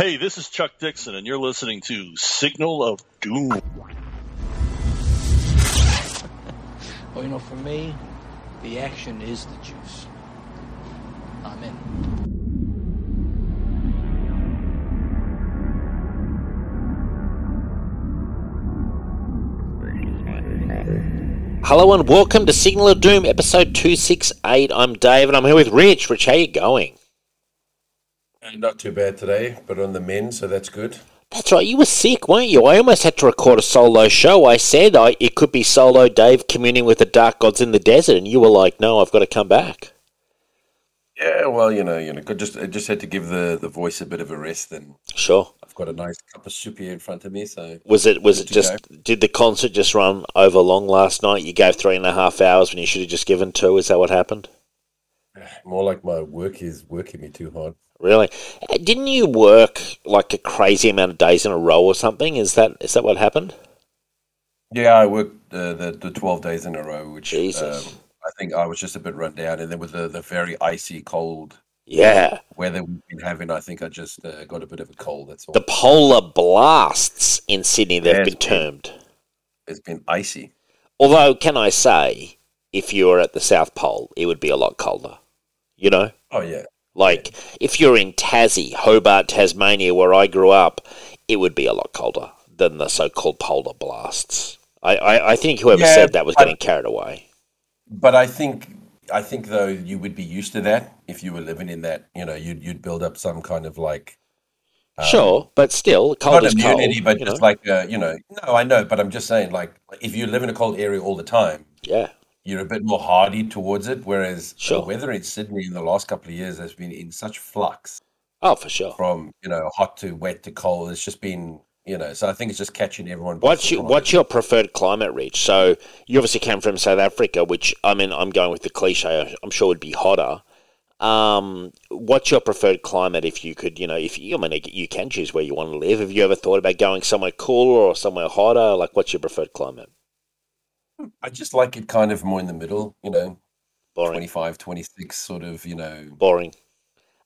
Hey, this is Chuck Dixon, and you're listening to Signal of Doom. Well, you know, for me, the action is the juice. I'm in. Hello and welcome to Signal of Doom, episode 268. I'm Dave and I'm here with Rich. Rich, how you going? Not too bad today, but on the men, so that's good. That's right, you were sick, weren't you? I almost had to record a solo show. I said I, it could be solo Dave communing with the dark gods in the desert, and you were like, no, I've got to come back. Yeah, well, you know, you know, just I just had to give the, the voice a bit of a rest, and Sure. I've got a nice cup of soup here in front of me, so Was it was it just did the concert just run over long last night? You gave three and a half hours when you should have just given two. Is that what happened? more like my work is working me too hard. Really? Uh, Didn't you work like a crazy amount of days in a row or something? Is that is that what happened? Yeah, I worked uh, the the twelve days in a row, which um, I think I was just a bit run down, and then with the, the very icy cold Yeah. weather we've been having, I think I just uh, got a bit of a cold. That's all. The polar blasts in Sydney, they've Yeah, been it's been- termed. it's been icy. Although, can I say, if you were at the South Pole, it would be a lot colder. You know? Oh yeah, Like, if you're in Tassie, Hobart, Tasmania, where I grew up, it would be a lot colder than the so called polar blasts. I, I, I think whoever Yeah, said that was getting carried away. but I think I think though you would be used to that if you were living in that. You know, you'd you'd build up some kind of like sure, but still, cold not is cold. but just know? like uh, you know. No, I know, but I'm just saying, like, if you live in a cold area all the time, yeah. You're a bit more hardy towards it. Whereas Sure. the weather in Sydney in the last couple of years has been in such flux Oh, for sure. from you know hot to wet to cold. It's just been you know. So I think it's just catching everyone. What's your, what's your preferred climate, Rich? So you obviously came from South Africa, which I mean, I'm going with the cliche. I'm sure would be hotter. Um, what's your preferred climate? If you could, you know, if you, I mean, you can choose where you want to live. Have you ever thought about going somewhere cooler or somewhere hotter? Like, what's your preferred climate? I just like it kind of more in the middle. You know, Boring. 25, 26 sort of. You know. Boring.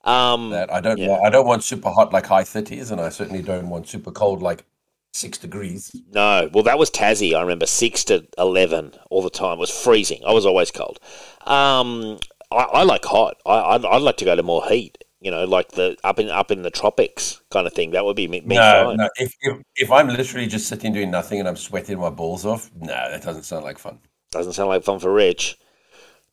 Um, That I don't Yeah. want. I don't want super hot like high thirties, and I certainly don't want super cold like six degrees. No, well, that was Tassie. I remember six to eleven all the time. It was freezing. I was always cold. Um, I, I like hot. I, I'd, I'd like to go to more heat. You know, like the up in up in the tropics kind of thing. That would be me, me no, fine. no. If, if if I'm literally just sitting doing nothing and I'm sweating my balls off, no, that doesn't sound like fun. Doesn't sound like fun for Rich.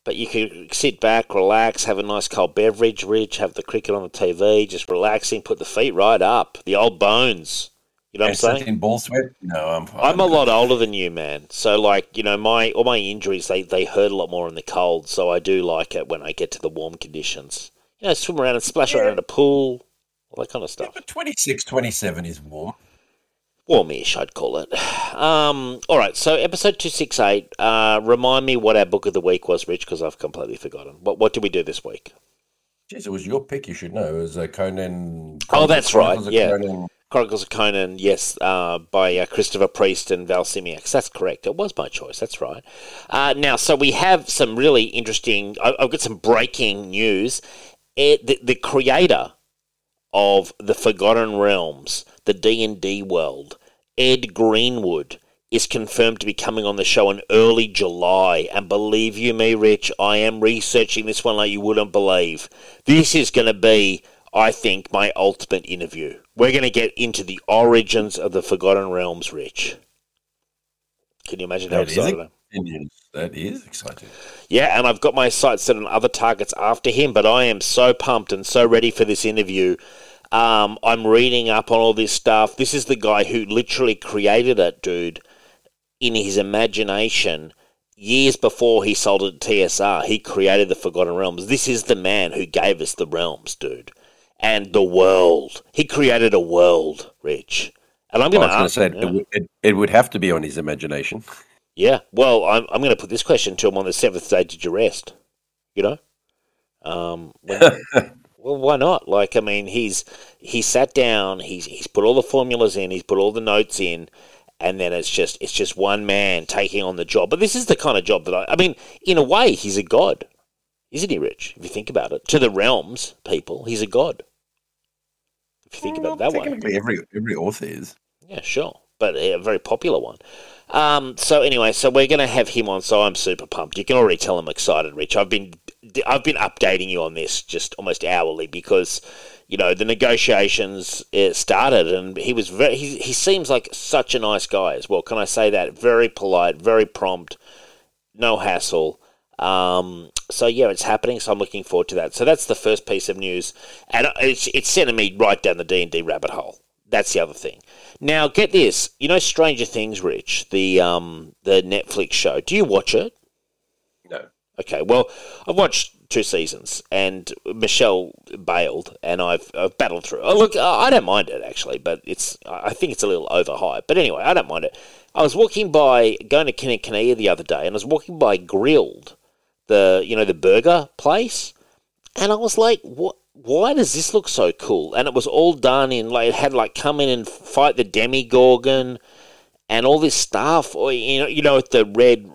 But you could sit back, relax, have a nice cold beverage, Rich, have the cricket on the TV, just relaxing, put the feet right up, the old bones. You know what I'm saying? in ball sweat? No, I'm. Fine. I'm a lot older than you, man. So like, you know, my all my injuries they, they hurt a lot more in the cold, so I do like it when I get to the warm conditions. You know, swim around and splash around in a pool, all that kind of Yeah, stuff. but 26, 27 is warm. Warmish, I'd call it. Um, all right, so episode two six eight. Uh, remind me what our book of the week was, Rich, because I've completely forgotten. What what did we do this week? Jeez, it was your pick. You should know. It was uh, Conan. Oh, that's right, Chronicles yeah. Conan. Chronicles of Conan, yes, uh, by uh, Christopher Priest and Val Semeiks. That's correct. It was my choice. That's right. Uh, now, so we have some really interesting. I- I've got some breaking news. It, the, the creator of the Forgotten Realms, the D and D world, Ed Greenwood, is confirmed to be coming on the show in early July. And believe you me, Rich, I am researching this one like you wouldn't believe. This is going to be, I think, my ultimate interview. We're going to get into the origins of the Forgotten Realms, Rich. Can you imagine how excited I am? That is exciting. Yeah, and I've got my sights set on other targets after him, but I am so pumped and so ready for this interview. Um, I'm reading up on all this stuff. This is the guy who literally created it, dude, in his imagination. Years before he sold it to TSR, he created the Forgotten Realms. This is the man who gave us the realms, dude. And the world. He created a world, Rich. And I'm going to going ask say yeah. it, would- it, it would have to be on his imagination. Yeah, well, I'm, I'm going to put this question to him on the seventh day. Did you rest? You know, um, when, well, why not? Like, I mean, he's he sat down, he's he's put all the formulas in, he's put all the notes in, and then it's just it's just one man taking on the job. But this is the kind of job that I, I mean, in a way, he's a god, isn't he, Rich? If you think about it, to the realms people, he's a god. If you think about it that way. Every every author is. Yeah, sure, but a very popular one. Um, so anyway, so we're going to have him on. So I'm super pumped. You can already tell I'm excited, Rich. I've been I've been updating you on this just almost hourly because you know the negotiations uh, started, and he was very. He, he seems like such a nice guy as well. Can I say that? Very polite, very prompt, no hassle. Um, so yeah, it's happening. So I'm looking forward to that. So that's the first piece of news, and it's it's sending me right down the D and D rabbit hole. That's the other thing. Now get this, you know Stranger Things, Rich, the um the Netflix show. Do you watch it? No. Okay, well I've watched two seasons, and Michelle bailed, and I've, I've battled through. Oh, look, I don't mind it actually, but it's I think it's a little overhyped. But anyway, I don't mind it. I was walking by going to Kinokuniya the other day, and I was walking by Grill'd, the you know the burger place, and I was like, what? Why does this look so cool? And it was all done in like it had like come in and fight the Demogorgon and all this stuff. Or you know, you know, with the red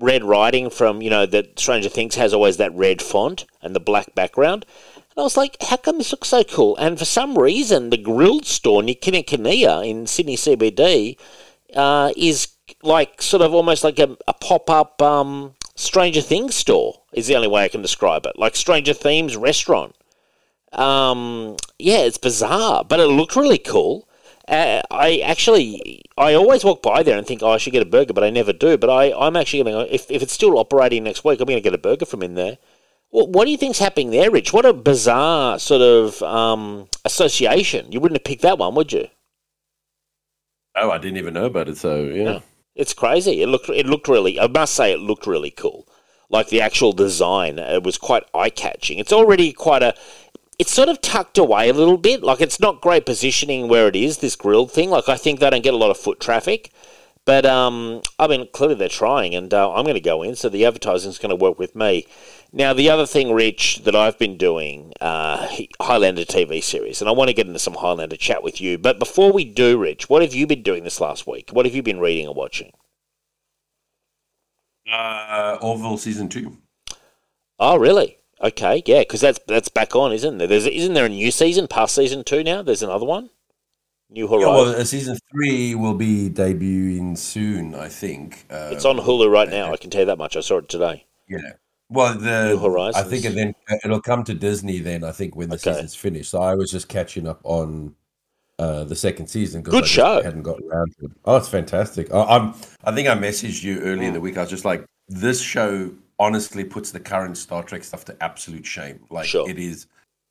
red writing from you know that Stranger Things has always that red font and the black background. And I was like, how come this looks so cool? And for some reason, the Grill'd store near in Sydney CBD uh, is like sort of almost like a, a pop up um, Stranger Things store, is the only way I can describe it. Like Stranger Themes restaurant. Um, yeah, it's bizarre, but it looked really cool. Uh, I actually, I always walk by there and think, oh, I should get a burger, but I never do. But I, I'm actually going to, if, if it's still operating next week, I'm going to get a burger from in there. Well, what do you think's happening there, Rich? What a bizarre sort of um, association. You wouldn't have picked that one, would you? Oh, I didn't even know about it. So yeah, No. It's crazy. It looked, it looked really, I must say, it looked really cool. Like the actual design, it was quite eye catching. It's already quite a, it's sort of tucked away a little bit. Like it's not great positioning where it is. This Grill'd thing. Like I think they don't get a lot of foot traffic. But um, I mean, clearly they're trying, and uh, I'm going to go in, so the advertising's going to work with me. Now, the other thing, Rich, that I've been doing, uh, Highlander TV series, and I want to get into some Highlander chat with you. But before we do, Rich, what have you been doing this last week? What have you been reading or watching? uh, Orville season two. Oh, really? Okay, yeah, because that's that's back on, isn't there? There's isn't there a new season past season two now? There's another one. New Yeah, Horizon. well, uh, season three will be debuting soon, I think. Uh, it's on Hulu right now. I can tell you that much. I saw it today. Yeah. Well, the New Horizons. I think and then it'll come to Disney then. I think when the Okay. season's finished. So I was just catching up on uh, the second season. Good I show. Hadn't gotten around to it. Oh, it's fantastic. I, I'm. I think I messaged you earlier in the week. I was just like, this show honestly puts the current Star Trek stuff to absolute shame. Like Sure. it is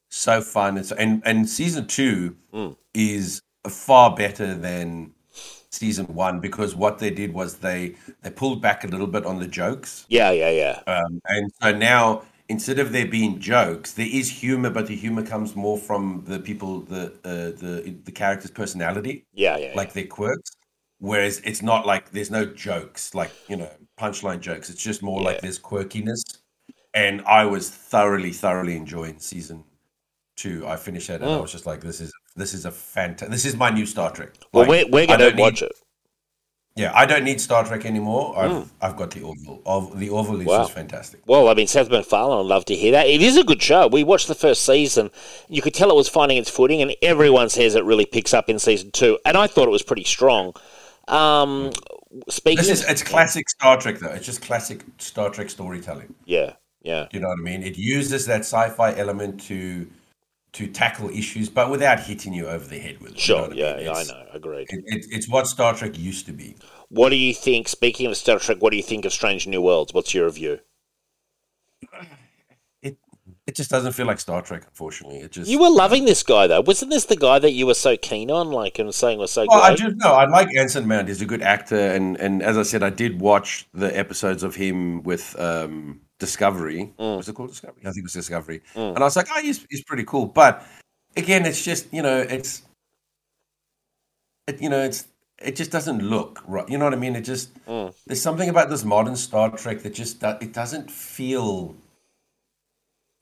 so fun. And so, and and season two Mm. is far better than season one because what they did was they they pulled back a little bit on the jokes. Yeah, yeah, yeah. Um, and so now, instead of there being jokes, there is humor, but the humor comes more from the people, the uh, the the character's personality, Yeah, yeah. like their quirks. Whereas it's not like there's no jokes, like you know, punchline jokes. It's just more like Yeah. there's quirkiness. And I was thoroughly, thoroughly enjoying season two. I finished it, and I Mm. was just like, "This is this is a fantastic. This is my new Star Trek." well, Like, we're, we're going to don't need- watch it. Yeah, I don't need Star Trek anymore. I've I've got the Orville. Of the Orville is Mm. Wow. just fantastic. Well, I mean, Seth MacFarlane, I'd love to hear that. It is a good show. We watched the first season. You could tell it was finding its footing, and everyone says it really picks up in season two. And I thought it was pretty strong. Um, speaking This is it's classic Star Trek though. It's just classic Star Trek storytelling. yeah, yeah, You know what I mean? It uses that sci-fi element to to tackle issues, but without hitting you over the head with it. you know sure, yeah, mean? yeah, I know, agreed. It, it, it's what Star Trek used to be. What do you think? Speaking of Star Trek, what do you think of Strange New Worlds? What's your review? It just doesn't feel like Star Trek, unfortunately. It just You were loving this guy though, wasn't this the guy that you were so keen on, like and saying was so Well, I just no, I like Anson Mount. He's a good actor, and and as I said, I did watch the episodes of him with um, Discovery. Mm. Was it called Discovery? I think it was Discovery. And I was like, oh, he's he's pretty cool. But again, it's just you know, it's it, you know, it's it just doesn't look right. You know what I mean? It just Mm. there's something about this modern Star Trek that just it doesn't feel.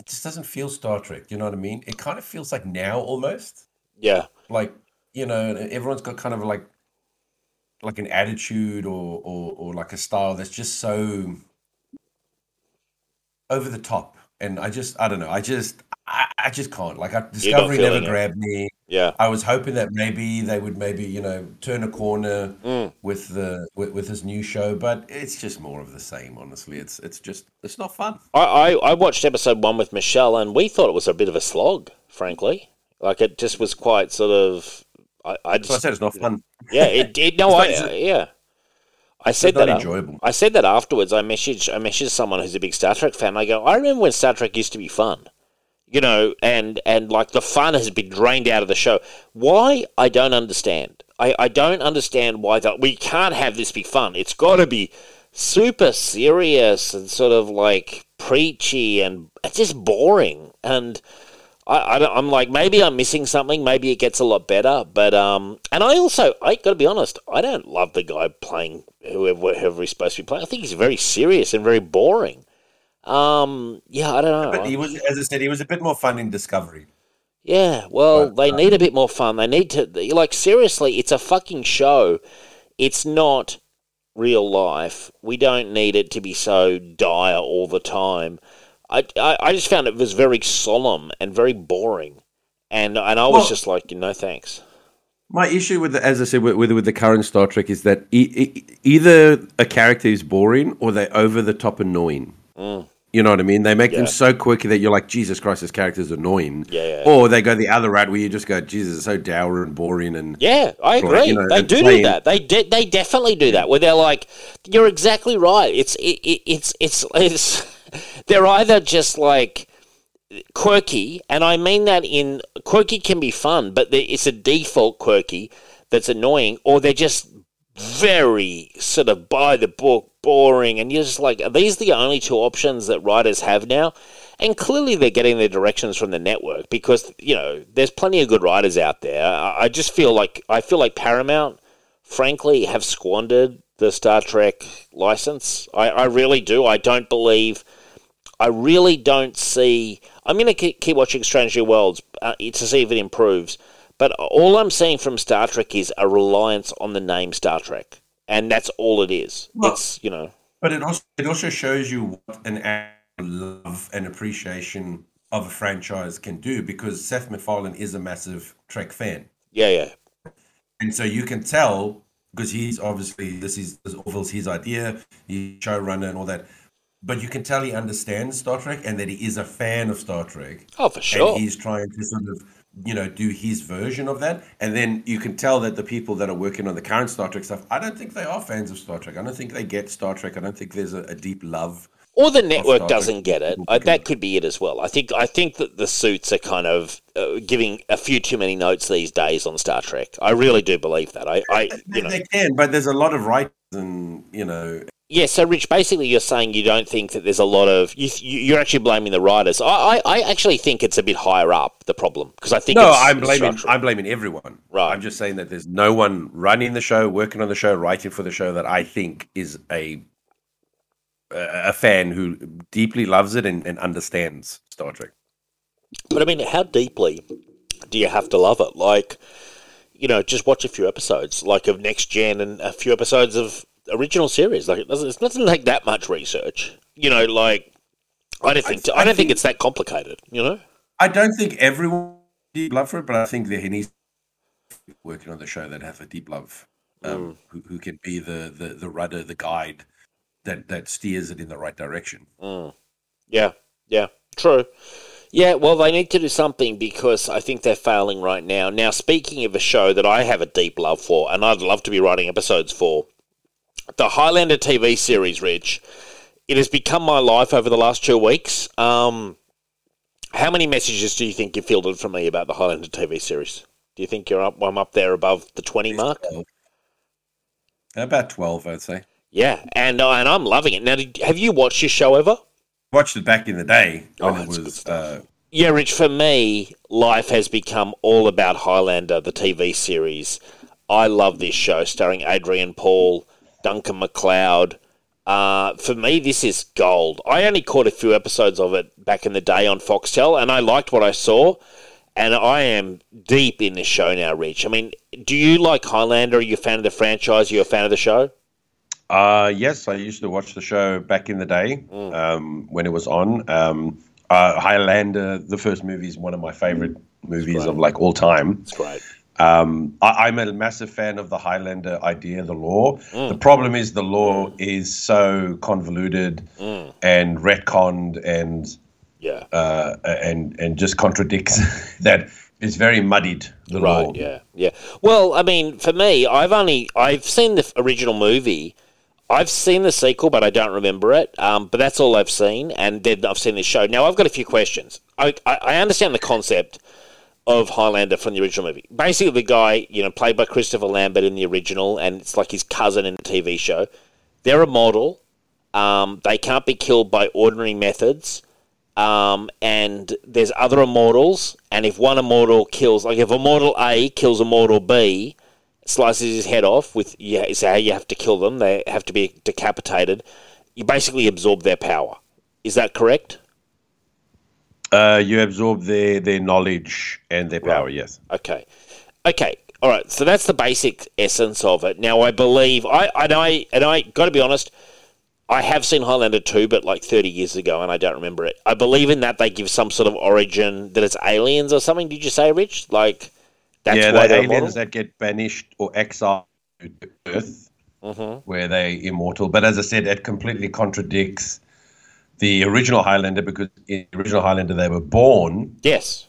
Just doesn't feel Star Trek. You know what I mean? It kind of feels like now almost yeah, like you know everyone's got kind of like like an attitude or or, or like a style that's just so over the top and i just i don't know i just i, I just can't like I, discovery never feeling it. grabbed me Yeah. I was hoping that maybe they would maybe you know turn a corner Mm. with the with, with this new show, but it's just more of the same. Honestly, it's it's just it's not fun. I, I, I watched episode one with Michelle, and we thought it was a bit of a slog, frankly. Like it just was quite sort of. I, I So I just said it's not fun. yeah, it did. No, I not- yeah. I said that. uh, enjoyable. I said that afterwards. I messaged I messaged someone who's a big Star Trek fan. I go, I remember when Star Trek used to be fun, you know, and and like the fun has been drained out of the show. Why? I don't understand. I, I don't understand why that we can't have this be fun. It's got to be super serious and sort of like preachy and it's just boring and. I, I I'm like maybe I'm missing something. Maybe it gets a lot better, but um, and I also I got to be honest. I don't love the guy playing whoever whoever he's supposed to be playing. I think he's very serious and very boring. Um, yeah, I don't know. But he was, as I said, he was a bit more fun in Discovery. Yeah, well, But, they need a bit more fun. They need to like seriously. It's a fucking show. It's not real life. We don't need it to be so dire all the time. I, I, I just found it was very solemn and very boring, and and I was Well- just like, no thanks. My issue with, the, as I said, with, with with the current Star Trek is that e- e- either a character is boring or they're over the top annoying. You know what I mean? They make Mm. Yeah. them so quirky that you're like, Jesus Christ, this character's annoying. Yeah, yeah. Or they go the other route where you just go, Jesus, it's so dour and boring and Yeah, I agree. you know, they do do that. They de- they definitely do that. Where they're like, "You're exactly right." It's it, it, it's it's it's they're either just like quirky, and I mean that in quirky can be fun, but it's a default quirky that's annoying, or they're just very sort of by the book, boring, and you're just like, are these the only two options that writers have now? And clearly they're getting their directions from the network because, you know, there's plenty of good writers out there. I just feel like I feel like Paramount, frankly, have squandered the Star Trek license. I, I really do. I don't believe I really don't see. I'm going to keep, watching Strange New Worlds uh, to see if it improves. But all I'm seeing from Star Trek is a reliance on the name Star Trek, and that's all it is. Well- it's you know, But it also it also shows you what an act of love and appreciation of a franchise can do because Seth MacFarlane is a massive Trek fan, yeah, yeah, and so you can tell because he's obviously this is this Orville's his idea, he's showrunner and all that. But you can tell he understands Star Trek and that he is a fan of Star Trek, oh for sure. and he's trying to sort of you know do his version of that. And then you can tell that the people that are working on the current Star Trek stuff, I don't think they are fans of Star Trek. I don't think they get Star Trek. I don't think there's a, a deep love. Or the network doesn't get it. Uh, that could be it as well. I think I think that the suits are kind of uh, giving a few too many notes these days on Star Trek. I really do believe that. I, I you know, they can, but there's a lot of writers and you know yeah. So, Rich, basically, you're saying you don't think that there's a lot of you. you- You're actually blaming the writers. I, I, I actually think it's a bit higher up the problem because I think no, it's I'm blaming structural. I'm blaming everyone. Right. I'm just saying that there's no one running the show, working on the show, writing for the show that I think is a a a fan who deeply loves it and, and understands Star Trek. But I mean, how deeply do you have to love it? Like, you know, just watch a few episodes, like of Next Gen, and a few episodes of original series. Like, it doesn't, it doesn't take that much research. You know, like I don't think I, I don't think think- it's that complicated. You know? I don't think everyone deep love for it, but I think that he needs working on the show that have a deep love, um, who, who can be the, the the rudder, the guide that that steers it in the right direction. Yeah, yeah, true. Yeah, well, they need to do something because I think they're failing right now. Now, speaking of a show that I have a deep love for, and I'd love to be writing episodes for, the Highlander TV series, Rich, it has become my life over the last two weeks. Um, how many messages do you think you fielded from me about the Highlander TV series? Do you think you're up? I'm up there above the twenty mark. About twelve, I'd say. Yeah, and uh, and I'm loving it. Now, did, have you watched your show ever? Watched it back in the day when Oh, it was. Uh, Yeah, Rich, for me, life has become all about Highlander, the TV series. I love this show starring Adrian Paul, Duncan MacLeod. Uh, for me, this is gold. I only caught a few episodes of it back in the day on Foxtel, and I liked what I saw. And I am deep in this show now, Rich. I mean, do you like Highlander? Are you a fan of the franchise? Are you a fan of the show? Uh, yes, I used to watch the show back in the day um, when it was on. Um, uh, Highlander, the first movie, is one of my favorite movies of like all time. It's great. Um, I, I'm a massive fan of the Highlander idea, the lore. The problem is the lore is so convoluted and retconned and Yeah. uh, and and just contradicts that it's very muddied. The Right. lore. Yeah. Yeah. Well, I mean, for me, I've only I've seen the original movie. I've seen the sequel, but I don't remember it. Um, but that's all I've seen, and then I've seen this show. Now I've got a few questions. I, I, I understand the concept of Highlander from the original movie. Basically, the guy, you know, played by Christopher Lambert in the original, and it's like his cousin in the TV show. They're immortal. Um, they can't be killed by ordinary methods. Um, and there's other immortals, and if one immortal kills, like if immortal A kills immortal B, slices his head off with, yeah, is how you have to kill them. They have to be decapitated. You basically absorb their power. Is that correct? Uh, you absorb their their knowledge and their power. Yes. Okay. Okay. All right. So that's the basic essence of it. Now, I believe I and I and I got to be honest. I have seen Highlander 2, but like 30 years ago, and I don't remember it. I believe in that they give some sort of origin that it's aliens or something. Did you say, Rich? Like that's yeah, why the they're aliens immortal? that get banished or exiled to Earth, Mm-hmm. where they immortal. But as I said, it completely contradicts the original Highlander because in the original Highlander they were born Yes.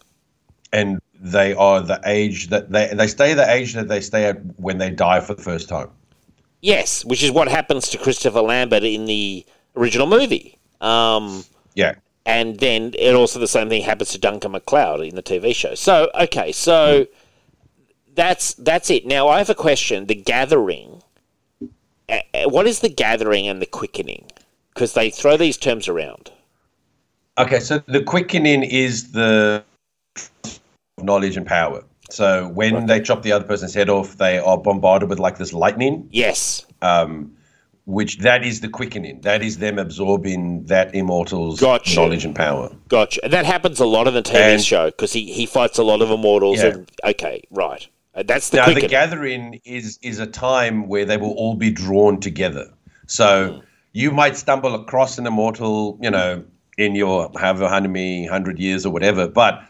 and they are the age that they they stay the age that they stay at when they die for the first time. Yes, which is what happens to Christopher Lambert in the original movie. Um, Yeah. and then it also the same thing happens to Duncan MacLeod in the TV show. So okay, so that's that's it. Now I have a question. The Gathering. uh, uh, What is the Gathering and the Quickening? Because they throw these terms around. Okay, so the quickening is the knowledge and power. So when they chop the other person's head off, they are bombarded with like this lightning, Yes. um, which that is the quickening. That is them absorbing that immortal's Gotcha. knowledge and power. Gotcha. And that happens a lot in the TV And- show because he, he fights a lot of immortals. Yeah. And, okay, right. Uh, That's the now quickening. the gathering is is a time where they will all be drawn together. So you might stumble across an immortal, you know, in your however many hundred years or whatever, but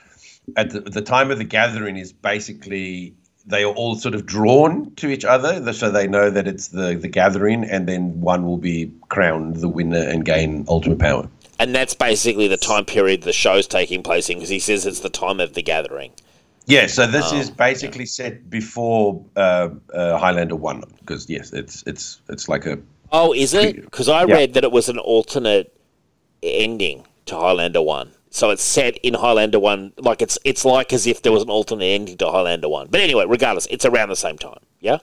at the, the time of the gathering is basically they are all sort of drawn to each other, so they know that it's the the gathering, and then one will be crowned the winner and gain ultimate power. and that's basically the time period the show's taking place in because he says it's the time of the gathering. Yeah, so this Oh, is basically set before uh, uh, Highlander One, because yes, it's it's it's like a Oh, is it? Because I Yeah. read that it was an alternate ending to Highlander One. So it's set in Highlander One, like it's it's like as if there was an alternate ending to Highlander One. But anyway, regardless, it's around the same time. Yeah.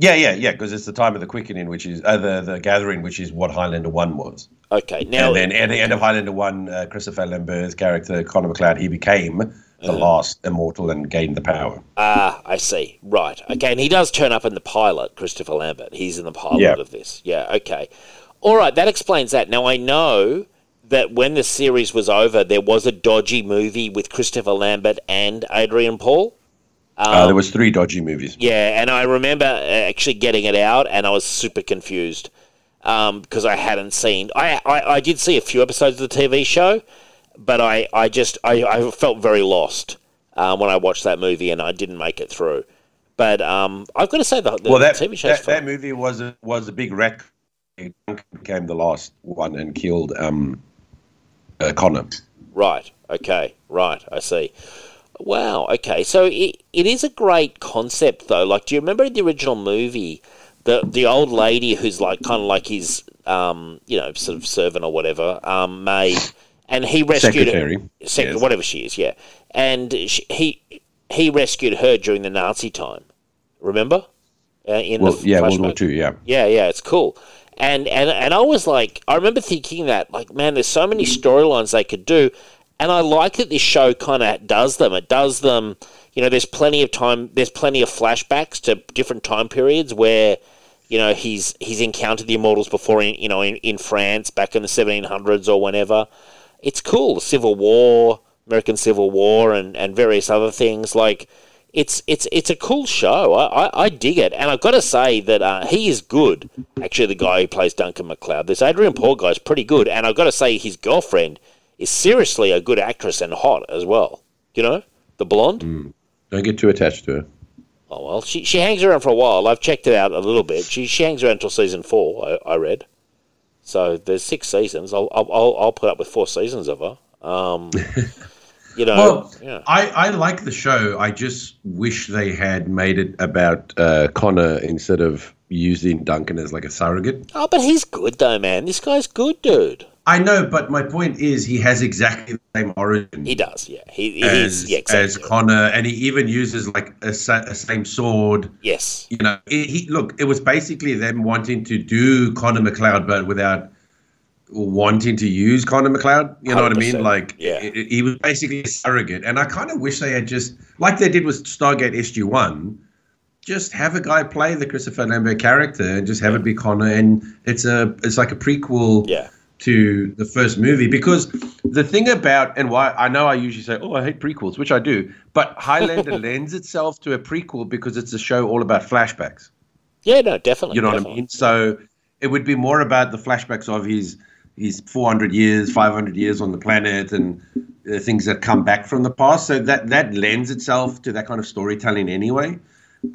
Yeah, yeah, yeah, because it's the time of the quickening, which is uh, the the gathering, which is what Highlander One was. Okay. Now, and then at the end of Highlander One, uh, Christopher Lambert's character Connor MacLeod, he became the last immortal and gained the power. ah, I see. Right. Okay, and he does turn up in the pilot, Christopher Lambert. He's in the pilot Yeah. of this. Yeah. Okay. All right. That explains that. Now I know that when the series was over, there was a dodgy movie with Christopher Lambert and Adrian Paul. uh, there was three dodgy movies. Yeah, and I remember uh, actually getting it out, and I was super confused because I hadn't seen. I, I I did see a few episodes of the TV show, but I I just I, I felt very lost um, when I watched that movie, and I didn't make it through. But um, I've got to say the, the well, that TV show's that, fun. that movie was a, was a big wreck. Duncan became the last one and killed um, uh, Connor. Right. Okay. Right. I see. Wow. Okay. So it, it is a great concept, though. Like, do you remember the original movie, the the old lady who's like kind of like his, um, you know, sort of servant or whatever, um, maid, and he rescued Secretary. her, secretary, Yes. whatever she is, yeah, and she, he he rescued her during the Nazi time. Remember? Uh, in Well, the yeah, World War? Two. Yeah. Yeah, yeah, it's cool. And and and I was like, I remember thinking that, like, man, there's so many storylines they could do, and I like that this show kind of does them. It does them. You know, there's plenty of time. There's plenty of flashbacks to different time periods where, you know, he's he's encountered the Immortals before, in, you know, in, in France back in the 1700s or whenever. It's cool. The Civil War, American Civil War, and and various other things like it's it's it's a cool show. I, I, I dig it, and I've got to say that uh, he is good. Actually, the guy who plays Duncan MacLeod, this Adrian Paul guy is pretty good, and I've got to say his girlfriend is seriously a good actress and hot as well. You know? the blonde. Mm. Don't get too attached to her. Oh well, she she hangs around for a while. I've checked it out a little bit. She she hangs around until season four. I, I read. So there's six seasons. I'll I'll I'll put up with four seasons of her. Um, you know, well, yeah. I, I like the show. I just wish they had made it about uh, Connor instead of using Duncan as like a surrogate. Oh, but he's good though, man. This guy's good, dude. I know, but my point is he has exactly the same origin. He does, yeah. He, as, yeah, exactly. as Connor, and he even uses like a, a same sword. Yes. You know, it, he look. It was basically them wanting to do Connor MacLeod, but without wanting to use Connor MacLeod. You know what I mean? Like, yeah. It, he was basically a surrogate, and I kind of wish they had just like they did with Stargate SG One. Just have a guy play the Christopher Lambert character, and just have it be Connor, and it's a it's like a prequel. Yeah to the first movie because the thing about and why I know I usually say oh I hate prequels which I do but Highlander lends itself to a prequel because it's a show all about flashbacks. Yeah, no, definitely. You know definitely. what I mean? So it would be more about the flashbacks of his his 400 years, 500 years on the planet and uh, things that come back from the past. So that that lends itself to that kind of storytelling anyway.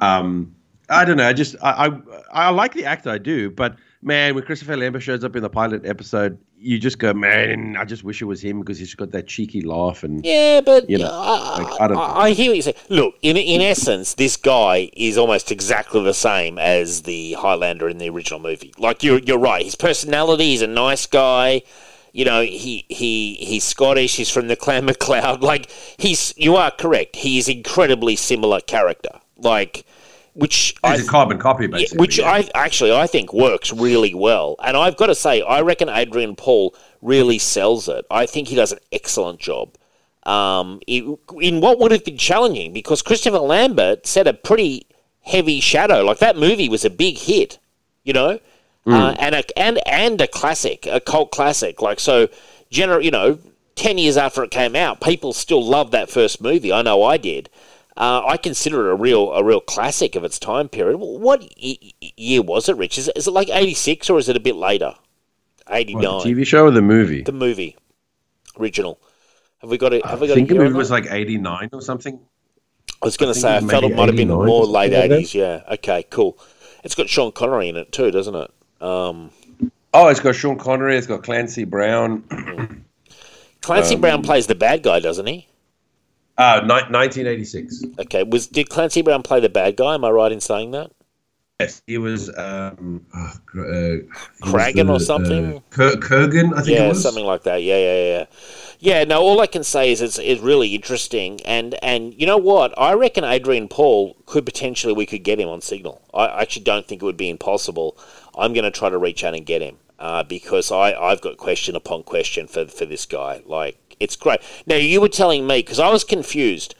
Um, I don't know. I just I, I I like the actor, I do, but man, when Christopher Lambert shows up in the pilot episode, you just go, man, I just wish it was him because he's got that cheeky laugh and yeah, but you know, I, like, I, I, I, hear what you say. Look, in in essence, this guy is almost exactly the same as the Highlander in the original movie. Like you're you're right. His personality, he's a nice guy. You know, he he he's Scottish. He's from the Clan MacLeod. Like he's you are correct. He is incredibly similar character. Like which it's a carbon copy, basically. Which yeah. I actually I think works really well, and I've got to say I reckon Adrian Paul really sells it. I think he does an excellent job. Um, in what would have been challenging because Christopher Lambert set a pretty heavy shadow. Like that movie was a big hit, you know, mm. uh, and a and and a classic, a cult classic. Like so, gener- you know, ten years after it came out, people still love that first movie. I know I did. Uh, I consider it a real a real classic of its time period. What year was it, Rich? Is it, is it like eighty six or is it a bit later? Eighty nine. TV show or the movie? The movie, original. Have we got it? Have we got? I think the movie was like eighty nine or something. I was going to say I felt it might have been more late eighties. Yeah. Okay. Cool. It's got Sean Connery in it too, doesn't it? Um, oh, it's got Sean Connery. It's got Clancy Brown. Clancy um, Brown plays the bad guy, doesn't he? Uh, ni- 1986. Okay, was did Clancy Brown play the bad guy? Am I right in saying that? Yes, he was um, uh, Kragan or something. Uh, Kurgan, I think. Yeah, something like that. Yeah, yeah, yeah. Yeah. No, all I can say is it's, it's really interesting, and and you know what? I reckon Adrian Paul could potentially we could get him on Signal. I actually don't think it would be impossible. I'm going to try to reach out and get him uh, because I I've got question upon question for for this guy. Like it's great. Now you were telling me because I was confused.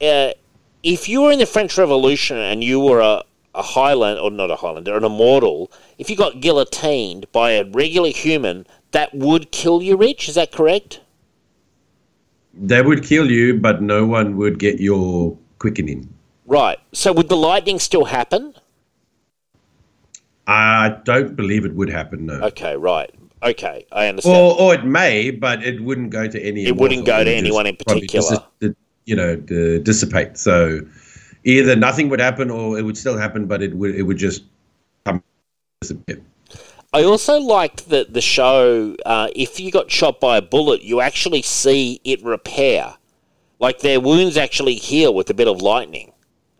Uh, if you were in the French Revolution and you were a, a Highland or not a Highlander, an immortal, if you got guillotined by a regular human, that would kill you, Rich. Is that correct? They would kill you, but no one would get your quickening. Right. So would the lightning still happen? I don't believe it would happen. No. Okay. Right. Okay, I understand. Or, or it may, but it wouldn't go to any. It wouldn't go to anyone in particular. Dis- you know, dissipate. So either nothing would happen, or it would still happen, but it would it would just come disappear. I also liked that the show. Uh, if you got shot by a bullet, you actually see it repair. Like their wounds actually heal with a bit of lightning.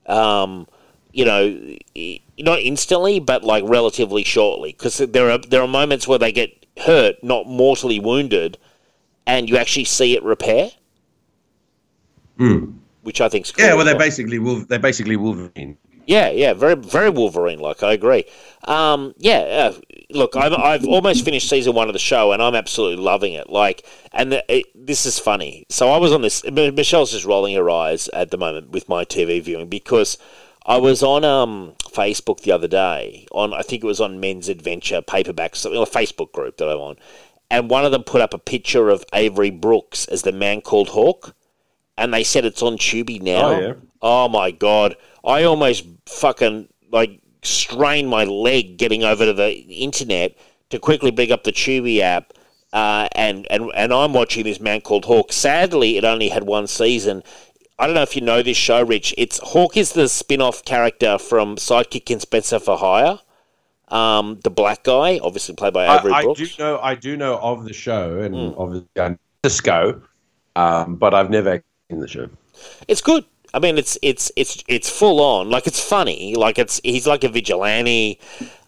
Um, you know, not instantly, but like relatively shortly, because there are there are moments where they get hurt, not mortally wounded, and you actually see it repair. Mm. Which I think cool. Yeah, well, they're basically they're basically Wolverine. Yeah, yeah, very very Wolverine like. I agree. Um, yeah, uh, look, I've, I've almost finished season one of the show, and I'm absolutely loving it. Like, and the, it, this is funny. So I was on this. Michelle's just rolling her eyes at the moment with my TV viewing because I was on um, Facebook the other day on I think it was on Men's Adventure paperback, something a Facebook group that I'm on, and one of them put up a picture of Avery Brooks as the man called Hawk, and they said it's on Tubi now. Oh, yeah. oh my god, I almost fucking like strained my leg getting over to the internet to quickly bring up the Tubi app. Uh, and, and and I'm watching this man called Hawk. Sadly, it only had one season. I don't know if you know this show, Rich. It's Hawk is the spin-off character from Sidekick and Spencer for Hire. Um, the black guy, obviously played by Avery I, I do know I do know of the show and Mm. obviously I Sisko, um, but I've never seen the show. It's good. I mean, it's it's it's it's full on. Like it's funny. Like it's he's like a vigilante.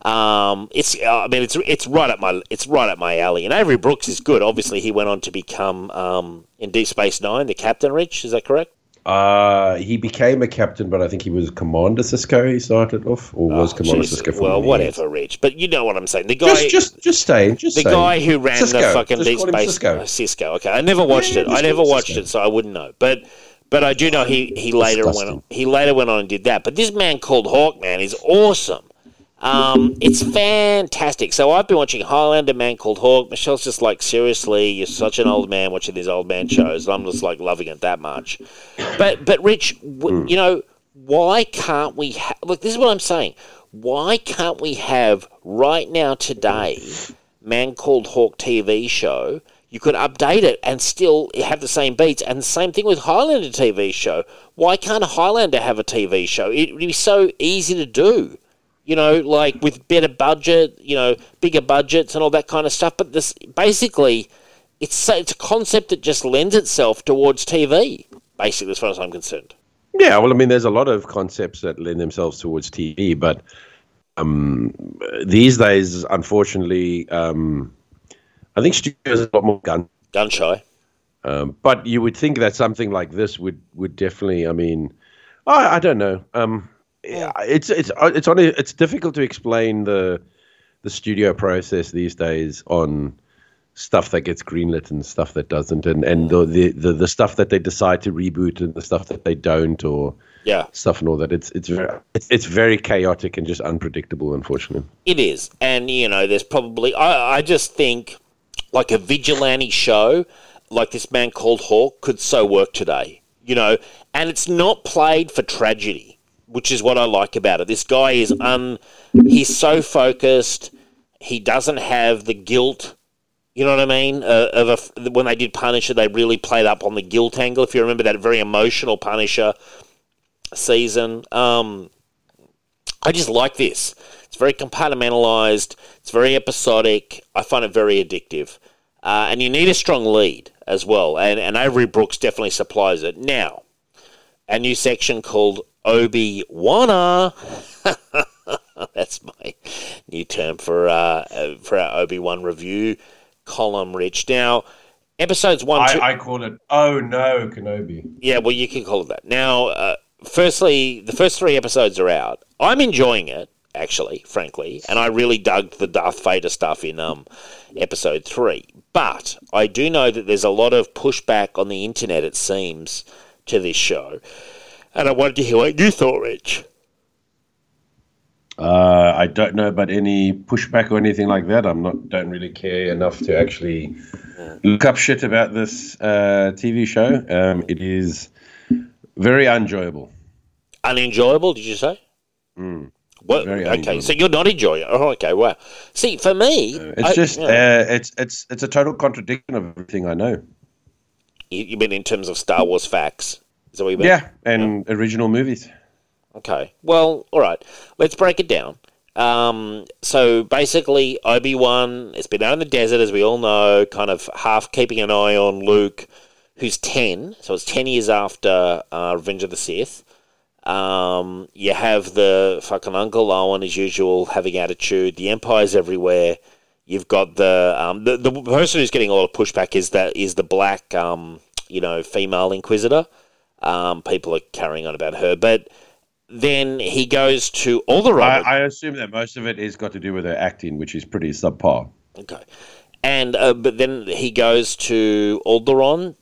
Um, it's I mean it's it's right up my it's right up my alley. And Avery Brooks is good. Obviously, he went on to become um, in Deep Space Nine the captain. Rich, is that correct? Uh, he became a captain, but I think he was Commander Sisko. He started off, or was Oh, Commander jeez. Sisko. Well, many years. whatever, Rich. But you know what I'm saying. The guy, Just, just, just saying. Just the saying. guy who ran Sisko. the fucking Just Deep Space Sisko. uh, Sisko. Okay, I never watched Yeah, it. I never watched Sisko. it, so I wouldn't know. But but I do know he he later went on, he later went on and did that. But this man called Hawkman is awesome. Um, it's fantastic. So I've been watching Highlander, Man Called Hawk. Michelle's just like, seriously, you're such an old man watching these old man shows. And I'm just like loving it that much. But but Rich, w- Hmm. you know, why can't we? Ha- look, this is what I'm saying. Why can't we have right now today, Man Called Hawk TV show? You could update it and still have the same beats. And the same thing with Highlander TV show. Why can't Highlander have a TV show? It would be so easy to do you know, like with better budget, you know, bigger budgets and all that kind of stuff. But this basically, it's it's a concept that just lends itself towards TV. Basically, as far as I'm concerned. Yeah, well, I mean, there's a lot of concepts that lend themselves towards TV, but um, these days, unfortunately, um, I think studios are a lot more gun. Gun shy. Um, but you would think that something like this would would definitely. I mean, I, I don't know. Um, yeah, it's it's uh, it's on. It's difficult to explain the the studio process these days on stuff that gets greenlit and stuff that doesn't, and and the the the, the stuff that they decide to reboot and the stuff that they don't, or Yeah, stuff and all that. It's it's very it's, it's very chaotic and just unpredictable, unfortunately. it is, and you know, there's probably I I just think like a vigilante show like this man called Hawk could so work today. You know, and it's not played for tragedy, which is what I like about it. This guy is un he's so focused. He doesn't have the guilt You know what I mean? Uh, of a when they did Punisher, they really played up on the guilt angle. If you remember that very emotional Punisher season, um, I just like this. It's very compartmentalized. It's very episodic. I find it very addictive, uh, and you need a strong lead as well. And and Avery Brooks definitely supplies it. Now, a new section called Obi Wana. That's my new term for uh, uh, for our Obi Wan review column. Rich now. Episodes one, two, I, I call it Oh No Kenobi. yeah, well, you can call it that. Now, uh, firstly, the first three episodes are out. I'm enjoying it, actually, frankly, and I really dug the Darth Vader stuff in um, episode three. But I do know that there's a lot of pushback on the internet, it seems, to this show. And I wanted to hear what you thought, Rich. Uh, I don't know about any pushback or anything like that. I'm not don't really care enough to actually look up shit about this uh, TV show. Um, it is very enjoyable. Unenjoyable, did you say? Mm. What? Very okay, unenjoyable. so you're not enjoying it. Oh, okay, wow. See, for me, It's I- just yeah. uh, it's it's it's a total contradiction of everything I know. you, you mean in terms of Star Wars facts? Is that what you mean? Yeah, and original movies. Okay. Well, all right. Let's break it down. Um, so basically, Obi Wan has been out in the desert, as we all know, kind of half keeping an eye on Luke, who's 10. So it's 10 years after uh, Revenge of the Sith. Um, you have the fucking Uncle Owen, as usual, having attitude. The Empire's everywhere. You've got the, um, the the person who's getting a lot of pushback is that is the black, um, you know, female Inquisitor. Um, people are carrying on about her, but then he goes to I, Alderaan. I assume that most of it is got to do with her acting, which is pretty subpar. okay, and uh, but then he goes to Alderaan,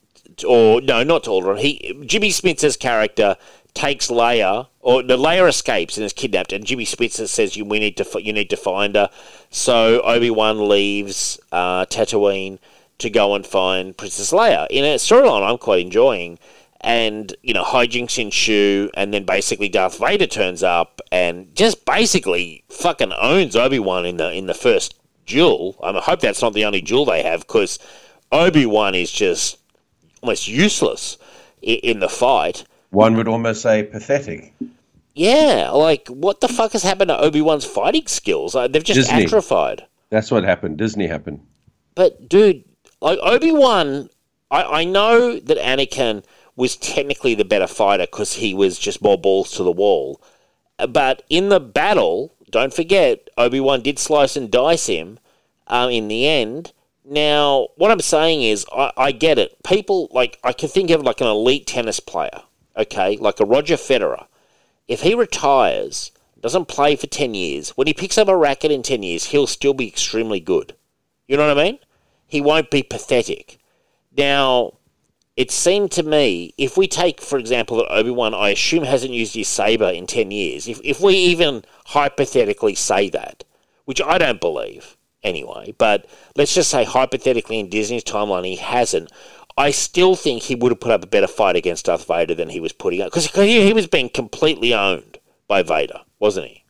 or no, not to Alderaan. He Jimmy Smits's character takes Leia, or the Leia escapes and is kidnapped, and Jimmy Smits says, "You we need to you need to find her." So Obi Wan leaves uh, Tatooine to go and find Princess Leia in a storyline I'm quite enjoying. And you know hijinks ensue, and then basically Darth Vader turns up and just basically fucking owns Obi Wan in the in the first duel. I, mean, I hope that's not the only duel they have because Obi Wan is just almost useless in, in the fight. One would almost say pathetic. Yeah, like what the fuck has happened to Obi Wan's fighting skills? Like, they've just Disney. atrophied. That's what happened. Disney happened. But dude, like Obi Wan, I, I know that Anakin was technically the better fighter because he was just more balls to the wall. But in the battle, don't forget Obi Wan did slice and dice him. Um, in the end. Now, what I'm saying is, I, I get it. People like I can think of like an elite tennis player, okay, like a Roger Federer. If he retires, doesn't play for ten years, when he picks up a racket in ten years, he'll still be extremely good. You know what I mean? He won't be pathetic. Now, it seemed to me, if we take, for example, that Obi Wan, I assume hasn't used his saber in 10 years, if, if we even hypothetically say that, which I don't believe anyway, but let's just say hypothetically in Disney's timeline he hasn't, I still think he would have put up a better fight against Darth Vader than he was putting up. Because he, he was being completely owned by Vader, wasn't he?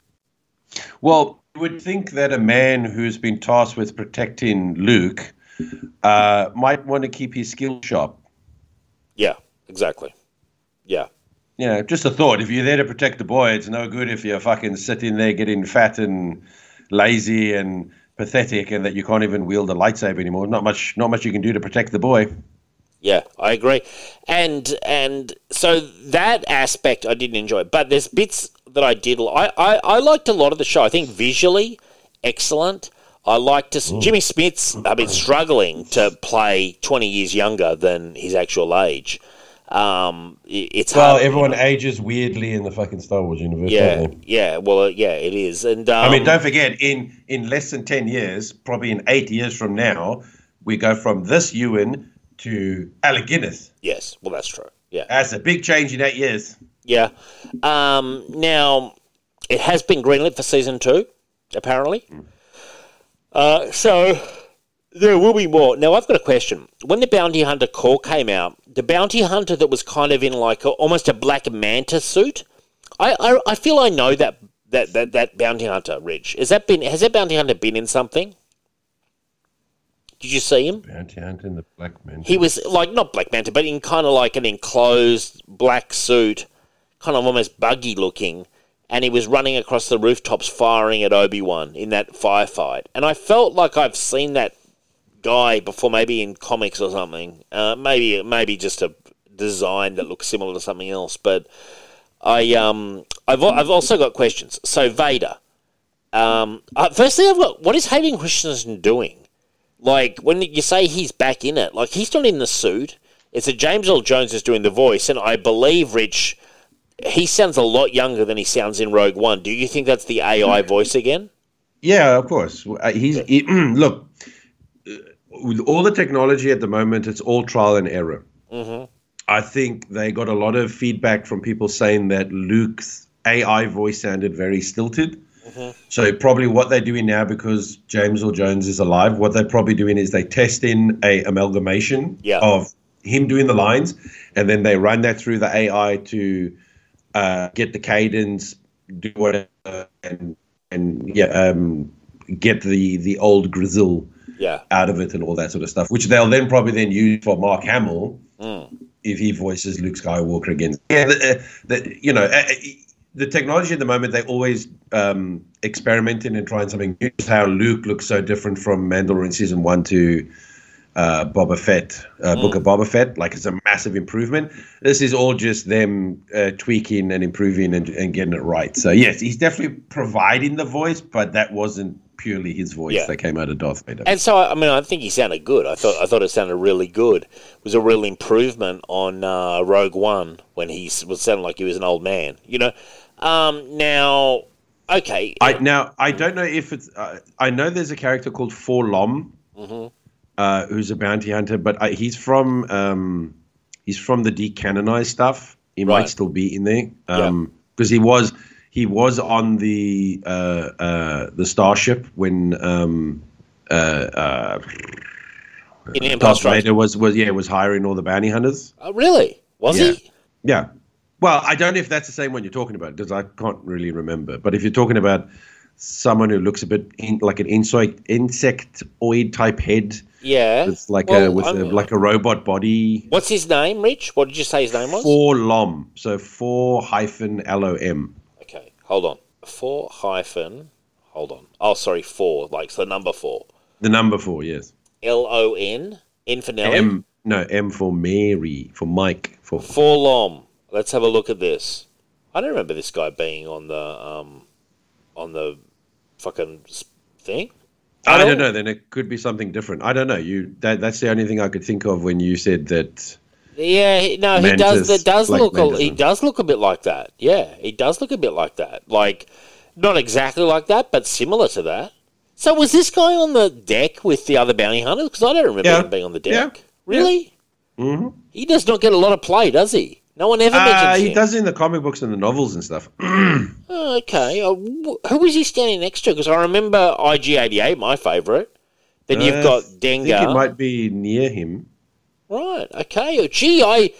Well, you would think that a man who's been tasked with protecting Luke uh, might want to keep his skill sharp. Exactly. Yeah. You know, just a thought. If you're there to protect the boy, it's no good if you're fucking sitting there getting fat and lazy and pathetic, and that you can't even wield a lightsaber anymore. Not much, not much you can do to protect the boy. Yeah, I agree. And and so that aspect I didn't enjoy, but there's bits that I did. I I, I liked a lot of the show. I think visually excellent. I liked to Mm. Jimmy Smits. I've been struggling to play 20 years younger than his actual age. Um, i- it's Well, hard. everyone ages weirdly in the fucking Star Wars universe. yeah, yeah. Well, uh, yeah, it is. And um, I mean, don't forget, in in less than ten years, probably in eight years from now, we go from this Ewan to Alec Guinness. yes, well, that's true. Yeah. That's a big change in eight years. Yeah. Um, now, it has been greenlit for season two, apparently. Uh, so there will be more. Now, I've got a question. When the Bounty Hunter Core came out, the Bounty Hunter that was kind of in like a, almost a Black Manta suit, I, I, I feel I know that, that, that, that Bounty Hunter, Rich. Has that been has that Bounty Hunter been in something? Did you see him? Bounty Hunter in the Black Manta. He was like not Black Manta, but in kind of like an enclosed black suit, kind of almost buggy looking, and he was running across the rooftops firing at Obi Wan in that firefight. And I felt like I've seen that guy before, maybe in comics or something. Uh, maybe maybe just a design that looks similar to something else. But I um I've I've also got questions. So Vader. Um, uh, firstly, I've got what is Hayden Christensen doing? Like when you say he's back in it, like he's not in the suit. It's a James Earl Jones is doing the voice, and I believe Rich. He sounds a lot younger than he sounds in Rogue One. Do you think that's the AI voice again? Yeah, of course. Uh, He's he, look. With all the technology at the moment, it's all trial and error. Mm-hmm. I think they got a lot of feedback from people saying that Luke's AI voice sounded very stilted. So probably what they're doing now, because James Earl Jones is alive, what they're probably doing is they test in a amalgamation Yeah. of him doing the lines, and then they run that through the AI to uh, get the cadence, do whatever, and and yeah, um, get the the old grizzle Yeah. out of it and all that sort of stuff, which they'll then probably then use for Mark Hamill Mm. if he voices Luke Skywalker again. Yeah, the, uh, the, you know, uh, uh, the technology at the moment they're always um, experimenting and trying something new. Just How Luke looks so different from Mandalorian season one to uh, Boba Fett, uh, Book of Boba Fett. Like it's a massive improvement. This is all just them uh, tweaking and improving and, and getting it right. So yes, he's definitely providing the voice, but that wasn't purely his voice Yeah. that came out of Darth Vader. And so, I mean, I think he sounded good. I thought I thought it sounded really good. It was a real improvement on uh, Rogue One when he was sounding like he was an old man. You know. Um, now, okay. I now I don't know if it's. Uh, I know there's a character called 4-LOM, Mhm. uh, who's a bounty hunter, but uh, he's from um, he's from the decanonized stuff. He Right. might still be in there because he was he was on the uh, uh, the starship when um, uh, uh, Darth Strikes. Vader was was yeah was hiring all the bounty hunters. Oh, really? Was Yeah. he? Yeah. Well, I don't know if that's the same one you're talking about because I can't really remember. But if you're talking about someone who looks a bit in, like an insect insectoid type head. Yeah. It's like Well, a with a, like a robot body. What's his name, Rich? What did you say his name was? Four lom, so four hyphen L O M. Hold on. Four hyphen. Hold on. Oh, sorry, four. Like the number four. The number four, yes. L O N. Nelly. M no M for Mary for Mike for 4-LOM. Let's have a look at this. I don't remember this guy being on the um, on the fucking thing. I don't know. Then it could be something different. I don't know. You that that's the only thing I could think of when you said that. Yeah, no, he Mantis, does. It does like look. A, he does look a bit like that. Yeah, he does look a bit like that. Like, not exactly like that, but similar to that. So was this guy on the deck with the other bounty hunters? Because I don't remember Yeah. him being on the Yeah. deck. Really? hmm He does not get a lot of play, does he? No one ever Uh, mentions he him. does in the comic books and the novels and stuff. Oh, okay. Uh, who was he standing next to? Because I remember IG88, my favourite. Then you've Uh, got I think it might be near him. Right. Okay. Gee, I.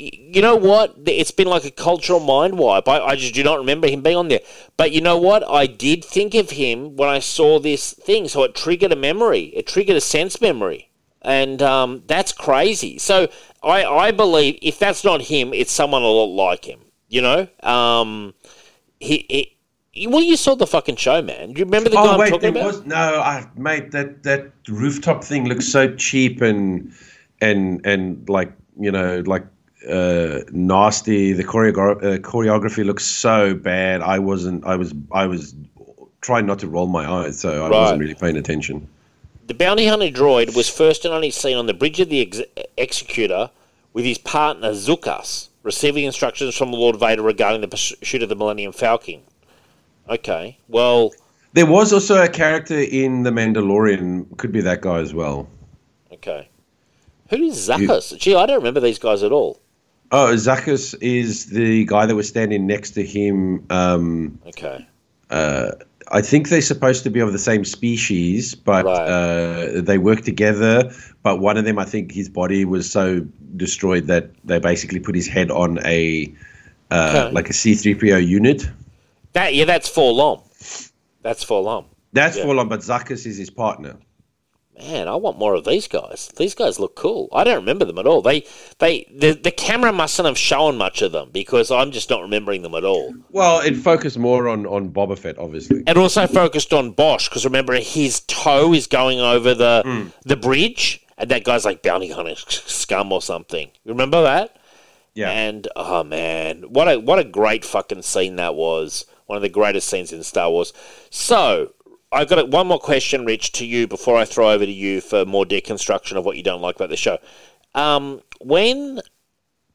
You know what? It's been like a cultural mind wipe. I, I just do not remember him being on there. But you know what? I did think of him when I saw this thing, so it triggered a memory. It triggered a sense memory, and um, that's crazy. So I, I believe if that's not him, it's someone a lot like him. You know, um, he, he well, you saw the fucking show, man. Do you remember the guy oh I'm wait, talking about? was no, I mate that that rooftop thing looks so cheap and and and like you know like uh nasty. The uh, choreography looks so bad. I wasn't. I was. I was trying not to roll my eyes, so I Right. wasn't really paying attention. The bounty hunter droid was first and only seen on the bridge of the ex- executor with his partner Zuckuss, receiving instructions from Lord Vader regarding the pursuit of the Millennium Falcon. Okay, well, There was also a character in The Mandalorian. Could be that guy as well. okay. Who is Zuckuss? Gee, I don't remember these guys at all. Oh, Zuckuss is the guy that was standing next to him. Um, Okay. I think they're supposed to be of the same species, but Right. uh, they work together. But one of them, I think, his body was so destroyed that they basically put his head on a uh, Okay. like a C three PO unit. That yeah, that's 4-LOM. That's 4-LOM. That's Yeah. full on, but Zuckuss is his partner. Man, I want more of these guys. These guys look cool. I don't remember them at all. They, they, the, the camera mustn't have shown much of them because I'm just not remembering them at all. Well, it focused more on on Boba Fett, obviously. and also focused on Bossk because remember his toe is going over the Hmm. the bridge, and that guy's like bounty hunter scum or something. You remember that? Yeah. And oh man, what a what a great fucking scene that was. One of the greatest scenes in Star Wars. So I've got one more question, Rich, to you before I throw over to you for more deconstruction of what you don't like about the show. Um, when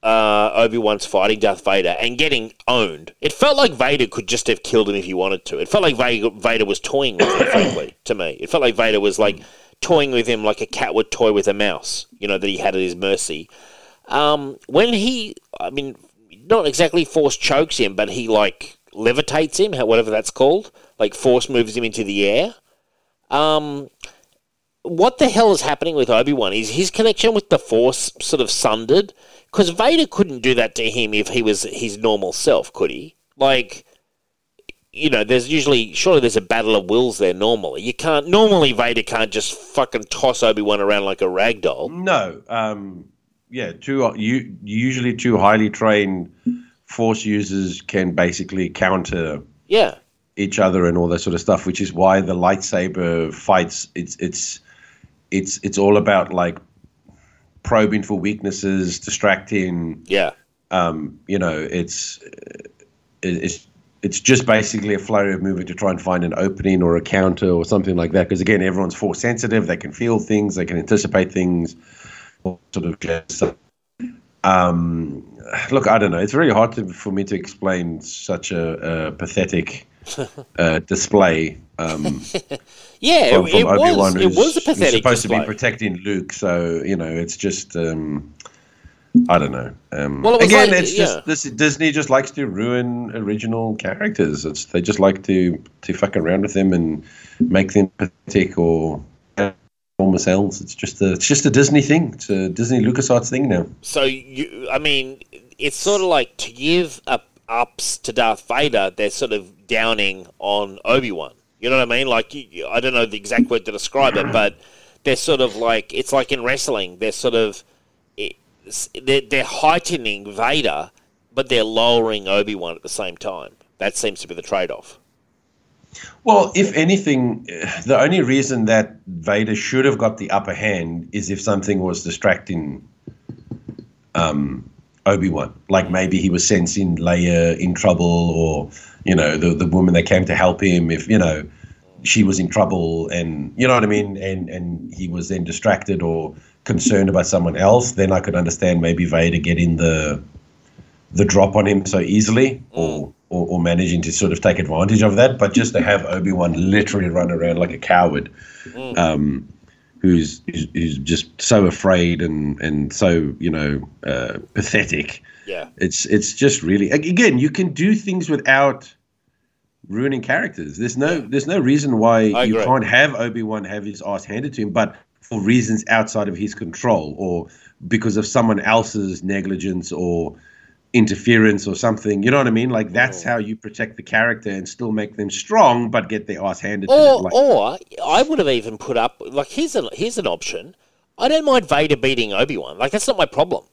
uh, Obi Wan's fighting Darth Vader and getting owned. It felt like Vader could just have killed him if he wanted to. It felt like Vader, was toying with him, frankly, to me. It felt like Vader was like toying with him like a cat would toy with a mouse, you know, that he had at his mercy. Um, when he, I mean, not exactly force chokes him, but he like levitates him, whatever that's called, like force moves him into the air. Um, what the hell is happening with Obi Wan? Is his connection with the Force sort of sundered? Because Vader couldn't do that to him if he was his normal self, could he? Like, you know, there's usually surely there's a battle of wills there. Normally, you can't. Normally, Vader can't just fucking toss Obi Wan around like a rag doll. No, um, yeah, two you usually two highly trained force users can basically counter Yeah, each other and all that sort of stuff, which is why the lightsaber fights it's it's it's it's all about like probing for weaknesses, distracting. yeah, Um, you know, it's it's it's just basically a flurry of movement to try and find an opening or a counter or something like that. Because again, everyone's force sensitive; they can feel things, they can anticipate things, sort of stuff. Um, look, I don't know. It's very hard to, for me to explain such a, a pathetic uh, display. Um, yeah. from, it, from it was. It was a pathetic supposed display. to be protecting Luke, so you know, it's just. Um, I don't know. Um, Well, it again, like- it's yeah. just this Disney just likes to ruin original characters. It's they just like to to fuck around with them and make them pathetic or former selves. It's just a it's just a Disney thing. It's a Disney LucasArts thing now. So you, I mean, it's sort of like to give up ups to Darth Vader, they're sort of downing on Obi Wan. You know what I mean? Like you- I don't know the exact word to describe it, but they're sort of like it's like in wrestling. They're sort of they're, they're heightening Vader, but they're lowering Obi Wan at the same time. That seems to be the trade off. Well, if anything, the only reason that Vader should have got the upper hand is if something was distracting um, Obi Wan. Like maybe he was sensing Leia in trouble, or you know, the the woman that came to help him. If you know, she was in trouble, and you know what I mean, and and he was then distracted or concerned about someone else, then I could understand maybe Vader getting the the drop on him so easily, or, or or managing to sort of take advantage of that. But just to have Obi Wan literally run around like a coward, um, who's, who's just so afraid and and so you know uh, pathetic. Yeah. It's it's just really again you can do things without ruining characters. There's no there's no reason why you can't have Obi Wan have his ass handed to him, but for reasons outside of his control or because of someone else's negligence or interference or something. You know what I mean? Like that's mm. how you protect the character and still make them strong, but get their ass handed to them. Or, Like, or I would have even put up like here's an here's an option. I don't mind Vader beating Obi Wan. Like that's not my problem.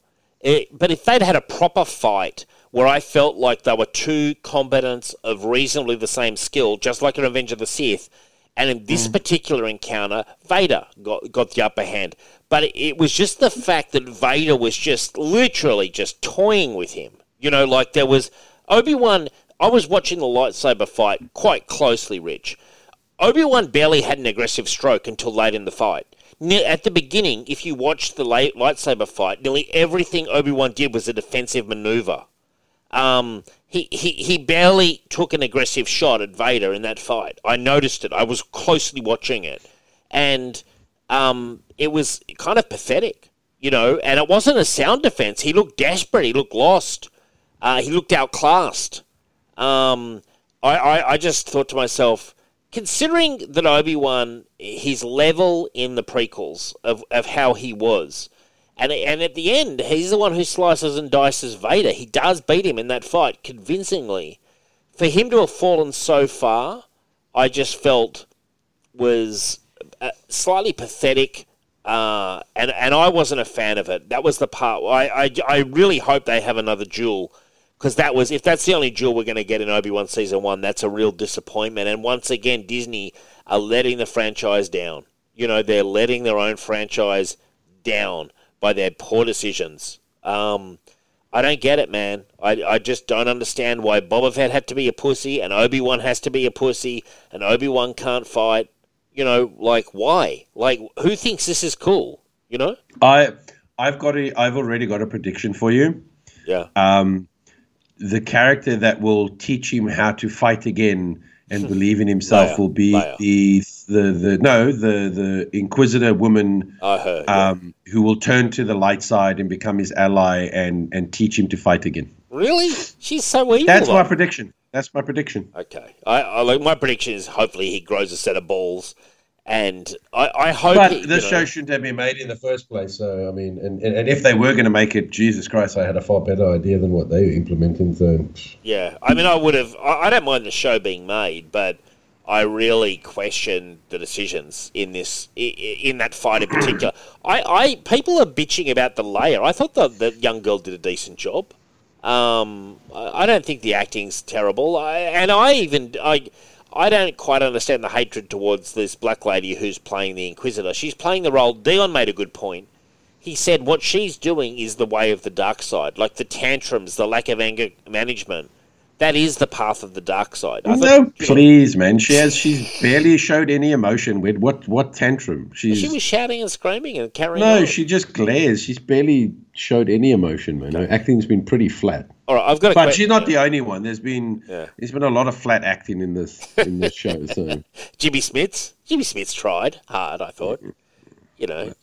Eh, but if they'd had a proper fight where I felt like they were two combatants of reasonably the same skill, just like in Revenge of the Sith, and in this particular encounter, Vader got got the upper hand. But it, it was just the fact that Vader was just literally just toying with him. You know, like there was Obi Wan. I was watching the lightsaber fight quite closely, Rich. Obi Wan barely had an aggressive stroke until late in the fight. At the beginning, if you watched the light- lightsaber fight, nearly everything Obi Wan did was a defensive maneuver. Um, he, he, he barely took an aggressive shot at Vader in that fight. I noticed it. I was closely watching it. And um, it was kind of pathetic, you know, and it wasn't a sound defense. He looked desperate. He looked lost. Uh, he looked outclassed. Um, I, I, I just thought to myself, considering that Obi Wan, his level in the prequels of, of how he was, and and at the end, he's the one who slices and dices Vader. He does beat him in that fight convincingly. For him to have fallen so far, I just felt was uh, slightly pathetic. Uh, and and I wasn't a fan of it. That was the part. I I, I really hope they have another duel because that was if that's the only jewel we're going to get in Obi Wan season one, that's a real disappointment. And once again, Disney are letting the franchise down. You know, they're letting their own franchise down by their poor decisions. Um, I don't get it, man. I, I just don't understand why Boba Fett had to be a pussy and Obi Wan has to be a pussy and Obi Wan can't fight. You know, like why? Like who thinks this is cool? You know? I I've got a I've already got a prediction for you. Yeah. Um, the character that will teach him how to fight again and believe in himself will be the the the no the the Inquisitor woman heard. yeah. um, who will turn to the light side and become his ally and and teach him to fight again. really? She's so evil. That's my prediction. That's my prediction. Okay. I, I like my prediction is hopefully he grows a set of balls, and I, I hope. But this show know, shouldn't have been made in the first place. So I mean, and, and, if they were going to make it, Jesus Christ, I had a far better idea than what they were implementing. So Yeah, I mean, I would have. I, I don't mind the show being made, but I really question the decisions in this in that fight in particular. I, I people are bitching about the Leia. I thought the the young girl did a decent job. Um, I, I don't think the acting's terrible. I, and I even I. I don't quite understand the hatred towards this black lady who's playing the Inquisitor. She's playing the role. Dion made a good point. He said what she's doing is the way of the dark side, like the tantrums, the lack of anger management. That is the path of the dark side. I no, thought- please, man. She has. She's barely showed any emotion. With what? What tantrum? She's. she was shouting and screaming and carrying no, on. she just glares. She's barely showed any emotion, man. Her acting's been pretty flat. All right, I've got But she's not the only one. There's been Yeah. there's been a lot of flat acting in this in this show. So Jimmy Smits. Jimmy Smits tried hard. I thought, you know,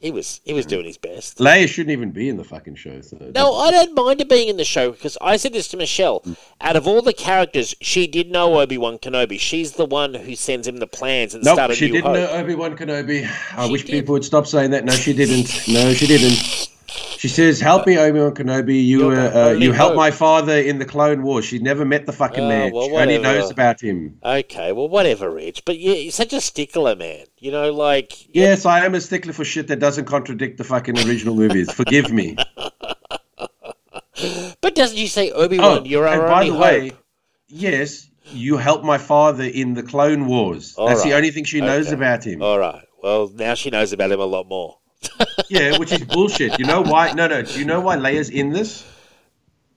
he was he was doing his best. Leia shouldn't even be in the fucking show. So No, I don't mind her being in the show because I said this to Michelle. Out of all the characters, she did know Obi Wan Kenobi. She's the one who sends him the plans and Nope, started she didn't Hope. know Obi Wan Kenobi. I She wish did. people would stop saying that. No, she didn't. No, she didn't. She says, "Help me, Obi Wan Kenobi. You uh, uh, you helped my father in the Clone Wars. She never met the fucking Oh, man. well, she only whatever. knows about him. Okay, well, whatever, Rich. But yeah, you're such a stickler, man. You know, like Yes, I am a stickler for shit that doesn't contradict the fucking original movies. Forgive me. But doesn't she say Obi Wan? you're our Oh, and by only the way, hope. yes, you helped my father in the Clone Wars. All That's the right. only thing she knows Okay. about him. All right. Well, now she knows about him a lot more. Yeah, which is bullshit. You know why? No, no. Do you know why Leia's in this?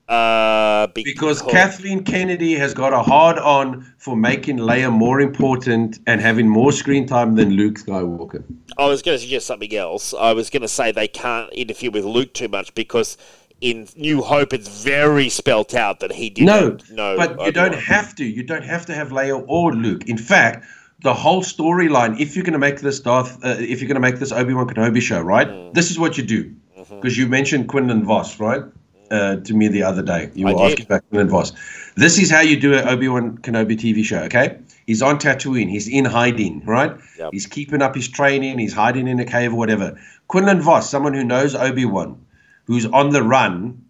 Uh, Because Kathleen Kennedy has got a hard on for making Leia more important and having more screen time than Luke Skywalker. I was going to suggest something else. I was going to say they can't interfere with Luke too much because in New Hope it's very spelt out that he didn't. No, know but you don't have to. You don't have to have Leia or Luke. In fact, the whole storyline. If you're going to make this Darth, uh, if you're going to make this Obi Wan Kenobi show, right? Mm. This is what you do. Mm-hmm. Because you mentioned Quinlan Vos, right? Uh, to me the other day, you I were did. asking about Quinlan Vos. This is how you do an Obi Wan Kenobi TV show. Okay, he's on Tatooine. He's in hiding, right? Yep. He's keeping up his training. He's hiding in a cave or whatever. Quinlan Vos, someone who knows Obi Wan, who's on the run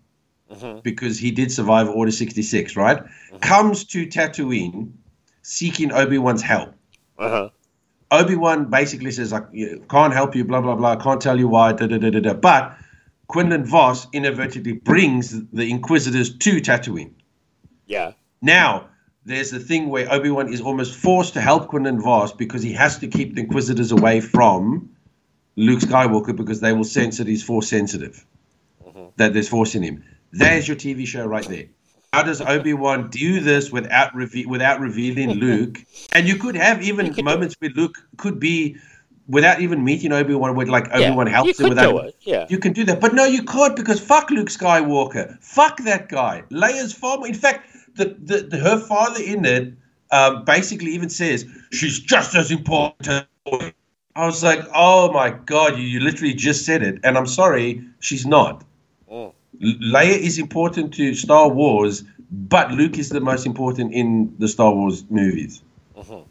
because he did survive Order 66, right? Comes to Tatooine seeking Obi Wan's help. Uh-huh. Obi Wan basically says, like, can't help you, blah, blah, blah, can't tell you why, da, da, da, da, da. But Quinlan Vos inadvertently brings the Inquisitors to Tatooine. Yeah. Now, there's the thing where Obi Wan is almost forced to help Quinlan Vos because he has to keep the Inquisitors away from Luke Skywalker because they will sense that he's force sensitive, that there's force in him. There's your TV show right there. How does Obi Wan do this without reve- without revealing Luke? And you could have even could moments where Luke could be without even meeting Obi Wan, where like Yeah, Obi Wan helps him without. do it, yeah. You can do that, but no, you can't because fuck Luke Skywalker. Fuck that guy. Leia's far more. In fact, the, the, the her father in it um, basically even says she's just as important. I was like, oh my god, you, you literally just said it, and I'm sorry, she's not. Leia is important to Star Wars, but Luke is the most important in the Star Wars movies. Mm-hmm.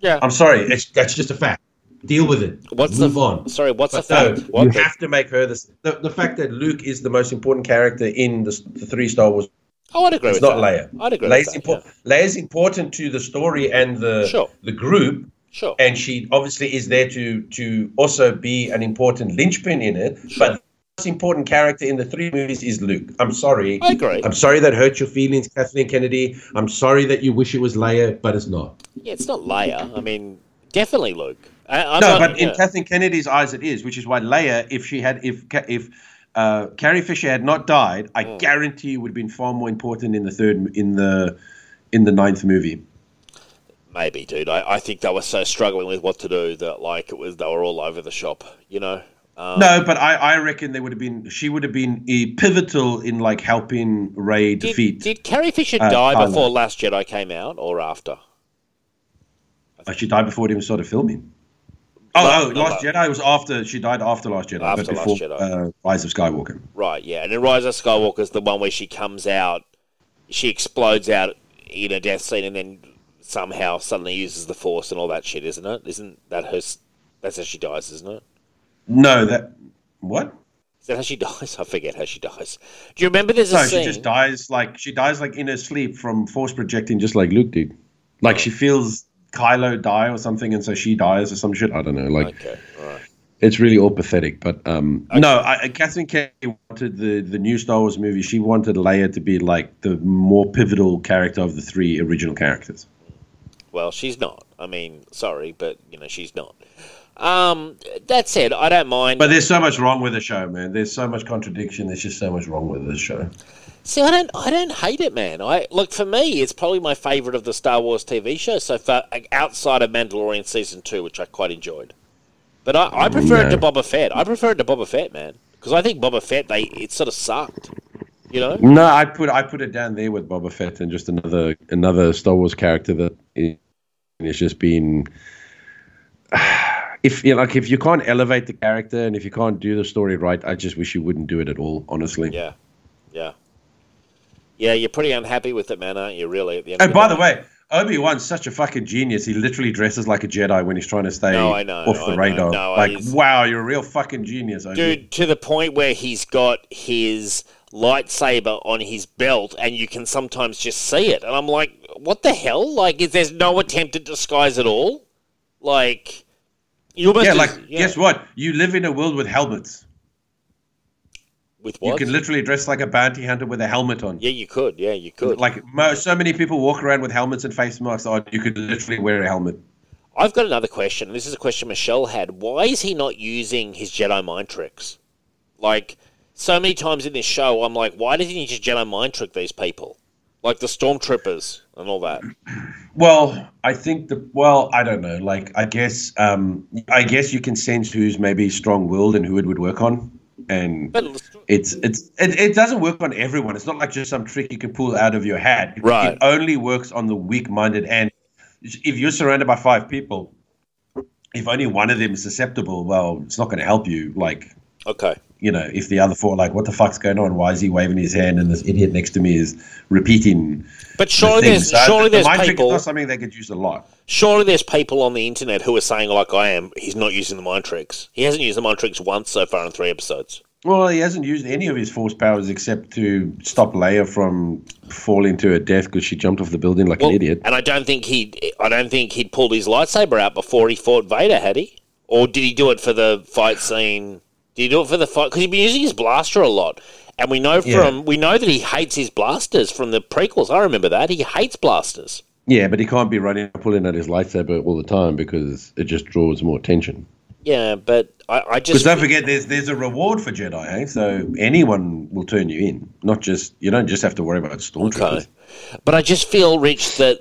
Yeah. I'm sorry, it's, that's just a fact. Deal with it. What's Move the on. Sorry, what's But the no, fact? What you the- have to make her the, the the fact that Luke is the most important character in the, the three Star Wars. oh, I'd agree It's with not that. Leia. I'd agree Leia's, with that. impor- Leia's important to the story and the Sure. the group. Sure. and she obviously is there to to also be an important linchpin in it. Sure. But the most important character in the three movies is Luke. I'm sorry. I agree. I'm sorry that hurt your feelings, Kathleen Kennedy. I'm sorry that you wish it was Leia, but it's not. Yeah, it's not Leia. I mean, definitely Luke. I, no, not- but in. Kathleen Kennedy's eyes, it is, which is why Leia, if she had, if if uh, Carrie Fisher had not died, I Hmm. guarantee you would have been far more important in the third, in the, in the ninth movie. Maybe, dude. I, I think they were so struggling with what to do that like it was they were all over the shop. You know. Um, no, but I, I reckon they would have been. She would have been a pivotal in like helping Rey Did, defeat. did Carrie Fisher uh, die before Last Jedi came out or after? Oh, she died before it even started filming. Oh, No, oh, Last no. Jedi was after. She died after Last Jedi, After but Last before Jedi. Uh, Rise of Skywalker. Right, yeah. And in Rise of Skywalker is the one where she comes out, she explodes out in a death scene, and then somehow suddenly uses the Force and all that shit, isn't it? Isn't that her? That's how she dies, isn't it? No, that what? Is that how she dies? I forget how she dies. Do you remember there's a No, scene? she just dies like she dies like in her sleep from force projecting, just like Luke did. Like she feels Kylo die or something, and so she dies or some shit. I don't know. Like Okay, right. it's really all pathetic. But um, no, I, I- Kathleen Kennedy wanted the the new Star Wars movie. She wanted Leia to be like the more pivotal character of the three original characters. Well, she's not. I mean, sorry, but you know she's not. Um, that said, I don't mind. But there's so much wrong with the show, man. There's so much contradiction. There's just so much wrong with the show. See, I don't, I don't hate it, man. I look for me, it's probably my favorite of the Star Wars TV shows so far, outside of Mandalorian season two, which I quite enjoyed. But I, I prefer it to Boba Fett. I prefer it to Boba Fett, man, because I think Boba Fett they it sort of sucked. You know? No, I put I put it down there with Boba Fett and just another another Star Wars character that is is just been. If you know, like, if you can't elevate the character and if you can't do the story right, I just wish you wouldn't do it at all. Honestly. Yeah, yeah, yeah. You're pretty unhappy with it, man, aren't you? Really? At the end. And by the the way, Obi Wan's such a fucking genius. He literally dresses like a Jedi when he's trying to stay No, I know, off I the know. radar. No, like, wow, you're a real fucking genius, Obi. dude, to the point where he's got his lightsaber on his belt, and you can sometimes just see it. And I'm like, what the hell? Like, is there's no attempt at disguise at all? Like, you yeah, like guess what? You live in a world with helmets. with what? You can literally dress like a bounty hunter with a helmet on. yeah, you could. Yeah, you could. Like so many people walk around with helmets and face masks on. You could literally wear a helmet. I've got another question. This is a question Michelle had. Why is he not using his Jedi mind tricks? Like, so many times in this show, I'm like, why doesn't he just Jedi mind trick these people? Like the stormtroopers and all that. Well, I think the well, I don't know. Like, I guess, um, I guess you can sense who's maybe strong-willed and who it would work on, and But it's it's it, it doesn't work on everyone. It's not like just some trick you can pull out of your hat. Right. It only works on the weak-minded, and if you're surrounded by five people, if only one of them is susceptible, well, it's not going to help you. Like, okay. you know, if the other four like, what the fuck's going on? Why is he waving his hand and this idiot next to me is repeating? But surely things? there's So surely the there's mind trick is people not something they could use a lot. surely there's people on the internet who are saying like I am. He's not using the mind tricks. He hasn't used the mind tricks once so far in three episodes. Well, he hasn't used any of his force powers except to stop Leia from falling to her death because she jumped off the building like Well, an idiot. And I don't think he I don't think he'd pulled his lightsaber out before he fought Vader, had he? Or did he do it for the fight scene? Did he do it for the fight? Because he'd been using his blaster a lot, and we know Yeah. from we know that he hates his blasters from the prequels. I remember that he hates blasters. Yeah, but he can't be running and pulling out his lightsaber all the time because it just draws more attention. Yeah, but I, I Because just don't forget, there's there's a reward for Jedi, eh? So anyone will turn you in. Not just you don't just have to worry about stormtroopers. Okay. But I just feel, Rich, that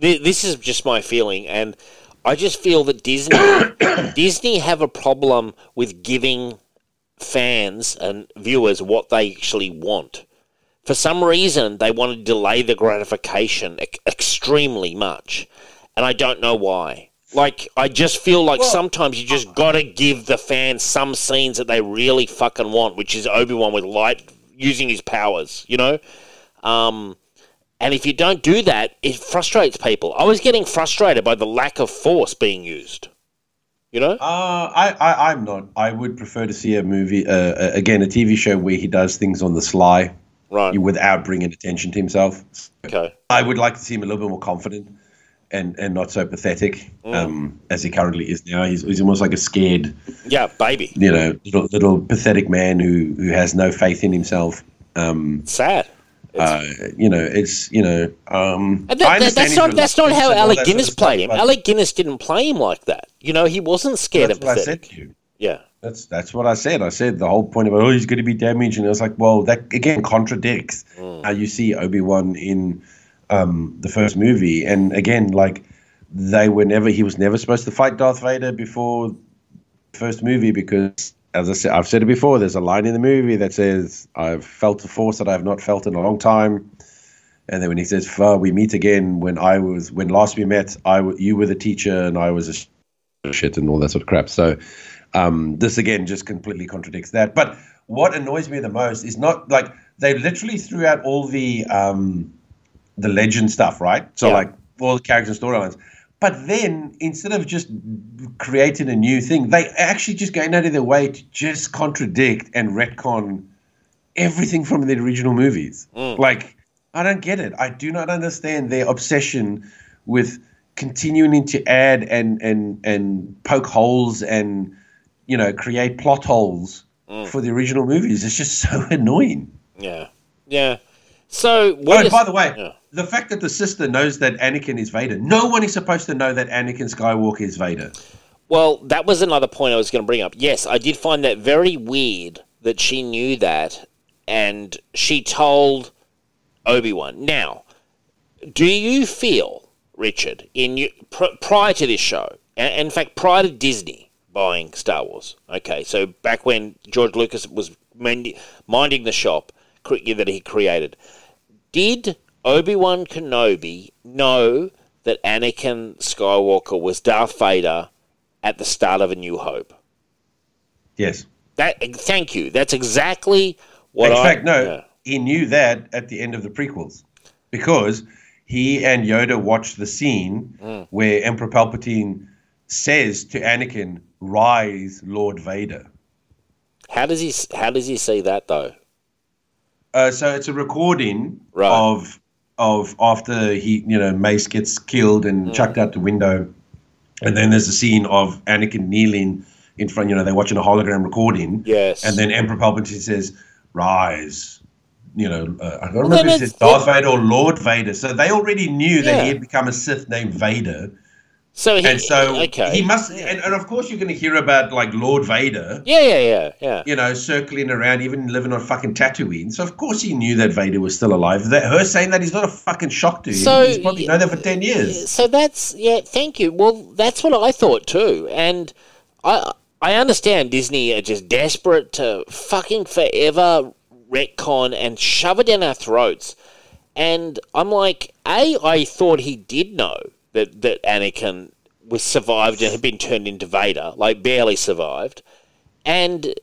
th- this is just my feeling, and I just feel that Disney Disney have a problem with giving fans and viewers what they actually want. For some reason, they want to delay the gratification ex- extremely much, and I don't know why. Like, I just feel like sometimes you just gotta give the fans some scenes that they really fucking want, which is Obi Wan with light using his powers, you know? Um, and if you don't do that, it frustrates people. I was getting frustrated by the lack of force being used. You know? Uh, I, I, I'm not. I would prefer to see a movie, uh, uh, again, a TV show where he does things on the sly Right. without bringing attention to himself. Okay. I would like to see him a little bit more confident and, and not so pathetic um, as he currently is now. He's, he's almost like a scared, Yeah, baby. you know, little, little pathetic man who, who has no faith in himself. Um, sad. Uh, you know, it's, you know, um, that, that, that's not that's not how Alec that sort of Guinness played him. Alec Guinness didn't play him like that. You know, he wasn't scared That's and I said pathetic. to you. Yeah. That's that's what I said. I said the whole point about oh he's going to be damaged, and I was like, well, that again contradicts Mm. how you see Obi Wan in um, the first movie, and again, like they were never he was never supposed to fight Darth Vader before the first movie because, as I said, I've said it before. There's a line in the movie that says, "I've felt a Force that I've not felt in a long time." And then when he says, "Far we meet again," when I was when last we met, I you were the teacher and I was a shit and all that sort of crap. So um, this again just completely contradicts that. But what annoys me the most is not like they literally threw out all the um, the legend stuff, right? So Yeah. like all the characters and storylines. But then instead of just creating a new thing, they actually just going out of their way to just contradict and retcon everything from the original movies. Mm. Like, I don't get it. I do not understand their obsession with continuing to add and and and poke holes and you know create plot holes mm. for the original movies. It's just so annoying. Yeah. Yeah. So Oh, what and is- by the way, Yeah. the fact that the sister knows that Anakin is Vader, no one is supposed to know that Anakin Skywalker is Vader. Well, that was another point I was going to bring up. Yes, I did find that very weird that she knew that and she told Obi-Wan. Now, do you feel, Richard, in you, pr- prior to this show, and in fact prior to Disney buying Star Wars, okay, so back when George Lucas was minding the shop that he created, did Obi-Wan Kenobi know that Anakin Skywalker was Darth Vader at the start of A New Hope? Yes. That thank you. That's exactly what In I fact, no, yeah. he knew that at the end of the prequels because he and Yoda watched the scene Mm. where Emperor Palpatine says to Anakin, "Rise, Lord Vader." How does he? How does he see that though? Uh, so it's a recording Right. of of after he, you know, Mace gets killed and Mm. chucked out the window, and then there's a scene of Anakin kneeling in front. You know, they're watching a hologram recording, Yes. and then Emperor Palpatine says, "Rise." You know, uh, I don't remember if it's- it's Darth Vader or Lord Vader. So they already knew that he had become a Sith named Vader, So he, and so okay. he must. And, and of course, you're going to hear about like Lord Vader yeah, yeah, yeah, yeah. you know, circling around, even living on fucking Tatooine. So of course he knew that Vader was still alive. That her saying that he's not a fucking shock to him. So, he's probably known that for ten years. So that's yeah. Thank you. Well, that's what I thought too, and I I understand Disney are just desperate to fucking forever retcon and shove it down our throats, and I'm like, a I thought he did know that that Anakin was survived and had been turned into Vader, like barely survived, and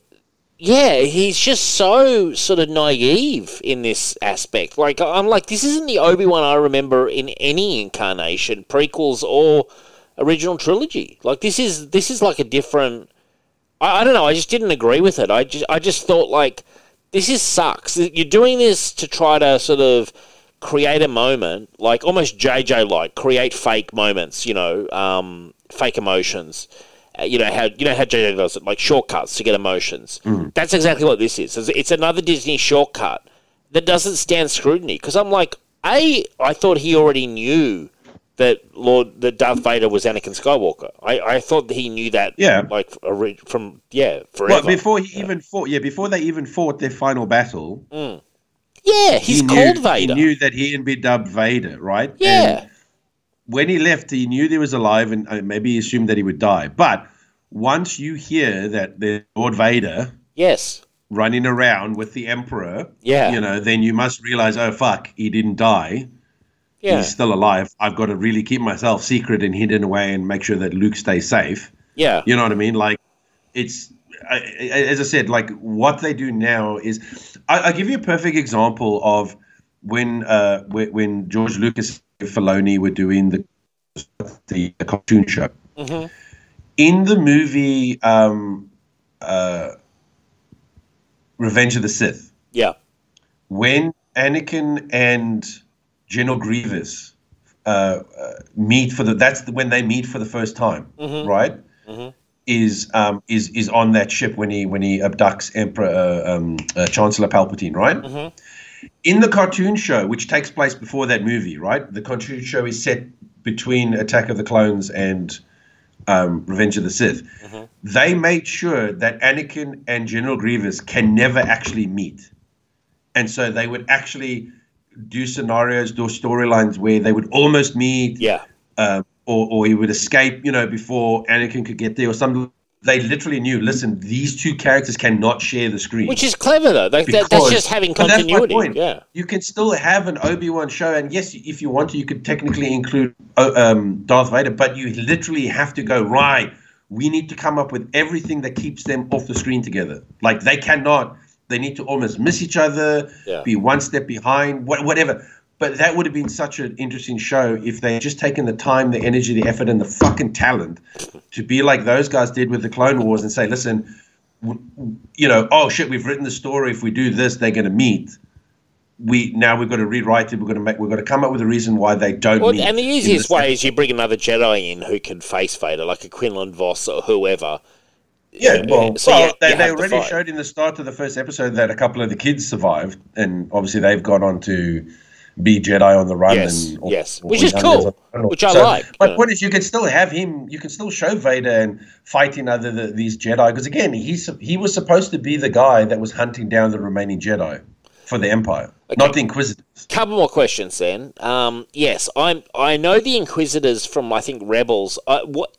yeah, he's just so sort of naive in this aspect. Like I'm like, this isn't the Obi Wan I remember in any incarnation, prequels or original trilogy. Like this is this is like a different. I, I don't know. I just didn't agree with it. I just I just thought like this is sucks. You're doing this to try to sort of create a moment, like almost JJ like create fake moments. You know, um, fake emotions. Uh, you know how you know how JJ does it, like shortcuts to get emotions. That's exactly what this is. It's, it's another Disney shortcut that doesn't stand scrutiny. Because I'm like, a, I thought he already knew that Lord that Darth Vader was Anakin Skywalker. I, I thought that he knew that. Yeah. like from yeah forever. Well, before he even fought, yeah, before they even fought their final battle, yeah, he's he called Vader. He knew that he had been dubbed Vader, right? yeah, And when he left, he knew he was alive, and uh, maybe he assumed that he would die. But once you hear that there's Lord Vader yes, running around with the Emperor, Yeah. you know, then you must realize, oh fuck, he didn't die. yeah, he's still alive. I've got to really keep myself secret and hidden away and make sure that Luke stays safe. yeah, You know what I mean? Like, it's I, as I said, like what they do now is. I, give you a perfect example of when uh when, George Lucas and Filoni were doing the the cartoon show. Mhm. In the movie um, uh, Revenge of the Sith, yeah, when Anakin and General Grievous uh, uh, meet for the that's the, when they meet for the first time, right? Is um, is is on that ship when he when he abducts Emperor uh, um, uh, Chancellor Palpatine, right? In the cartoon show, which takes place before that movie, right? The cartoon show is set between Attack of the Clones and um, Revenge of the Sith. They made sure that Anakin and General Grievous can never actually meet and so they would actually do scenarios, do storylines where they would almost meet, yeah, uh, or or he would escape, you know, before Anakin could get there, or something. They literally knew. Listen, these two characters cannot share the screen. which is clever though. Like, that, that's just having but that's my continuity. point. Yeah, You can still have an Obi Wan show, and yes, if you want to, you could technically include uh, um, Darth Vader, but you literally have to go right. We need to come up with everything that keeps them off the screen together. Like they cannot. They need to almost miss each other, Yeah. be one step behind, wha- whatever. But that would have been such an interesting show if they had just taken the time, the energy, the effort, and the fucking talent to be like those guys did with the Clone Wars and say, listen, you know, oh shit, we've written the story. If we do this, they're going to meet. We now we've got to rewrite it. We're going to make. We've got to come up with a reason why they don't well, meet. and the easiest way is you bring another Jedi in who can face Vader, like a Quinlan Vos or whoever. Yeah, well, So well you- they, you they already showed in the start of the first episode that a couple of the kids survived, and obviously they've gone on to be Jedi on the run. Yes, and, or- yes. or Which is cool, ones on the run. which I like, My know. point is, you can still have him. You can still show Vader and fighting other the, these Jedi because again, he's he was supposed to be the guy that was hunting down the remaining Jedi for the Empire, not the Inquisitors. Couple more questions then. Um, yes, I'm. I know the Inquisitors from I think Rebels. Uh, what?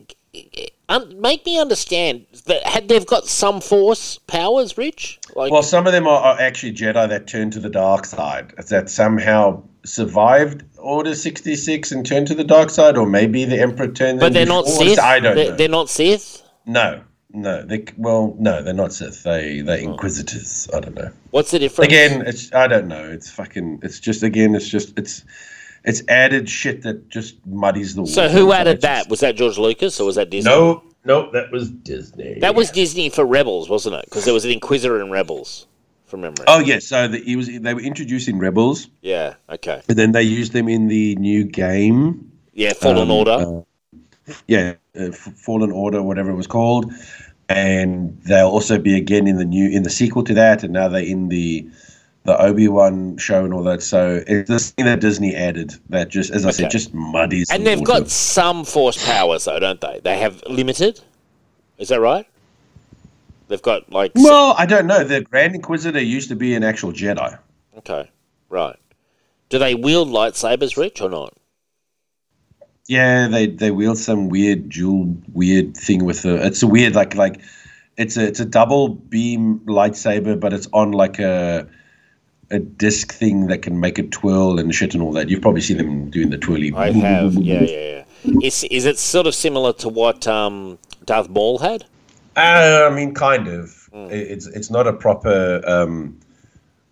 Make me understand that had they've got some Force powers, Rich. Like, Well, some of them are, are actually Jedi that turned to the dark side, that somehow survived Order 66 and turned to the dark side, or maybe the Emperor turned them but they're not. Sith. I don't they're, know. they're not Sith. No, no. They, well, no, they're not Sith. They, Oh. they're hmm. Inquisitors. I don't know. What's the difference? Again, it's I don't know. It's fucking. It's just again. It's just it's. It's added shit that just muddies the water. So who added that? Was that George Lucas or was that Disney? No, no, that was Disney. That was Disney for Rebels, wasn't it? Because there was an Inquisitor in Rebels, from memory. Oh yes, so the, he was. They were introducing rebels, Yeah. Okay. and then they used them in the new game. Yeah. Fallen Um, Order. uh, yeah, uh, Fallen Order, whatever it was called, and they'll also be again in the new in the sequel to that, and now they're in the the Obi Wan show and all that. So it's this thing that Disney added that just, as I Okay. said, just muddies. and the they've water. got some force powers, though, don't they? They have limited. Is that right? They've got like. Well, I don't know. The Grand Inquisitor used to be an actual Jedi. Okay. Right. Do they wield lightsabers, Rich, or not? Yeah, they they wield some weird dual weird thing with the. It's a weird like like, it's a it's a double beam lightsaber, but it's on like a a disc thing that can make it twirl and shit and all that. You've probably seen them doing the twirly. I have. Yeah, yeah, yeah. Is is it sort of similar to what um, Darth Maul had? Uh, I mean, kind of. It- It's it's not a proper um,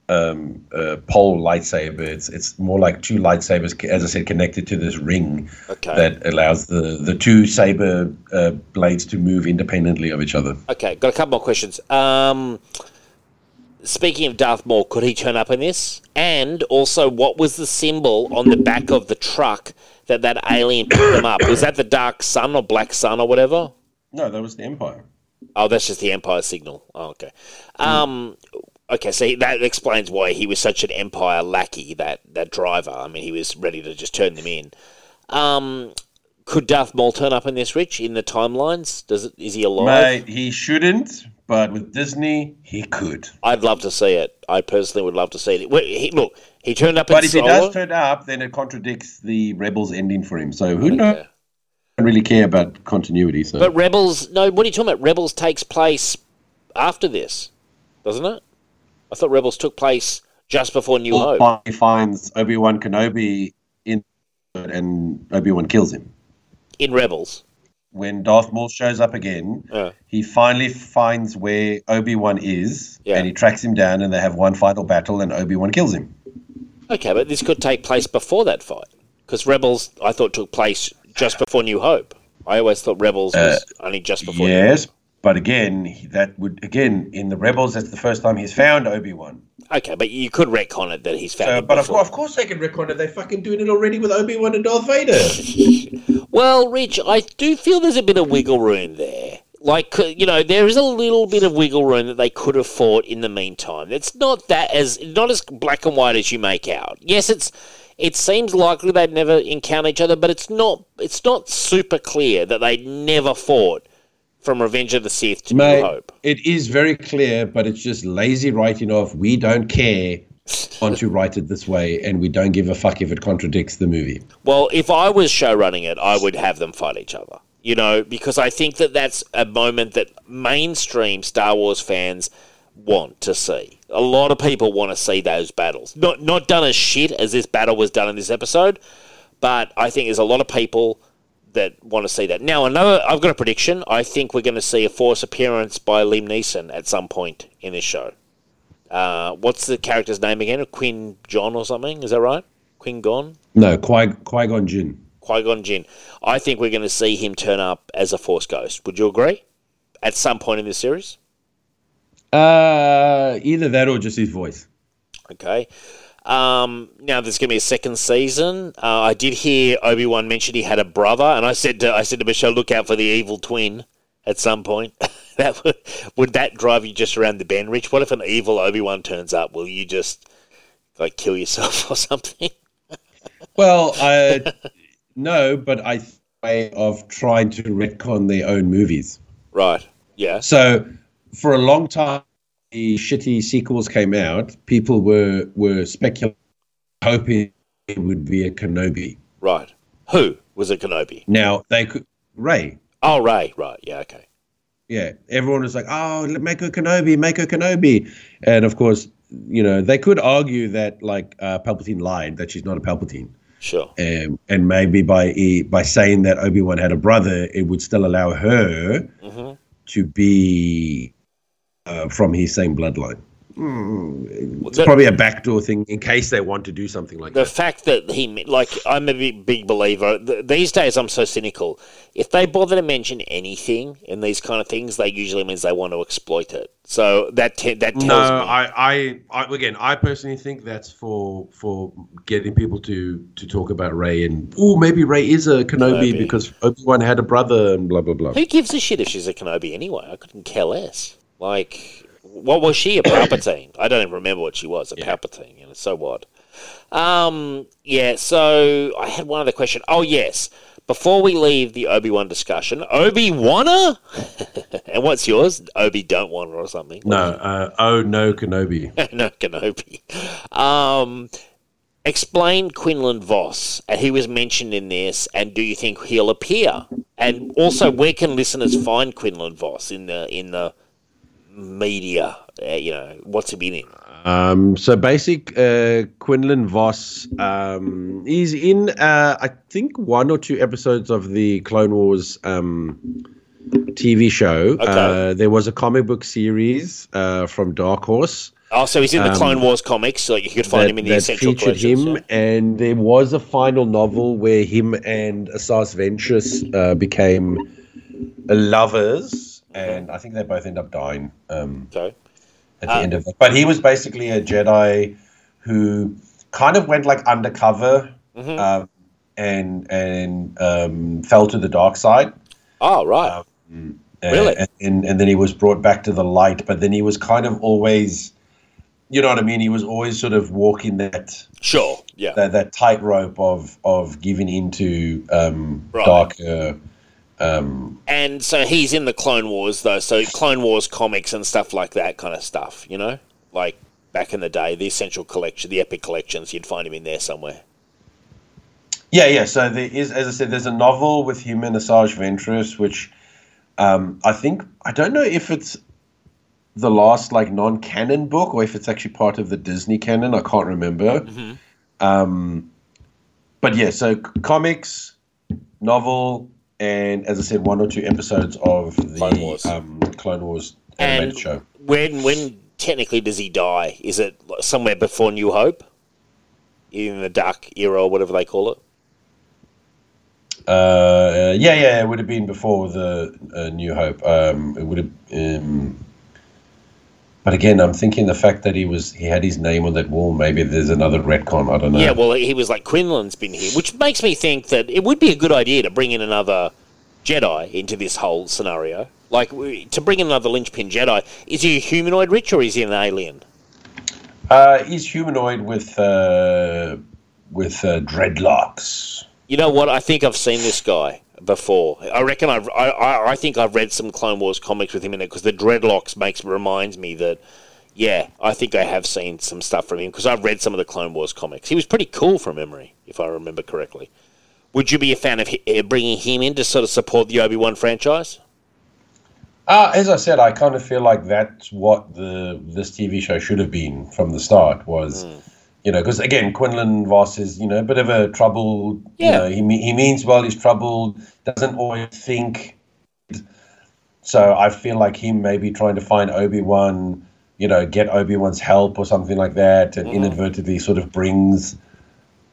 um, uh, pole lightsaber. It's it's more like two lightsabers, as I said, connected to this ring Okay. that allows the the two saber uh, blades to move independently of each other. Okay, got a couple more questions. Um, speaking of Darth Maul, could he turn up in this? And also, what was the symbol on the back of the truck that that alien picked them up? Was that the Dark Sun or Black Sun or whatever? No, that was the Empire. Oh, that's just the Empire signal. Oh, okay. Um, okay, so that explains why he was such an Empire lackey. That that driver. I mean, he was ready to just turn them in. Um, could Darth Maul turn up in this, Rich? In the timelines, does it? Is he alive? Mate, he shouldn't, but with Disney, he could. I'd love to see it. I personally would love to see it. Well, he, look, he turned up But in if he does turn up, then it contradicts the Rebels ending for him. So who knows? I don't really care about continuity. So But Rebels, no, what are you talking about? Rebels takes place after this, doesn't it? I thought Rebels took place just before New Hope. he finds Obi Wan Kenobi in, and Obi Wan kills him. In Rebels. When Darth Maul shows up again, Yeah. he finally finds where Obi Wan is, Yeah. and he tracks him down, and they have one final battle, and Obi Wan kills him. Okay, but this could take place before that fight. Because Rebels, I thought, took place just before New Hope. I always thought Rebels was uh, only just before New yes, but again, that would again in the Rebels. That's the first time he's found Obi Wan. Okay, but you could retcon it that he's found uh, So, but of course, of course, they can record it. They're fucking doing it already with Obi Wan and Darth Vader. Well, Rich, I do feel there's a bit of wiggle room there. Like, uh, you know, there is a little bit of wiggle room that they could have fought in the meantime. It's not that as not as black and white as you make out. Yes, it's it seems likely they'd never encounter each other, but it's not it's not super clear that they'd never fought from Revenge of the Sith to New Hope. it is very clear, but it's just lazy writing of we don't care want to write it this way and we don't give a fuck if it contradicts the movie. Well, if I was show running it, I would have them fight each other. You know, because I think that that's a moment that mainstream Star Wars fans want to see. A lot of people want to see those battles. Not not done as shit as this battle was done in this episode, but I think there's a lot of people that want to see that. Now, another I've got a prediction. I think we're going to see a force appearance by Liam Neeson at some point in this show. Uh, what's the character's name again? Quinn John or something? Is that right? Quinn Gon? No, Qui Gon Jinn. Qui Gon Jinn. I think we're going to see him turn up as a Force Ghost. Would you agree? At some point in this series? Uh, either that or just his voice. Okay. Um, now there's going to be a second season. Uh, I did hear Obi Wan mention he had a brother, and I said to I said to Michelle, look out for the evil twin at some point. that would, would that drive you just around the bend, Rich? What if an evil Obi Wan turns up? Will you just like kill yourself or something? Well, I no, but I th- way of trying to retcon their own movies. Right. Yeah. So for a long time, the shitty sequels came out. People were were speculating, hoping it would be a Kenobi. Right. Who was a Kenobi. Now they could Rey. Oh, Rey. Right. Yeah. Okay. Yeah, everyone was like, "Oh, make a Kenobi, make a Kenobi," and of course, you know they could argue that like uh, Palpatine lied that she's not a Palpatine, Sure. um, and maybe by by saying that Obi Wan had a brother, it would still allow her hmm to be uh, from his same bloodline. It's The- probably a backdoor thing in case they want to do something like the that. The fact that he like i'm a big, big believer th- these days i'm so cynical if they bother to mention anything in these kind of things they usually means they want to exploit it so that te- that tells No, me I, I, I, again, I personally think that's for for getting people to to talk about Rey and oh, maybe Rey is a Kenobi, Kenobi. because Obi Wan had a brother and blah blah blah. who gives a shit if she's a kenobi anyway i couldn't care less like what was she a palpatine i don't even remember what she was a palpatine you know so what um yeah so i had one other question oh yes before we leave the Obi-Wan discussion, Obi-Wanna? and what's yours? Obi don't wanna or something? No, uh, oh no, Kenobi. no, Kenobi. Um, explain Quinlan Vos, he was mentioned in this, and do you think he'll appear? And also, where can listeners find Quinlan Vos in the in the media? Uh, you know, what's he been in? Um, so basic, uh, Quinlan Vos, um, he's in, uh, I think one or two episodes of the Clone Wars, um, TV show. Uh, there was a comic book series, uh, from Dark Horse. Oh, so he's in the Clone Wars comics, so you could find that, him in the that essential featured him, yeah. and there was a final novel where him and Asajj Ventress uh, became lovers, and I think they both end up dying um, So, at the end of it. But he was basically a Jedi who kind of went like undercover Mm-hmm. um, and and um, fell to the dark side. oh right, And, Really? And, and then he was brought back to the light, but then he was kind of always, you know what I mean? He was always sort of walking that sure, yeah. that, that tightrope of of giving into um, Right. darker. Um, And so he's in the Clone Wars, though. So Clone Wars comics and stuff like that kind of stuff, you know? Like back in the day, the Essential Collection, the Epic Collections, you'd find him in there somewhere. yeah, yeah. So there is, as I said, there's a novel with him and Asajj Ventress, which um, I think I don't know if it's the last like non-canon book or if it's actually part of the Disney canon. I can't remember. Um, but yeah, so comics, novel, and as I said, one or two episodes of the Clone Wars. Um, Clone Wars animated And show. when when technically does he die? Is it somewhere before New Hope? In the Dark Era or whatever they call it? Uh, yeah, yeah, it would have been before the uh, New Hope. Um, it would have. Um, but again, I'm thinking the fact that he was he had his name on that wall. Maybe there's another retcon. I don't know. Yeah, well, he was like Quinlan's been here, which makes me think that it would be a good idea to bring in another Jedi into this whole scenario. Like to bring in another linchpin Jedi. Is he a humanoid, Rich, or is he an alien? uh, he's humanoid with uh, with uh, dreadlocks. You know what? I think I've seen this guy before. I reckon I've. I, I, I think I've read some Clone Wars comics with him in it because the dreadlocks makes reminds me that. Yeah, I think I have seen some stuff from him because I've read some of the Clone Wars comics. He was pretty cool from memory, if I remember correctly. Would you be a fan of uh, bringing him in to sort of support the Obi Wan franchise? Uh, as I said, I kind of feel like that's what the this TV show should have been from the start. Was you know because again, Quinlan Vos is you know a bit of a troubled. Yeah. You know, he he means well. He's troubled. Doesn't always think. So I feel like him maybe trying to find Obi Wan, you know, get Obi Wan's help or something like that, and inadvertently sort of brings,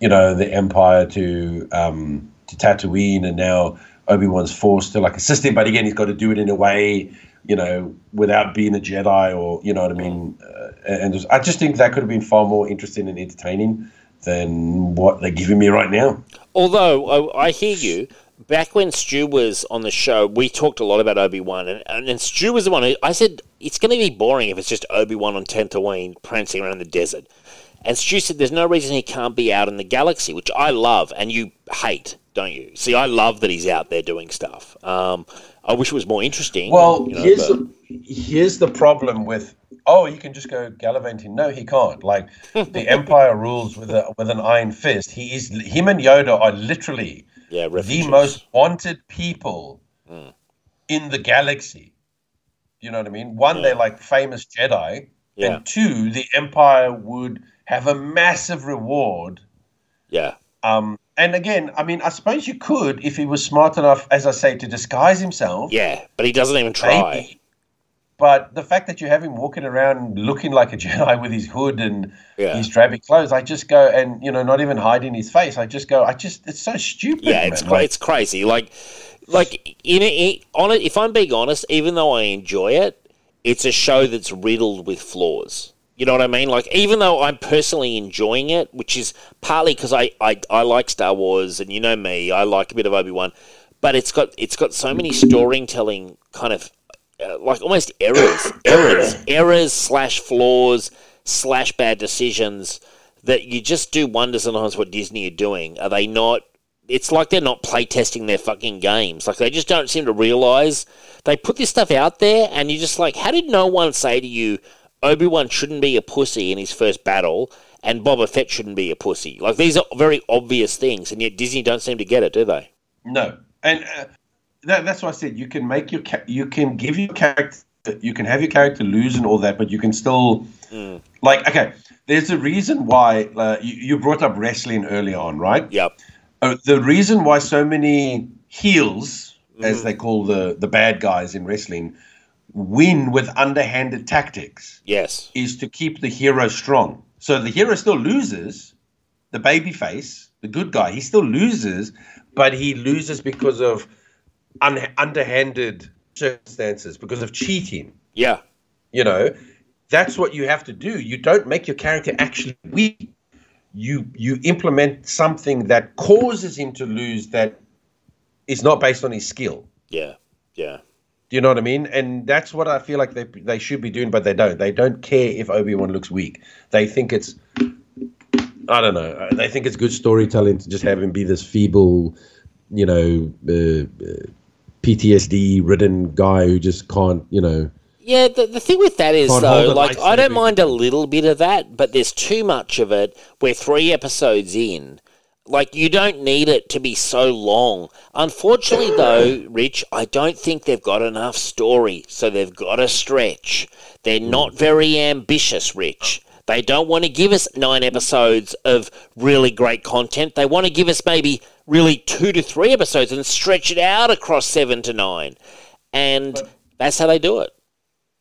you know, the Empire to um, to Tatooine, and now Obi Wan's forced to like assist him, but again, he's got to do it in a way, you know, without being a Jedi, or you know what I mean. Uh, and just, I just think that could have been far more interesting and entertaining than what they're giving me right now. Although I, I hear you, back when Stu was on the show, we talked a lot about Obi Wan, and, and then Stu was the one who I said it's going to be boring if it's just Obi Wan on Tatooine prancing around the desert. And Stu said there's no reason he can't be out in the galaxy, which I love, and you hate, don't you? See, I love that he's out there doing stuff. Um, I wish it was more interesting. Well, you know, here's but- the, here's the problem with oh, you can just go gallivanting. No, he can't. Like the Empire rules with a with an iron fist. He is him and Yoda are literally yeah, the most wanted people Hmm. in the galaxy. You know what I mean? One, they're like famous Jedi, Yeah. and two, the Empire would have a massive reward. yeah, Um, and again, I mean, I suppose you could if he was smart enough, as I say, to disguise himself. yeah, but he doesn't even try. Maybe. But the fact that you have him walking around looking like a Jedi with his hood and Yeah. his drabby clothes, I just go and you know not even hiding his face. I just go. I just it's so stupid. Yeah, it's man. cra- Like, it's crazy. Like, like in, in on it. If I'm being honest, even though I enjoy it, it's a show that's riddled with flaws. You know what I mean? Like, even though I'm personally enjoying it, which is partly because I, I I like Star Wars, and you know me, I like a bit of Obi Wan, but it's got it's got so many storytelling kind of uh, like almost errors, errors, errors slash flaws slash bad decisions that you just do wonder sometimes what Disney are doing. Are they not? It's like they're not playtesting their fucking games. Like they just don't seem to realize they put this stuff out there, and you're just like, how did no one say to you, Obi Wan shouldn't be a pussy in his first battle, and Boba Fett shouldn't be a pussy? Like these are very obvious things, and yet Disney don't seem to get it, do they? No, and uh, that, that's why I said you can make your ca- you can give your character you can have your character lose and all that, but you can still like okay. There's a reason why uh, you, you brought up wrestling early on, right? Yep. Uh, the reason why so many heels, as they call the the bad guys in wrestling, win with underhanded tactics Yes. is to keep the hero strong. So the hero still loses, the baby face, the good guy, he still loses, but he loses because of un- underhanded circumstances, because of cheating. Yeah. You know, that's what you have to do. You don't make your character actually weak. You you implement something that causes him to lose that is not based on his skill. Yeah. Yeah. Do you know what I mean? And that's what I feel like they they should be doing, but they don't. They don't care if Obi Wan looks weak. They think it's I don't know. uh, They think it's good storytelling to just have him be this feeble, you know, uh, uh, PTSD ridden guy who just can't, you know. Yeah, the, the thing with that is though, like I don't mind a little bit of that, but there's too much of it. We're three episodes in. Like you don't need it to be so long. Unfortunately though, Rich, I don't think they've got enough story, so they've got to stretch. They're not very ambitious, Rich. They don't want to give us nine episodes of really great content. They want to give us maybe really two to three episodes and stretch it out across seven to nine. And that's how they do it.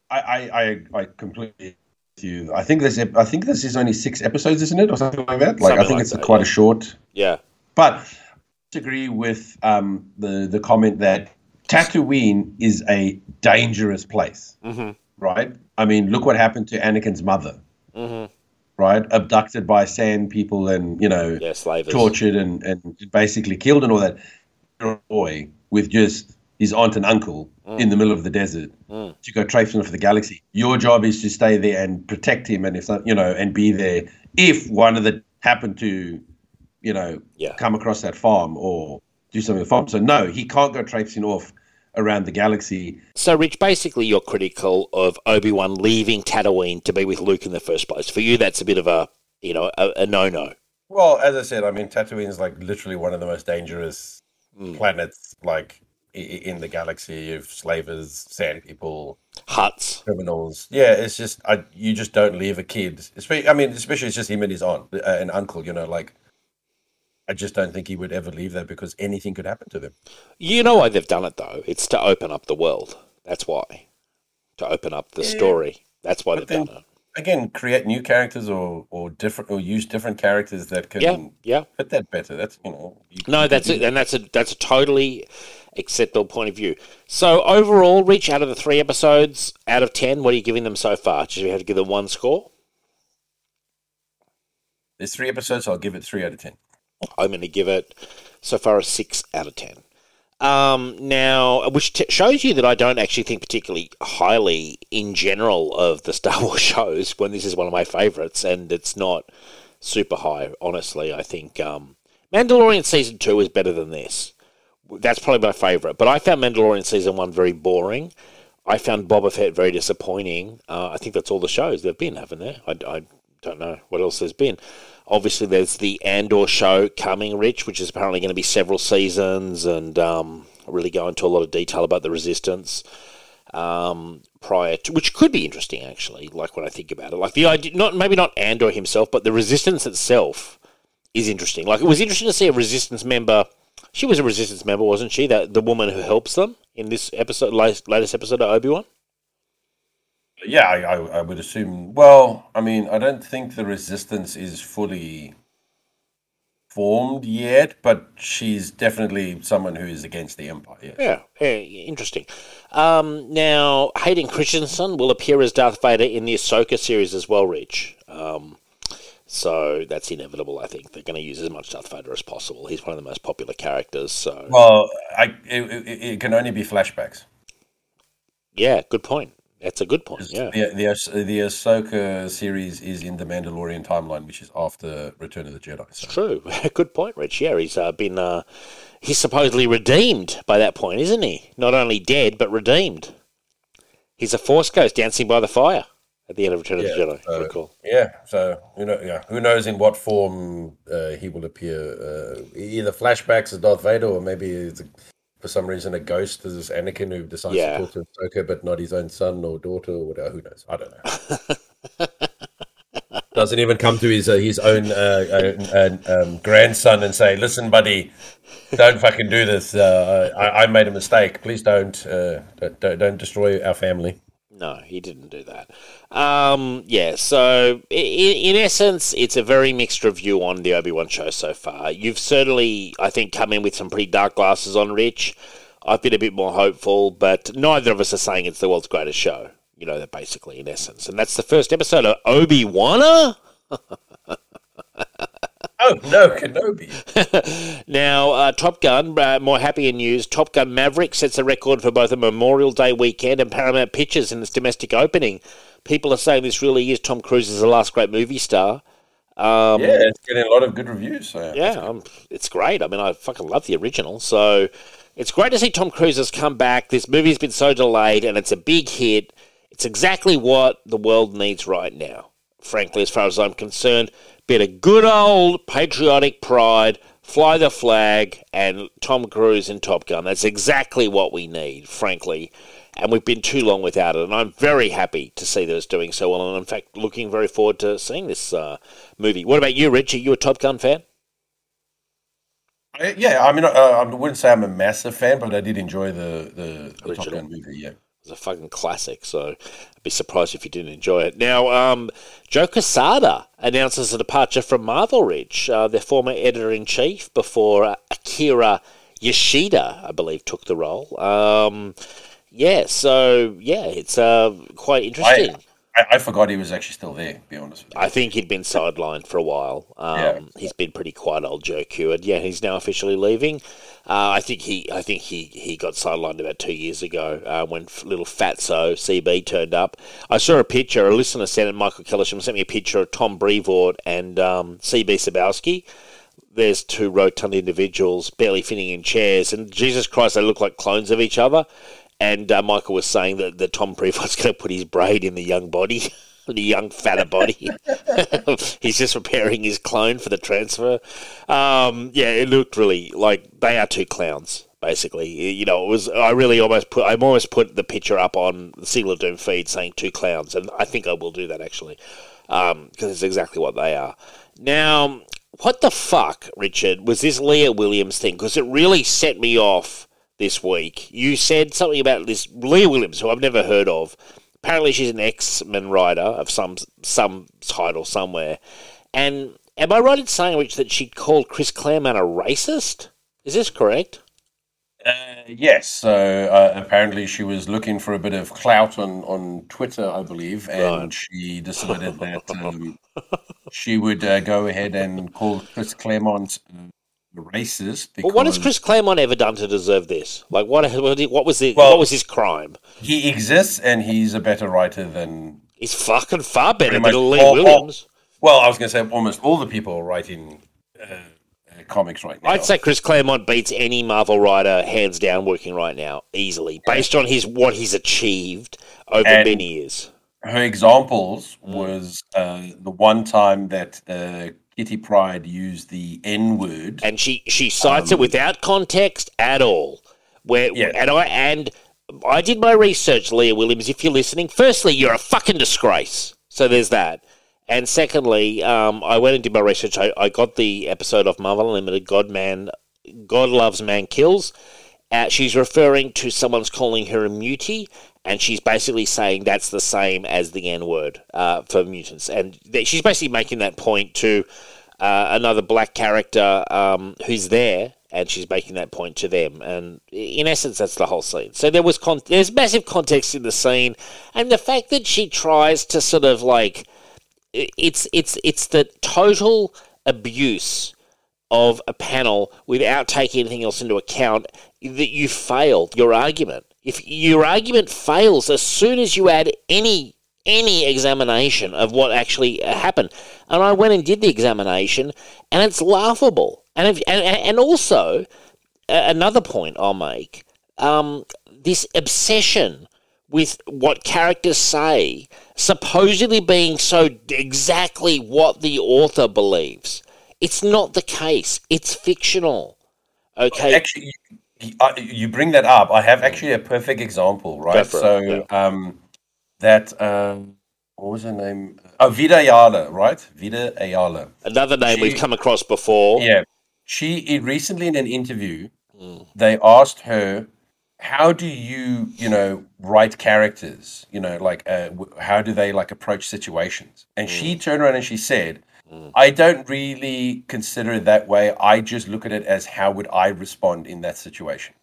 I I, I, completely you. I think this I think this is only six episodes, isn't it, or something like that? Like I think like it's that, quite yeah. a short. Yeah. But I disagree with um, the the comment that Tatooine is a dangerous place. Mm-hmm. right? I mean, look what happened to Anakin's mother, Mm-hmm. right? Abducted by sand people and, you know, Yeah, tortured and, and basically killed and all that. Boy with just his aunt and uncle Mm. in the middle of the desert to go traipsing for the galaxy. Your job is to stay there and protect him and if not, you know, and be there if one of the happened to, you know, Yeah. come across that farm or do something with the farm. So no, he can't go traipsing off around the galaxy So, Rich, basically, you're critical of Obi Wan leaving Tatooine to be with Luke in the first place. For you, that's a bit of a, you know, a, a no-no. Well, as I said, I mean, Tatooine is like literally one of the most dangerous Mm. planets, like i- i- in the galaxy of slavers, sand people, Hutts. criminals. Yeah, it's just I, you just don't leave a kid. I mean, especially it's just him and his aunt uh, and uncle. You know, like I just don't think he would ever leave there because anything could happen to them. You know why they've done it though? It's to open up the world. That's why. To open up the story. That's why But they've then- done it. Again, create new characters or or different or use different characters that can Yeah, yeah. fit that better. That's you know. you- No, you that's it, and that's a that's a totally acceptable point of view. So overall, Rich, out of the three episodes, out of ten, what are you giving them so far? Do you have to give them one score? There's three episodes. I'll give it three out of ten. I'm going to give it so far a six out of ten. Um, now, which t- shows you that I don't actually think particularly highly in general of the Star Wars shows. When this is one of my favorites, and it's not super high. Honestly, I think um, Mandalorian season two is better than this. That's probably my favorite. But I found Mandalorian season one very boring. I found Boba Fett very disappointing. Uh, I think that's all the shows they've been, haven't they? I, I don't know what else there's been. Obviously, there's the Andor show coming, Rich, which is apparently going to be several seasons and um, really go into a lot of detail about the Resistance um, prior to, which could be interesting actually. Like when I think about it, like the idea, not maybe not Andor himself, but the Resistance itself is interesting. Like it was interesting to see a Resistance member. She was a Resistance member, wasn't she? That the woman who helps them in this episode, latest, episode of Obi Wan. Yeah, I, I, I would assume. Well, I mean, I don't think the resistance is fully formed yet, but she's definitely someone who is against the Empire. Yeah. Yeah, yeah interesting. Um, now, Hayden Christensen will appear as Darth Vader in the Ahsoka series as well, Rich. Um, so that's inevitable. I think they're going to use as much Darth Vader as possible. He's one of the most popular characters. So, Well, I it, it, it can only be flashbacks. yeah, good point. That's a good point. Yeah, The the Ah- the Ahsoka series is in the Mandalorian timeline, which is after Return of the Jedi. So. true. good point, Rich. Yeah, he's uh, been uh, he's supposedly redeemed by that point, isn't he? Not only dead but redeemed. He's a Force ghost dancing by the fire at the end of Return of the Jedi. cool. Yeah, so you know, yeah, who knows in what form uh, he will appear? Uh, either flashbacks as Darth Vader, or maybe it's a, for some reason a ghost as this Anakin who decides Yeah. to talk to Ahsoka, but not his own son or daughter or whatever. Who knows? I don't know. Doesn't even come to his uh, his own uh, uh, um, grandson and say, "Listen, buddy, don't fucking do this. Uh, I, I made a mistake. Please don't, uh, don't don't don't destroy our family." No, he didn't do that. Um, yeah, so in, in essence, it's a very mixed review on the Obi Wan show so far. You've certainly, I think, come in with some pretty dark glasses on, Rich. I've been a bit more hopeful, but neither of us are saying it's the world's greatest show. You know, that basically, in essence. And that's the first episode of Obi Wan. Oh no, Kenobi! Now, uh, Top Gun, uh, more happier news. Top Gun Maverick sets a record for both a Memorial Day weekend and Paramount Pictures in its domestic opening. People are saying this really is Tom Cruise's last great movie star. Um, Yeah, it's getting a lot of good reviews. So. yeah, um, it's great. I mean, I fucking love the original. So it's great to see Tom Cruise has come back. This movie's been so delayed, and it's a big hit. It's exactly what the world needs right now, frankly, as far as I'm concerned. Bit of good old patriotic pride, fly the flag, and Tom Cruise in Top Gun. That's exactly what we need, frankly. And we've been too long without it. And I'm very happy to see that it's doing so well. And in fact, looking very forward to seeing this uh, movie. What about you, Rich? Are you a Top Gun fan? Yeah, I mean, uh, I wouldn't say I'm a massive fan, but I did enjoy the the, the Top Gun movie. Yeah, It's a fucking classic, so I'd be surprised if you didn't enjoy it. Now, um, Joe Quesada announces a departure from Marvel Ridge, uh, their former editor in chief, before uh, Akira Yoshida, I believe, took the role. Um, yeah, so yeah, it's uh, quite interesting. I, I forgot he was actually still there. To be honest. I think he'd been sidelined for a while. Um, Yeah. He's been pretty quiet, old Joe Ceward. Yeah, he's now officially leaving. Uh, I think he, I think he, he got sidelined about two years ago uh, when little Fatso CB turned up. I saw a picture. A listener sent. Michael Kellisham sent me a picture of Tom Brevoort and um, CB Cebulski. There's two rotund individuals barely fitting in chairs, and Jesus Christ, they look like clones of each other. And uh, Michael was saying that, that Tom Brevoort's going to put his braid in the young body, the young fatter body. He's just preparing his clone for the transfer. Um, yeah, it looked really like they are two clowns. Basically, you know, it was. I really almost put. I'm almost put the picture up on the Seal of Doom feed saying two clowns, and I think I will do that actually, because it's exactly what they are. Now, what the fuck, Richard, was this Leah Williams thing? Because it really set me off this week. You said something about this Leah Williams, who I've never heard of. Apparently, she's an X-Men writer of some some title somewhere. And am I right in saying, Rich, that she called Chris Claremont a racist? Is this correct? Uh, yes. So uh, apparently she was looking for a bit of clout on, on Twitter, I believe, and Right. she decided that um, she would uh, go ahead and call Chris Claremont racist. Because But what has Chris Claremont ever done to deserve this? Like, what what was the, Well- what was his crime? he exists and he's a better writer than. He's fucking far better than much Lee all- all- Williams. Well, I was going to say almost all the people writing uh, uh, comics right now. I'd say Chris Claremont beats any Marvel writer hands down working right now easily, based on his what he's achieved over And- many years. her examples was uh, the one time that uh, Kitty Pryde used the N word. and she she cites it Um, without context at all. Where Yeah. and I and I did my research, Leah Williams. If you're listening, firstly, you're a fucking disgrace. So there's that. And secondly, um, I went and did my research. I, I got the episode of Marvel Unlimited, God Man, God Loves Man Kills. Uh, she's referring to someone's calling her a mutie, and she's basically saying that's the same as the N word uh, for mutants, and th- she's basically making that point to uh, another black character um, who's there, and she's making that point to them, and in essence, that's the whole scene. So there was con- there's massive context in the scene, and the fact that she tries to sort of like it's it's it's the total abuse of a panel without taking anything else into account that you failed your argument. If your argument fails as soon as you add any any examination of what actually happened, and I went and did the examination, and it's laughable. And if, and and also another point I'll make: um, this obsession with what characters say, supposedly being so exactly what the author believes. It's not the case. It's fictional. Okay. Actually, you, you bring that up. I have actually a perfect example, right? So, yeah. um, that um, what was her name? Oh, Vita Ayala, right? Vita Ayala. Another name she, we've come across before. Yeah. She recently in an interview, mm. they asked her how do you you know write characters you know like uh, how do they like approach situations and mm. she turned around and she said mm. i don't really consider it that way i just look at it as how would i respond in that situation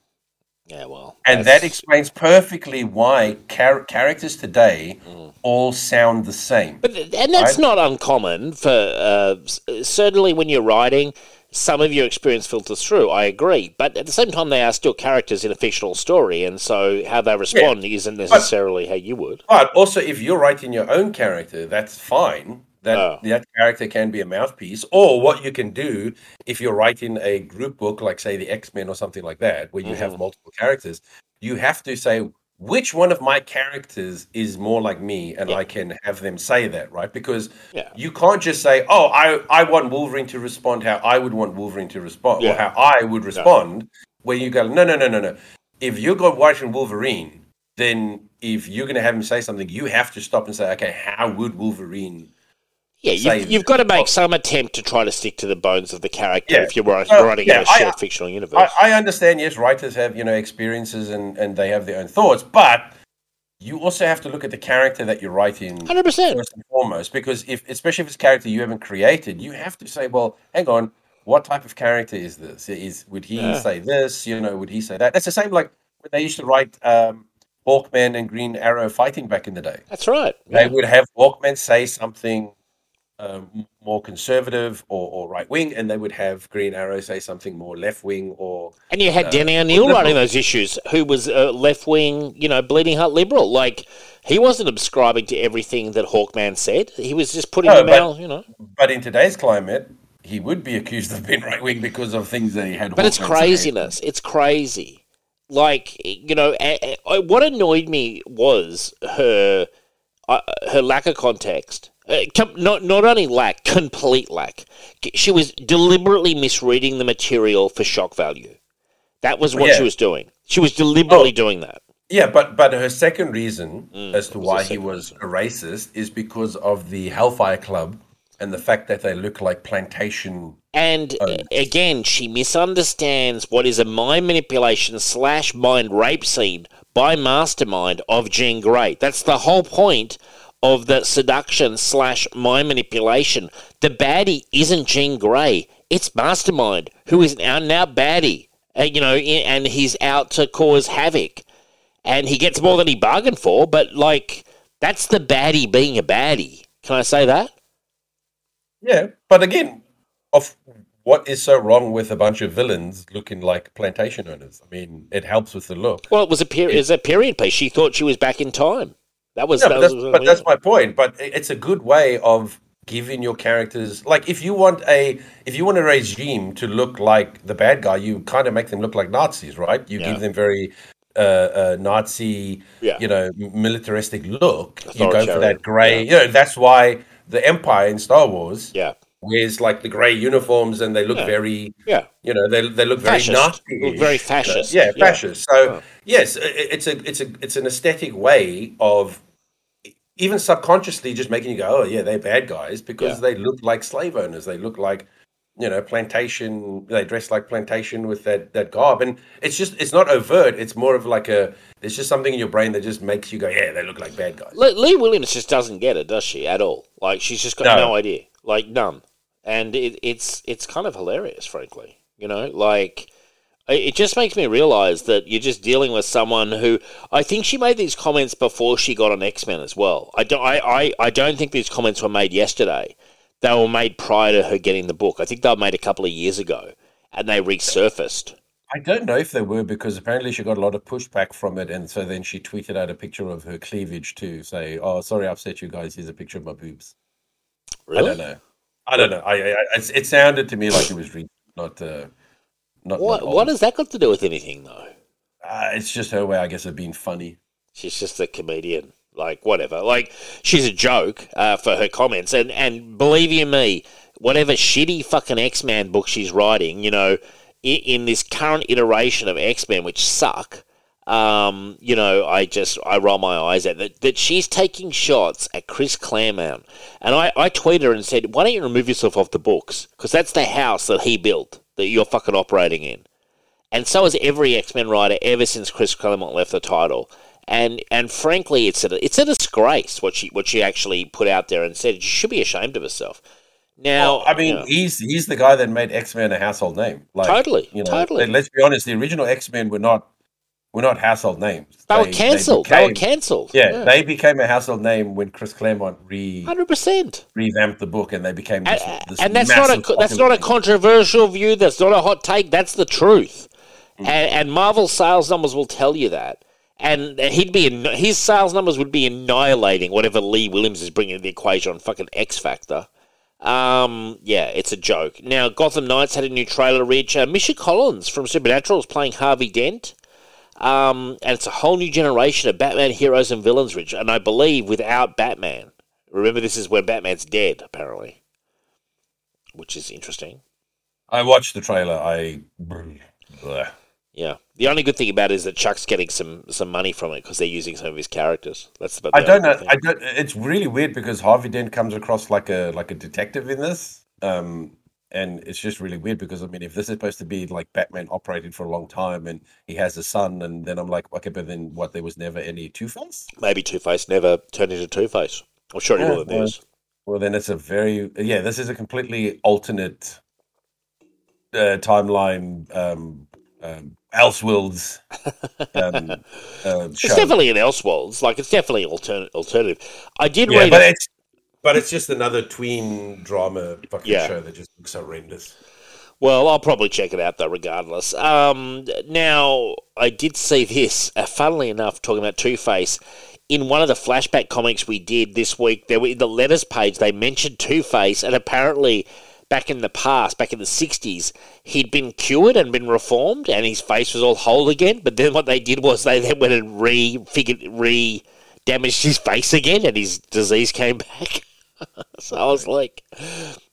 yeah well and that explains perfectly why char- characters today mm. all sound the same but and that's right? not uncommon for uh, certainly when you're writing some of your experience filters through. I agree, but at the same time, they are still characters in a fictional story, and so how they respond yeah. isn't necessarily but, how you would. But also, if you're writing your own character, that's fine. That oh. that character can be a mouthpiece, or what you can do if you're writing a group book, like say the X Men or something like that, where you mm-hmm. have multiple characters, you have to say which one of my characters is more like me and yeah. I can have them say that, right? Because yeah. you can't just say, "Oh, I I want Wolverine to respond how I would want Wolverine to respond yeah. or how I would respond." No. Where you go, "No, no, no, no, no. If you're going watching Wolverine, then if you're going to have him say something, you have to stop and say, "Okay, how would Wolverine yeah, you've, you've, got to make some attempt to try to stick to the bones of the character yeah. if you're writing, well, writing yeah, a shared I, fictional universe. I, I, understand, yes, writers have you know experiences and, and they have their own thoughts, but you also have to look at the character that you're writing 100%. first and foremost, because if especially if it's a character you haven't created, you have to say, well, hang on, what type of character is this? Is would he yeah. say this? You know, would he say that? It's the same like when they used to write. Um, Hawkman and Green Arrow fighting back in the day. That's right. They would have Hawkman say something um, more conservative or, or right wing, and they would have Green Arrow say something more left wing or. And you had uh, Denny O'Neil writing those issues, who was a left wing, you know, bleeding heart liberal. Like he wasn't subscribing to everything that Hawkman said. He was just putting no, them but, out, you know. But in today's climate, he would be accused of being right wing because of things that he had. But Hawkman it's craziness. Say. It's crazy. Like you know, what annoyed me was her uh, her lack of context uh, not not only lack, complete lack. She was deliberately misreading the material for shock value. That was what yeah. she was doing. She was deliberately oh, doing that. Yeah, but but her second reason mm, as to why he was reason. a racist is because of the Hellfire Club and the fact that they look like plantation. And owners. again, she misunderstands what is a mind manipulation slash mind rape scene by Mastermind of Jean Grey. That's the whole point of the seduction slash mind manipulation. The baddie isn't Jean Grey. It's Mastermind, who is now now baddie. Uh, you know, and he's out to cause havoc. And he gets more than he bargained for, but like that's the baddie being a baddie. Can I say that? Yeah, but again, of what is so wrong with a bunch of villains looking like plantation owners? I mean, it helps with the look. Well, it was a period. It was a period piece. She thought she was back in time. That was, yeah, that but, that's, was but that's my point. But it's a good way of giving your characters like if you want a if you want a regime to look like the bad guy, you kind of make them look like Nazis, right? You yeah. give them very uh, uh, Nazi, yeah. you know, militaristic look. You go for that. Yeah. You know, that's why the Empire in Star Wars. Yeah wears like the grey uniforms and they look yeah. very yeah you know they, they look fascist. very nasty very fascist yeah fascist yeah. so yes it's a it's a it's an aesthetic way of even subconsciously just making you go oh yeah they're bad guys because yeah. they look like slave owners they look like you know, plantation. They dress like plantation with that that garb, and it's just it's not overt. It's more of like a. There's just something in your brain that just makes you go, yeah, they look like bad guys. Lee, Lee Williams just doesn't get it, does she, at all? Like she's just got no, No. idea, like none, and it, it's it's kind of hilarious, frankly. You know, like it just makes me realize that you're just dealing with someone who I think she made these comments before she got on X Men as well. I don't I, I, I don't think these comments were made yesterday. They were made prior to her getting the book. I think they were made a couple of years ago, and they resurfaced. I don't know if they were because apparently she got a lot of pushback from it, and so then she tweeted out a picture of her cleavage to say, "Oh, sorry, I upset you guys. Here's a picture of my boobs." I Really? don't know. I don't know. I, I, it sounded to me like it was re- not, uh, not. What not what has that got to do with anything though? Uh, it's just her way, I guess, of being funny. She's just a comedian. Like whatever. Like she's a joke uh, for her comments, and and believe you me, whatever shitty fucking X Men book she's writing, you know, in, in this current iteration of X Men, which suck. Um, you know, I just I roll my eyes at that. That she's taking shots at Chris Claremont, and I I tweeted her and said, why don't you remove yourself off the books? Because that's the house that he built that you're fucking operating in and so has every X Men writer ever since Chris Claremont left the title. And and frankly, it's a it's a disgrace what she what she actually put out there and said. She should be ashamed of herself. Now, Well, I mean, you know, he's he's the guy that made X Men a household name. Like, Totally, you know, totally. Let's be honest, the original X Men were not were not household names. they were cancelled. They, were became- cancelled. Yeah, they became a household name when Chris Claremont re hundred percent. revamped the book, and they became And, this, this and that's not a that's not a controversial view. That's not a hot take. That's the truth. Mm. And, and Marvel sales numbers will tell you that. And he'd be anni- his sales numbers would be annihilating whatever Lee Williams is bringing to the equation on fucking X Factor. Um, yeah, it's a joke. Now, Gotham Knights had a new trailer. Rich uh, Misha Collins from Supernatural is playing Harvey Dent. Um, and it's a whole new generation of Batman heroes and villains, Rich. And I believe without Batman. Remember, this is where Batman's dead, apparently, which is interesting. I watched the trailer. I. Bleh. Yeah. The only good thing about it is that Chuck's getting some, some money from it because they're using some of his characters. That's about. I don't know. thing. I don't. It's really weird because Harvey Dent comes across like a like a detective in this, um, and it's just really weird because I mean, if this is supposed to be like Batman operated for a long time and he has a son, and then I'm like, okay, but then what? There was never any Two Face. Maybe Two Face never turned into Two Face. I'm sure he Yeah, will in well, this. Well, then it's a very yeah. This is a completely alternate uh, timeline. Um, um, Elseworlds. Um, uh, It's definitely an Elseworlds. Like it's definitely altern- alternative. I did yeah, read. but it's but it's just another tween drama fucking Yeah. show that just looks horrendous. Well, I'll probably check it out though, regardless. Um, now, I did see this. Uh, funnily enough, talking about Two Face, in one of the flashback comics we did this week, there were in the letters page they mentioned Two Face, and apparently, back in the past, back in the '60s, he'd been cured and been reformed, and his face was all whole again. But then what they did was they then went and re-figured, re-damaged his face again, and his disease came back. so I was like,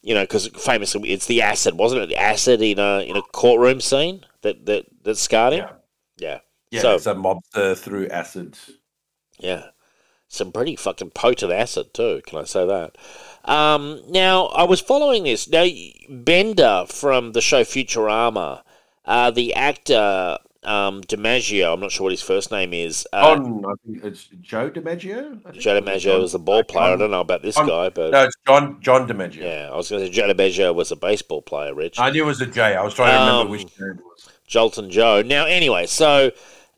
you know, because famously it's the acid, wasn't it? The acid in a in a courtroom scene that that that scarred him. Yeah, Yeah, So- it's a mobster through acid. yeah, some pretty fucking potent acid too. Can I say that? Um, now I was following this. Now Bender from the show Futurama, uh, the actor um, DiMaggio. I'm not sure what his first name is. Uh, John, I think it's Joe DiMaggio. Joe DiMaggio was the ball player. I don't know about this John- guy, but No, it's John John DiMaggio. yeah, I was going to say Joe DiMaggio was a baseball player. Rich. I knew it was a J. I was trying to remember Um, which J it was. Joltin' Joe. Now, anyway, so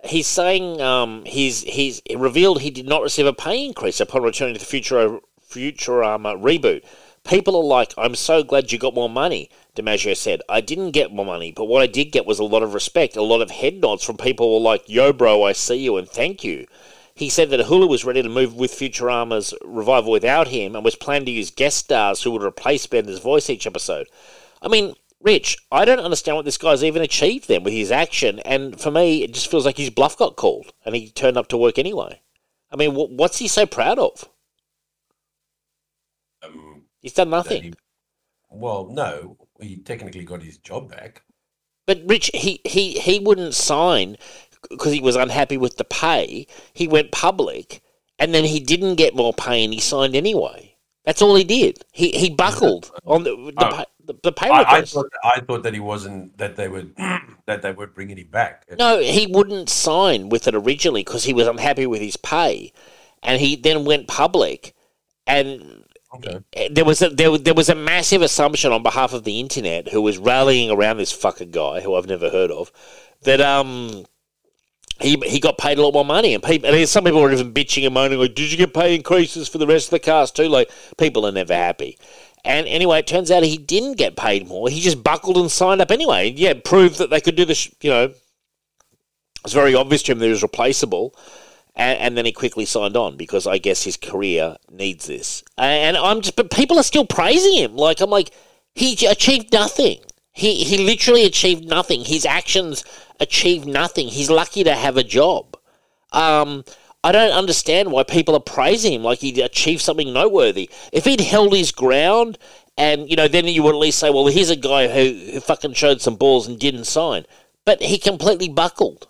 he's saying um, he's he's revealed he did not receive a pay increase upon returning to the future Futura, Futurama reboot. People are like, "I'm so glad you got more money." DiMaggio said, "I didn't get more money, but what I did get was a lot of respect, a lot of head nods from people who were like, "Yo, bro, I see you and thank you." He said that Hulu was ready to move with Futurama's revival without him and was planning to use guest stars who would replace Bender's voice each episode. I mean, Rich, I don't understand what this guy's even achieved then with his action, and for me, it just feels like his bluff got called and he turned up to work anyway. I mean, wh- what's he so proud of? Um, He's done nothing. he- well, no, he technically got his job back. But Rich, he, he, he wouldn't sign because he was unhappy with the pay. He went public, and then he didn't get more pay, and he signed anyway. That's all he did. He he buckled on the the, Oh. pay, the, the pay I, I thought I thought that he wasn't that they would that they would bringing him back. No, he wouldn't sign with it originally because he was unhappy with his pay, and he then went public, and Okay. there was a there, there was a massive assumption on behalf of the internet who was rallying around this fucker guy who I've never heard of that um he he got paid a lot more money and people and some people were even bitching and moaning like did you get pay increases for the rest of the cast too? Like people are never happy. And anyway it turns out he didn't get paid more. He just buckled and signed up anyway. Yeah proved that they could do this you know it's very obvious to him that he was replaceable and, and then he quickly signed on because I guess his career needs this. And I'm just, but people are still praising him. Like I'm like, he achieved nothing. He he literally achieved nothing. His actions achieved nothing. He's lucky to have a job. Um, I don't understand why people are praising him like he achieved something noteworthy. If he'd held his ground, and you know, then you would at least say, well, here's a guy who, who fucking showed some balls and didn't sign. But he completely buckled.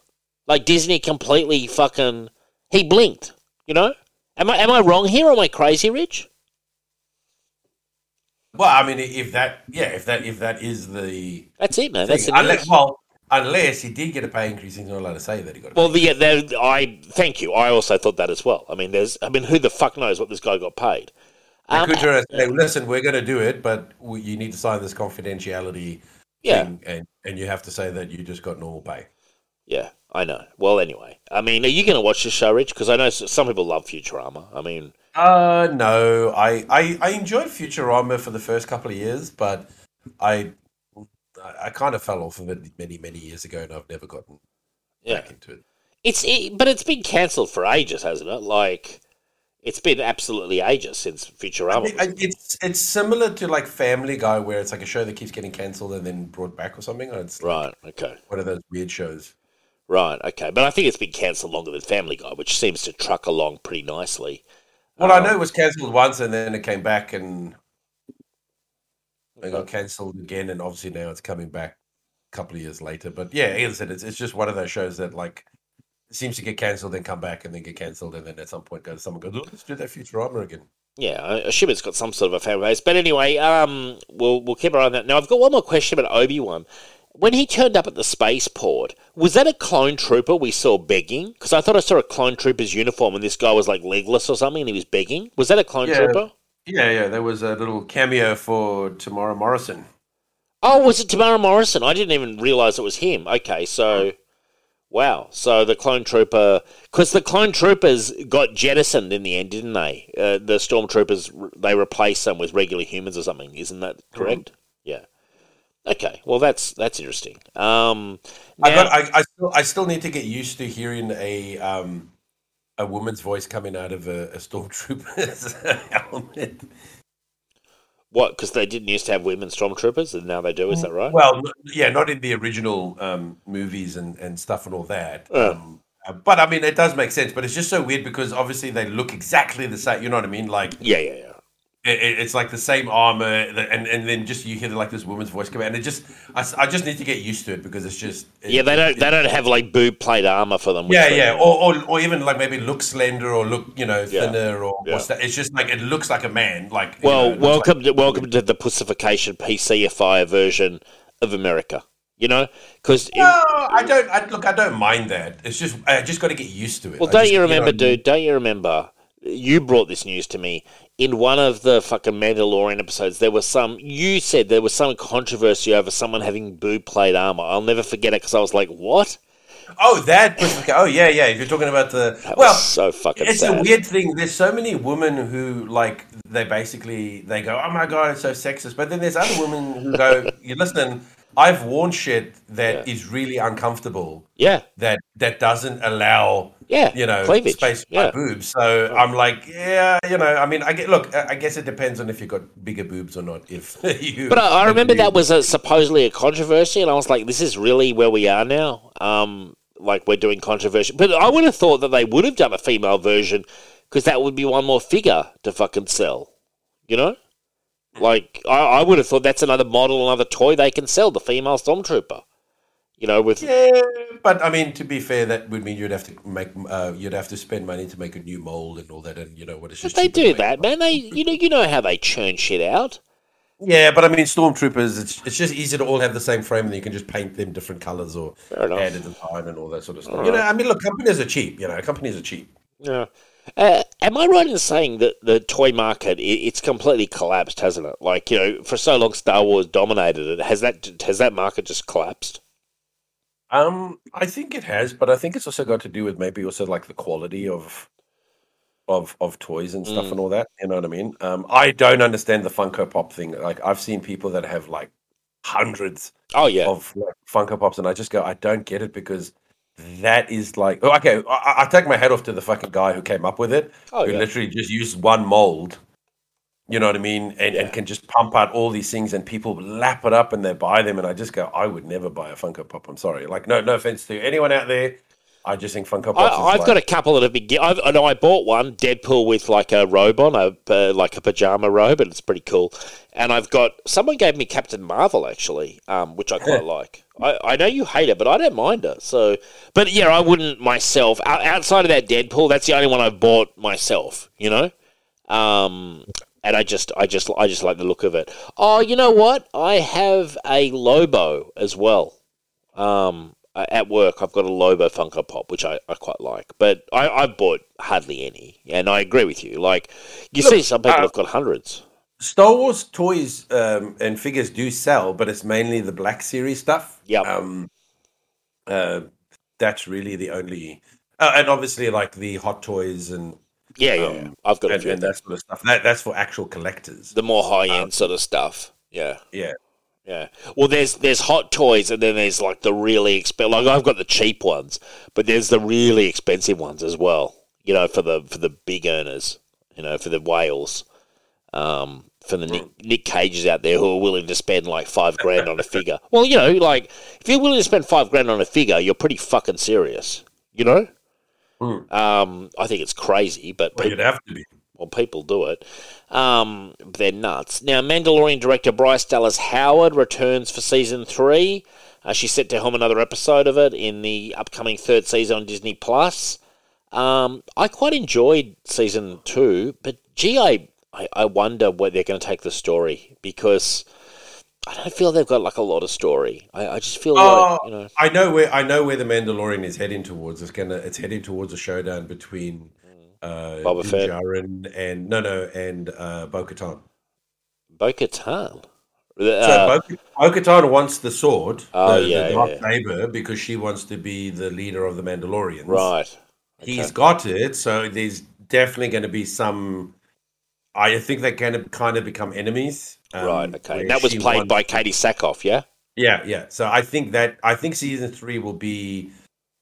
Like Disney completely fucking he blinked. You know? Am I am I wrong here or am I crazy, Rich? Well, I mean, if that, yeah, if that, if that is the That's it, man. thing, That's unless, well, unless he did get a pay increase, he's not allowed to say that he got. A Well, the, I thank you. I also thought that as well. I mean, there's. I mean, who the fuck knows what this guy got paid? Um, could turn say, "Listen, we're going to do it, but we, you need to sign this confidentiality yeah, thing, and and you have to say that you just got normal pay." yeah. I know. Well, anyway, I mean, are you going to watch this show, Rich? Because I know some people love Futurama. I mean, Uh no, I, I I enjoyed Futurama for the first couple of years, but I I kind of fell off of it many many years ago, and I've never gotten yeah. back into it. It's it, but it's been cancelled for ages, hasn't it? Like, it's been absolutely ages since Futurama. I- It's it's similar to like Family Guy, where it's like a show that keeps getting cancelled and then brought back or something. It's right. Okay. one of those weird shows. Right. Okay. But I think it's been cancelled longer than Family Guy, which seems to truck along pretty nicely. Well, I Um, know it was cancelled once, and then it came back, and it got cancelled again, and obviously now it's coming back a couple of years later. But yeah, as I said, it's, it's just one of those shows that like seems to get cancelled, then come back, and then get cancelled, and then at some point goes someone goes, oh, let's do that Futurama again. Yeah, I assume it's got some sort of a fan base. But anyway, um, we'll we'll keep our eye on that. Now, I've got one more question about Obi Wan. When he turned up at the spaceport, was that a clone trooper we saw begging? Because I thought I saw a clone trooper's uniform, and this guy was like legless or something, and he was begging. Was that a clone Yeah. trooper? Yeah, yeah, there was a little cameo for Temuera Morrison. Oh, was it Temuera Morrison? I didn't even realize it was him. Okay, so wow, so the clone trooper, because the clone troopers got jettisoned in the end, didn't they? Uh, the stormtroopers they replaced them with regular humans or something. Isn't that correct? Yeah. Okay, well that's that's interesting. Um, I, got, I, I still I still need to get used to hearing a um a woman's voice coming out of a, a stormtrooper's helmet. what? Because they didn't used to have women stormtroopers, and now they do. Is that right? Well, yeah, not in the original um, movies and, and stuff and all that. Uh. Um, uh, but I mean, it does make sense. But it's just so weird because obviously they look exactly the same. You know what I mean? Like yeah, yeah, yeah. It, it- it's like the same armor, and and then just you hear like this woman's voice come out, and it just I just need to get used to it because it's just it- Yeah, they don't. They don't have like boob plate armor for them. Yeah, they- yeah, or, or or even like maybe look slender or look you know Yeah. thinner or Yeah. what's that? It's just like it looks like a man. Like you know, Well, like- welcome to welcome to the pussification PCFI version of America. You know, because No, I don't. I, look, I don't mind that. It's just I just got to get used to it. well, I don't just- you remember, I mean? dude? Don't you remember? You brought this news to me in one of the fucking Mandalorian episodes. There was some. You said there was some controversy over someone having boob plate armor. I'll never forget it because I was like, "What?" Oh, that. Oh, yeah, yeah. If you're talking about the That well, so fucking it's sad. a weird thing. There's so many women who like they basically they go, "Oh my god, it's so sexist," but then there's other women who go, "You listen, I've worn shit that is really uncomfortable yeah, that that doesn't allow." Yeah. You know, cleavage. space yeah. my boobs. So I'm like, yeah, you know, I mean, I get look. I I guess it depends on if you've got bigger boobs or not. If you, But I, I remember that was a, supposedly a controversy, and I was like, "This is really where we are now." Um, like we're doing controversy, but I would have thought that they would have done a female version because that would be one more figure to fucking sell. You know, like I, I would have thought that's another model, another toy they can sell. The female stormtrooper. You know, with Yeah, but I mean, to be fair, that would mean you'd have to make uh, you'd have to spend money to make a new mold and all that, and you know what? It's but just they do that, man. They you know you know how they churn shit out. Yeah, but I mean, stormtroopers. It's it's just easy to all have the same frame, and you can just paint them different colors or add a design and all that sort of stuff. You know, I mean, look, companies are cheap. You know, companies are cheap. Yeah. Uh, am I right in saying that the toy market i it's completely collapsed, hasn't it? Like you know, for so long Star Wars dominated it. Has that has that market just collapsed? Um, I think it has, but I think it's also got to do with maybe also like the quality of of of toys and stuff Mm. and all that. You know what I mean? Um, I don't understand the Funko Pop thing. Like I've seen people that have like hundreds Oh yeah, of like Funko Pops, and I just go, I don't get it because that is like, oh, okay, I, I take my head off to the fucking guy who came up with it, oh who yeah. literally just used one mold. You know what I mean? And, Yeah. and can just pump out all these things, and people lap it up and they buy them. And I just go, I would never buy a Funko Pop. I'm sorry. Like, no, no offense to anyone out there. I just think Funko Pops. I, I've like, got a couple that have been. I've, I know I bought one Deadpool with like a robe on, a uh, like a pajama robe, and it's pretty cool. And I've got someone gave me Captain Marvel actually, um, which I quite like. I, I know you hate it, but I don't mind her. So, but yeah, I wouldn't myself. Outside of that Deadpool, that's the only one I've bought myself. You know, um, and I just, I just, I just like the look of it. Oh, you know what? I have a Lobo as well. Um, at work, I've got a Lobo Funko Pop, which I, I quite like, but I, I bought hardly any, and I agree with you. Like, you Look, see some people uh, have got hundreds. Star Wars toys um, and figures do sell, but it's mainly the Black Series stuff. Yep. Um, uh, that's really the only, uh, and obviously like the Hot Toys and Yeah, yeah, um, yeah. I've got a few. and that sort of stuff. That that's for actual collectors. The more high end sort of stuff. Yeah, Yeah. yeah. Well, there's there's hot toys, and then there's like the really expensive. Like I've got the cheap ones, but there's the really expensive ones as well. You know, for the for the big earners. You know, for the whales. Um, for the Nick, Nick Cages out there who are willing to spend like five grand on a figure. Well, you know, like if you're willing to spend five grand on a figure, you're pretty fucking serious. You know. Mm. Um, I think it's crazy, but Well, people, you'd have to be. well, people do it. Um, they're nuts. Now, Mandalorian director Bryce Dallas Howard returns for season three. Uh, she's set to helm another episode of it in the upcoming third season on Disney Plus. Um, I quite enjoyed season two, but gee, I, I, I wonder where they're going to take the story because I don't feel they've got like a lot of story. I, I just feel Oh, like you know. I know where I know where the Mandalorian is heading towards. It's gonna it's heading towards a showdown between uh, Boba Fett. Djarin and no no and uh, Bo Katan. Bo Katan. So Uh, Bo Katan wants the sword, Oh, the, yeah, the dark yeah. saber, because she wants to be the leader of the Mandalorians. right. He's got it, so there's definitely going to be some. I think they're going to kind of become enemies. um, right. Okay. And that was played by Katee Sackhoff. Yeah. Yeah, yeah. So I think that I think season three will be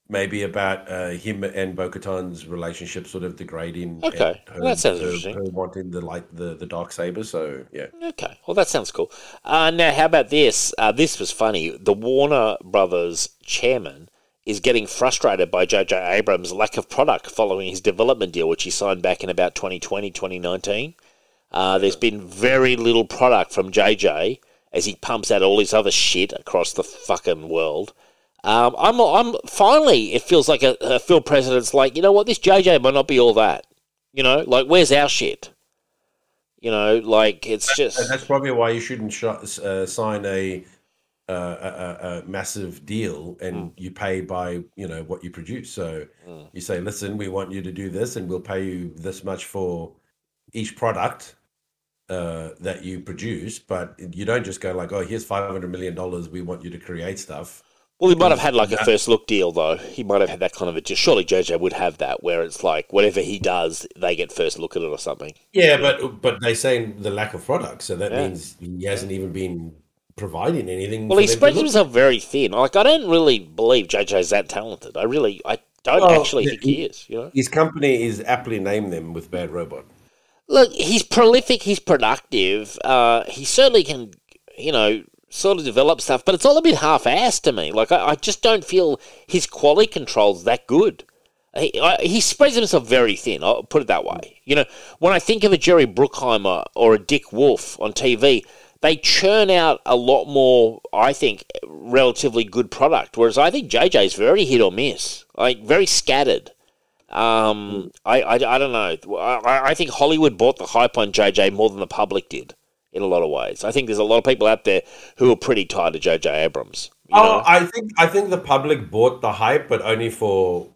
maybe about uh, him and Bo-Katan's relationship sort of degrading. Okay, well, that sounds her, interesting. Her wanting the light, the the dark saber. So yeah. Okay, well that sounds cool. Uh, now, how about this? Uh, this was funny. The Warner Brothers chairman is getting frustrated by J.J. Abrams' lack of product following his development deal, which he signed back in about 2020, 2019. Uh, there's been very little product from JJ as he pumps out all his other shit across the fucking world. Um, I'm, I'm finally. It feels like a, a Phil President's like, you know what? This JJ might not be all that. You know, like where's our shit? You know, like it's just that's probably why you shouldn't sh- uh, sign a, a, a, a massive deal and Mm. you pay by you know what you produce. So Mm. you say, listen, we want you to do this, and we'll pay you this much for each product uh, that you produce. But you don't just go like, oh, here's five hundred million dollars. We want you to create stuff. Well, he might have had like a first look deal, though. He might have had that kind of a. Surely JJ would have that, where it's like whatever he does, they get first look at it or something. Yeah, but but they say the lack of product, so that Yeah. means he hasn't even been providing anything. Well, he spreads himself very thin. Like I don't really believe JJ's that talented. I really, I don't Well, actually think he is. You know. His company is aptly named them with Bad Robot. Look, he's prolific. He's productive. Uh, he certainly can, you know, sort of develop stuff. But it's all a bit half-assed to me. Like I, I just don't feel his quality control's that good. He, I, he spreads himself very thin. I'll put it that way. You know, when I think of a Jerry Bruckheimer or a Dick Wolf on TV, they churn out a lot more. I think relatively good product. Whereas I think JJ's very hit or miss, like very scattered. Um, I, I, I don't know. I, I think Hollywood bought the hype on JJ more than the public did in a lot of ways. I think there's a lot of people out there who are pretty tired of JJ Abrams. you Oh. I think I think the public bought the hype, but only for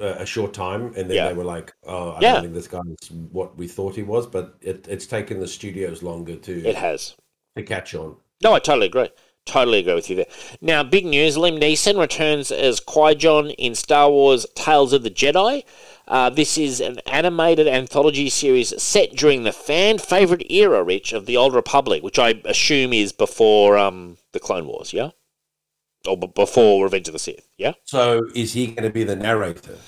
a, short time, and then Yeah. they were like, "Oh, I Yeah. don't think this guy is what we thought he was." But it, it's taken the studios longer to it has. to catch on. No, I totally agree. Totally agree with you there. Now, big news: Liam Neeson returns as Qui Gon in Star Wars: Tales of the Jedi. Uh, this is an animated anthology series set during the fan favorite era, Rich, of the Old Republic, which I assume is before um, the Clone Wars, yeah, or b- before Revenge of the Sith, yeah. So, is he going to be the narrator?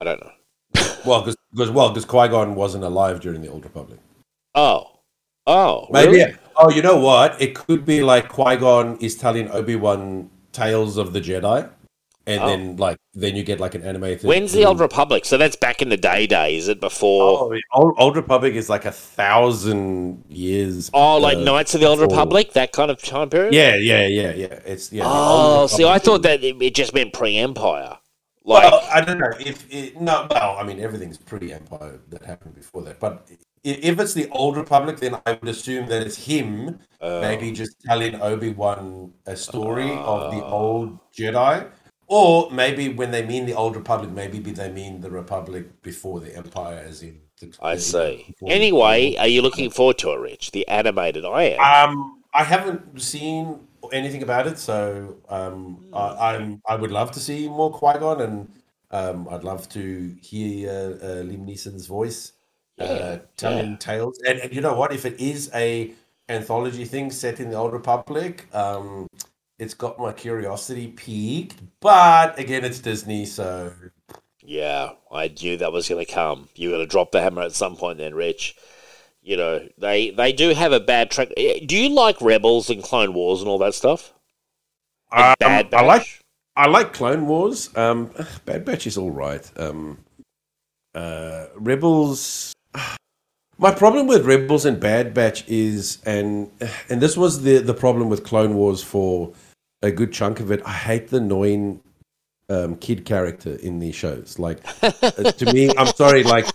I don't know. Well, because well, because Qui Gon wasn't alive during the Old Republic. Oh, oh, Maybe. really? Oh, you know what? It could be like Qui Gon is telling Obi Wan tales of the Jedi, and Oh. then like then you get like an animated. When's the Old Republic? So that's back in the day. Day is it before? Oh, Old, Old Republic is like a thousand years. Oh, like uh, Knights of the Old before- Republic, that kind of time period. Yeah, yeah, yeah, yeah. It's yeah. Oh, see, I thought that it it just meant pre-Empire. Like, Well, I don't know if it, no. Well, I mean, everything's pre-Empire that happened before that. But if it's the Old Republic, then I would assume that it's him, uh, maybe just telling Obi Wan a story of the Ah. old Jedi, or maybe when they mean the Old Republic, maybe they mean the Republic before the Empire, as in. The, I see. Anyway, are you looking forward to it, Rich? The animated, I am. Um, I haven't seen anything about it, so um, I, I'm I would love to see more Qui Gon, and um, I'd love to hear uh, uh, Liam Neeson's voice Yeah, uh, telling yeah. tales. And, and you know what? If it is a anthology thing set in the Old Republic, um, it's got my curiosity peaked. But again, it's Disney, so yeah, I knew that was going to come. You were going to drop the hammer at some point, then, Rich. You know, they they do have a bad track. eh, Do you like Rebels and Clone Wars and all that stuff? Um, Bad I like Batch? I like Clone Wars. Um, Bad Batch is all right. Um, uh, Rebels. My problem with Rebels and Bad Batch is, and and this was the the problem with Clone Wars for a good chunk of it. I hate the annoying um, kid character in these shows. Like uh, to me, I'm sorry. Like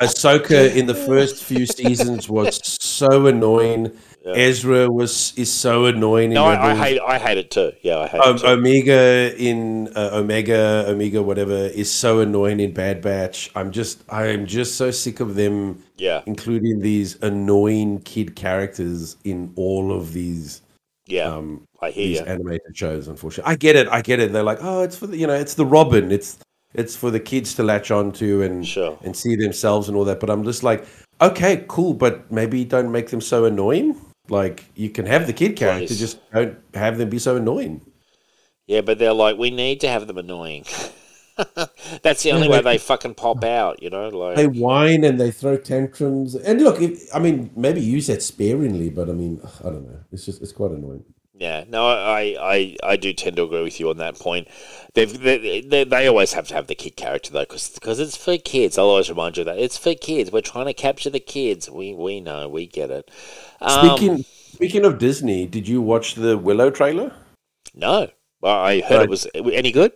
Ahsoka in the first few seasons was so annoying. Ezra was is so annoying. No, I, I hate I hate it too. Yeah, I hate Um, it too. Omega in uh, Omega, Omega, whatever, is so annoying in Bad Batch. I'm just, I'm just so sick of them yeah, including these annoying kid characters in all of these yeah, um, I hear these you. animated shows. Unfortunately, I get it. I get it. They're like, oh, it's for the, you know, it's the Robin. It's it's for the kids to latch onto and Sure. and see themselves and all that. But I'm just like, okay, cool, but maybe don't make them so annoying. Like you can have the kid character, Please. just don't have them be so annoying. Yeah, but they're like, we need to have them annoying. That's the only way they fucking pop out, you know. Like, They whine and they throw tantrums. And look, if, I mean, maybe use that sparingly, but I mean, I don't know. It's just, it's quite annoying. Yeah, no, I, I, I do tend to agree with you on that point. They've, they, they, they always have to have the kid character though, because it's for kids. I'll always remind you that it's for kids. We're trying to capture the kids. We we know, we get it. Um, Speaking, speaking of Disney, did you watch the Willow trailer? no, well, I heard Right. it was any good,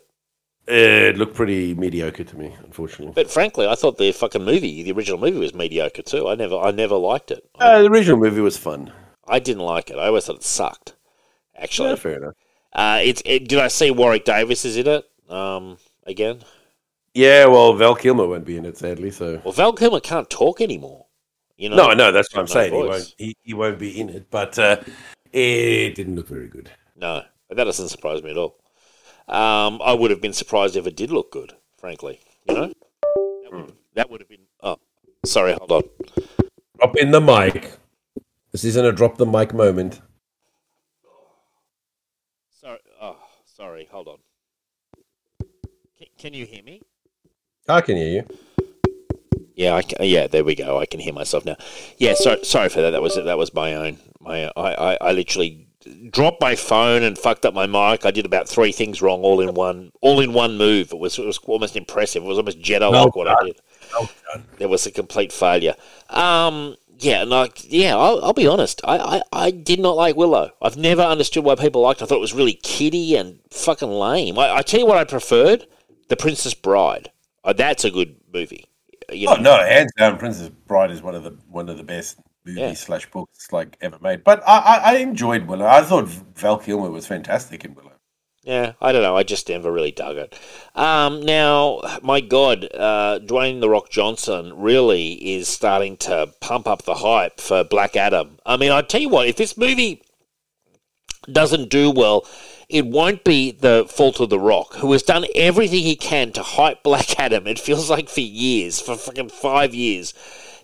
It looked pretty mediocre to me, unfortunately. but frankly, I thought the fucking movie, the original movie, was mediocre too. I never, I never liked it. Uh, the original movie was fun. I didn't like it. I always thought it sucked. Actually, fair enough. uh, it's. It, did I see Warwick Davis is in it? Um, again. Yeah, well, Val Kilmer won't be in it, sadly. So Well, Val Kilmer can't talk anymore. You know. no, no, that's what I'm No saying. He won't, he, he won't be in it, but uh, it didn't look very good. No, that doesn't surprise me at all. Um, I would have been surprised if it did look good, frankly. You know, that would, that would have been. Oh, sorry, hold on. Drop in the mic. This isn't a drop the mic moment. Sorry. Oh, sorry. Hold on. Can, can you hear me? I can hear you. Yeah, I can, yeah. There we go. I can hear myself now. Yeah. Sorry. Sorry for that. That was that was my own. My I, I, I literally dropped my phone and fucked up my mic. I did about three things wrong, all in one, all in one move. It was it was almost impressive. It was almost Jedi like Well what I did. Well. There was a complete failure. Um, yeah, and like yeah, I'll, I'll be honest. I, I, I did not like Willow. I've never understood why people liked. it. I thought it was really kiddie and fucking lame. I, I tell you what, I preferred The Princess Bride. Uh, that's a good movie. You know, Oh no, hands down, Princess Bride is one of the one of the best movies Yeah. slash books like ever made. But I, I, I enjoyed Willow. I thought Val Kilmer was fantastic in Willow. Yeah, I don't know. I just never really dug it. Um, now, my God, uh, Dwayne the Rock Johnson really is starting to pump up the hype for Black Adam. I mean, I tell you what, if this movie doesn't do well, it won't be the fault of the Rock, who has done everything he can to hype Black Adam. It feels like for years, for fucking five years.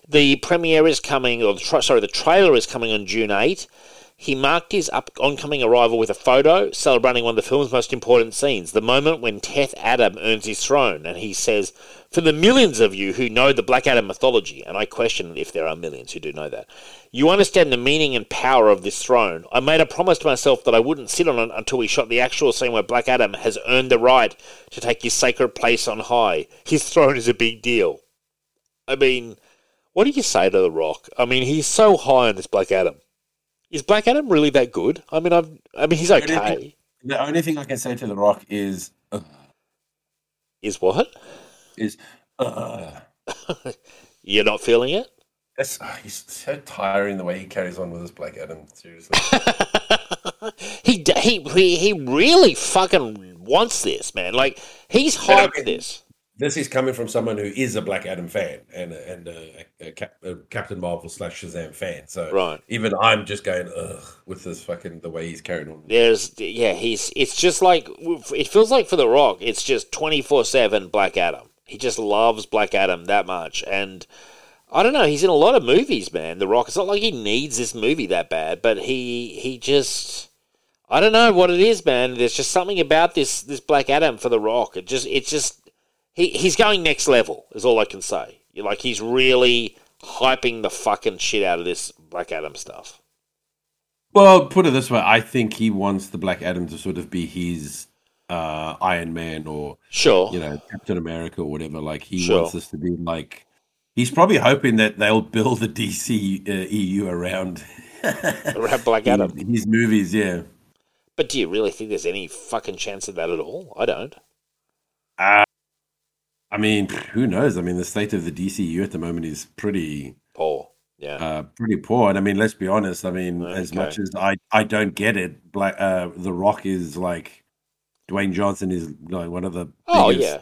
The premiere is coming, or the tra- sorry, the trailer is coming on June 8. He marked his up- oncoming arrival with a photo celebrating one of the film's most important scenes, the moment when Teth Adam earns his throne, and he says, For the millions of you who know the Black Adam mythology, and I question if there are millions who do know that, you understand the meaning and power of this throne. I made a promise to myself that I wouldn't sit on it until we shot the actual scene where Black Adam has earned the right to take his sacred place on high. His throne is a big deal. I mean, what do you say to The Rock? I mean, he's so high on this Black Adam. Is Black Adam really that good? I mean, I've, I mean, he's okay. The only thing I can say to The Rock is uh, Is what? is uh, You're not feeling it? that's, uh, he's so tiring the way he carries on with this Black Adam. Seriously, he, he he he really fucking wants this, man. Like he's hyped mean- this. This is coming from someone who is a Black Adam fan and a- and uh, a, a, Cap, a Captain Marvel slash Shazam fan. So Right. even I'm just going ugh with this fucking the way he's carrying on. There's yeah, he's it's just like it feels like for The Rock, it's just twenty four seven Black Adam. He just loves Black Adam that much, and I don't know. He's in a lot of movies, man. The Rock. It's not like he needs this movie that bad, but he he just I don't know what it is, man. There's just something about this this Black Adam for The Rock. It just it's just he he's going next level. Is all I can say. Like he's really hyping the fucking shit out of this Black Adam stuff. Well, put it this way, I think he wants the Black Adam to sort of be his uh, Iron Man or Sure. you know Captain America or whatever. Like he Sure. wants this to be like he's probably hoping that they'll build the DC uh, EU around Around Black Adam. his movies. Yeah, But do you really think there's any fucking chance of that at all? I don't. uh, I mean, who knows? I mean, the state of the DCU at the moment is pretty poor. Yeah. uh, pretty poor. And I mean, let's be honest. I mean, as much as I I don't get it, Black uh, The Rock is like Dwayne Johnson is like one of the oh biggest yeah.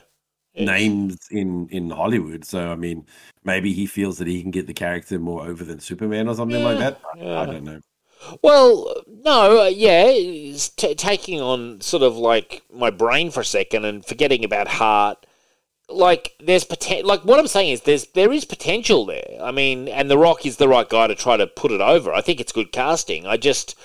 Yeah. names in in Hollywood. So I mean, maybe he feels that he can get the character more over than Superman or something like that. I- yeah. I don't know. Well, no, uh, yeah, t- taking on sort of like my brain for a second and forgetting about heart. Like there's potential. Like what I'm saying is there's there is potential there. I mean, and The Rock is the right guy to try to put it over. I think it's good casting. I just.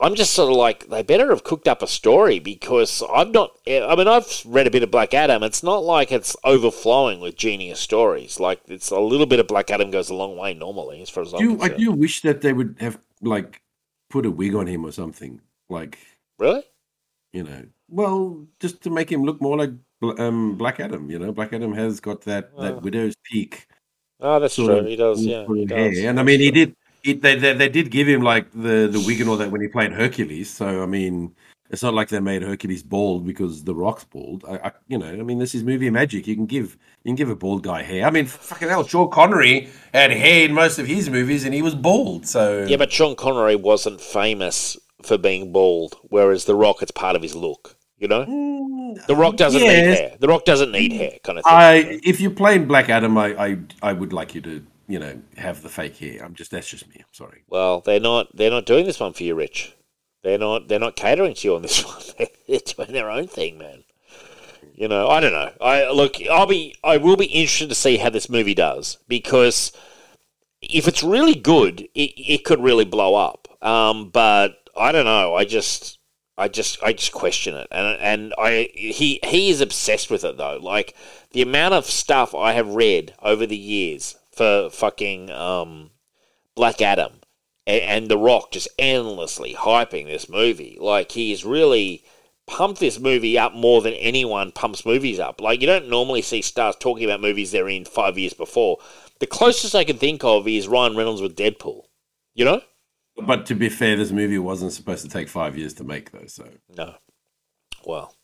I'm just sort of like they better have cooked up a story because I've not. I mean, I've read a bit of Black Adam. It's not like it's overflowing with genius stories. Like it's a little bit of Black Adam goes a long way normally, as far as I'm Do you, I do wish that they would have like put a wig on him or something, like Really? you know, well, just to make him look more like um, Black Adam. You know, Black Adam has got that that widow's peak Oh, that's true. of He does. Yeah. He does. And I mean, he did. It, they, they they did give him like the the wig and all that when he played Hercules. So I mean, it's not like they made Hercules bald because the Rock's bald. I, I you know, I mean, this is movie magic. You can give you can give a bald guy hair. I mean, fucking hell, Sean Connery had hair in most of his movies and he was bald. So Yeah, but Sean Connery wasn't famous for being bald, whereas The Rock, it's part of his look. You know, Mm, The Rock doesn't yes. need hair. The Rock doesn't need hair, kind of thing. I if you're playing Black Adam, I, I I would like you to you know have the fake hair. I'm just that's just me. I'm sorry. well, they're not. They're not doing this one for you, Rich. They're not. They're not catering to you on this one. they're doing their own thing, man. You know, I don't know. I look. I'll be. I will be interested to see how this movie does because if it's really good, it, it could really blow up. Um, but I don't know. I just, I just, I just question it, and and I he he is obsessed with it though. Like the amount of stuff I have read over the years for fucking um, Black Adam and, and The Rock just endlessly hyping this movie. Like he is really pumped this movie up more than anyone pumps movies up. Like you don't normally see stars talking about movies they're in five years before. The closest I can think of is Ryan Reynolds with Deadpool. You know? But to be fair, this movie wasn't supposed to take five years to make, though. So No. Well,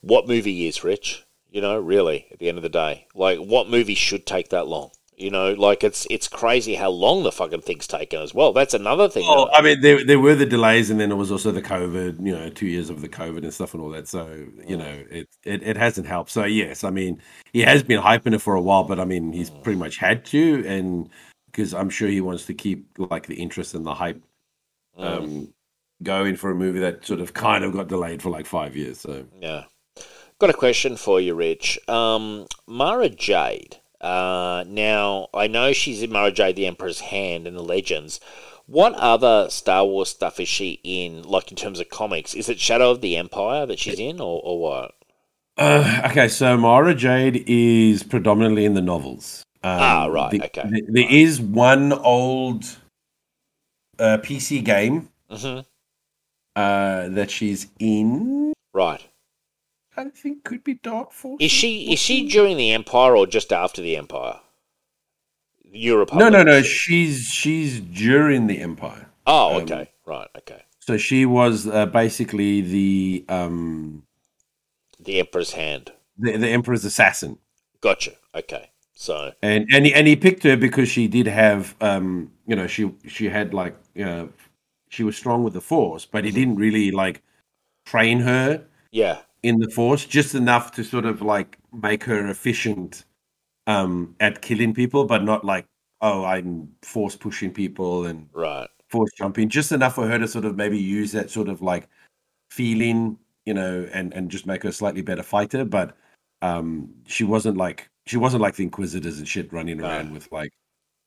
what movie is Rich? You know, really, at the end of the day, like what movie should take that long? You know, like it's it's crazy how long the fucking thing's taken as well. That's another thing. Well, I mean, there, there were the delays, and then there was also the COVID. You know, two years of the COVID and stuff and all that. So you know, mm. it, it it hasn't helped. So yes, I mean, he has been hyping it for a while, but I mean, he's mm. pretty much had to, and because I'm sure he wants to keep like the interest and the hype um, going for a movie that sort of kind of got delayed for like five years. So Yeah. Got a question for you, Rich. Um, Mara Jade. Uh, now, I know she's in Mara Jade, the Emperor's Hand, and the Legends. What other Star Wars stuff is she in, like in terms of comics? Is it Shadow of the Empire that she's in, or, or what? Uh, okay, so Mara Jade is predominantly in the novels. Um, Ah, right, the- okay. the- there is one old uh, PC game hmm uh, that she's in. Right. I think could be Dark Force. Is she is she during the Empire or just after the Empire? Europe. No, no, no. She's she's during the Empire. Oh, um, okay. Right. Okay. So she was uh, basically the um The Emperor's Hand. the, the Emperor's assassin, Gotcha. Okay. So. and and he, and he picked her because she did have um you know she she had like you know she was strong with the Force, but he didn't really like train her Yeah. in the Force just enough to sort of like make her efficient um at killing people, but not like oh I'm force pushing people and Right. force jumping, just enough for her to sort of maybe use that sort of like feeling, you know, and and just make her a slightly better fighter. But um, she wasn't like she wasn't like the Inquisitors and shit running No. around with like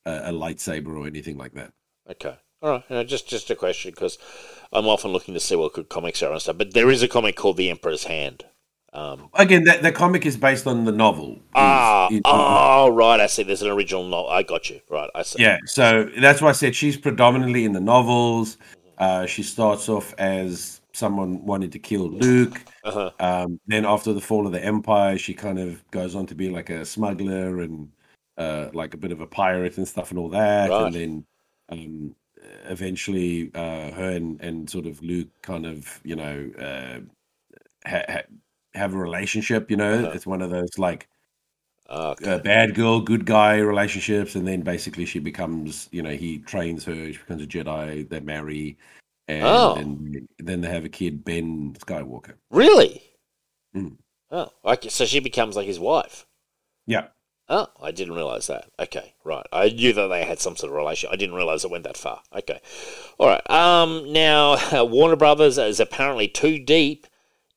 a, a lightsaber or anything like that. Okay. All right. No, just just a question because I'm often looking to see what good comics are and stuff. But there is a comic called The Emperor's Hand. Um, Again, that the comic is based on the novel. ah, is- oh, right. I see. There's an original novel. I got you. Right. I see. Yeah, so that's why I said she's predominantly in the novels. Uh, she starts off as someone wanted to kill Luke. Uh-huh. Um, then after the fall of the Empire, she kind of goes on to be like a smuggler and uh, like a bit of a pirate and stuff and all that. Right. And then um, eventually, uh, her and, and sort of Luke kind of, you know, uh, ha- ha- have a relationship. You know, Uh-huh. it's one of those like Okay. uh, bad girl, good guy relationships, and then basically she becomes, you know, he trains her, she becomes a Jedi, they marry, and, Oh. and then they have a kid, Ben Skywalker. Really? Mm. Oh, okay. So she becomes like his wife. Yeah. Oh, I didn't realize that. Okay, right. I knew that they had some sort of relation. I didn't realize it went that far. Okay, all right. Um, now Warner Brothers is apparently too deep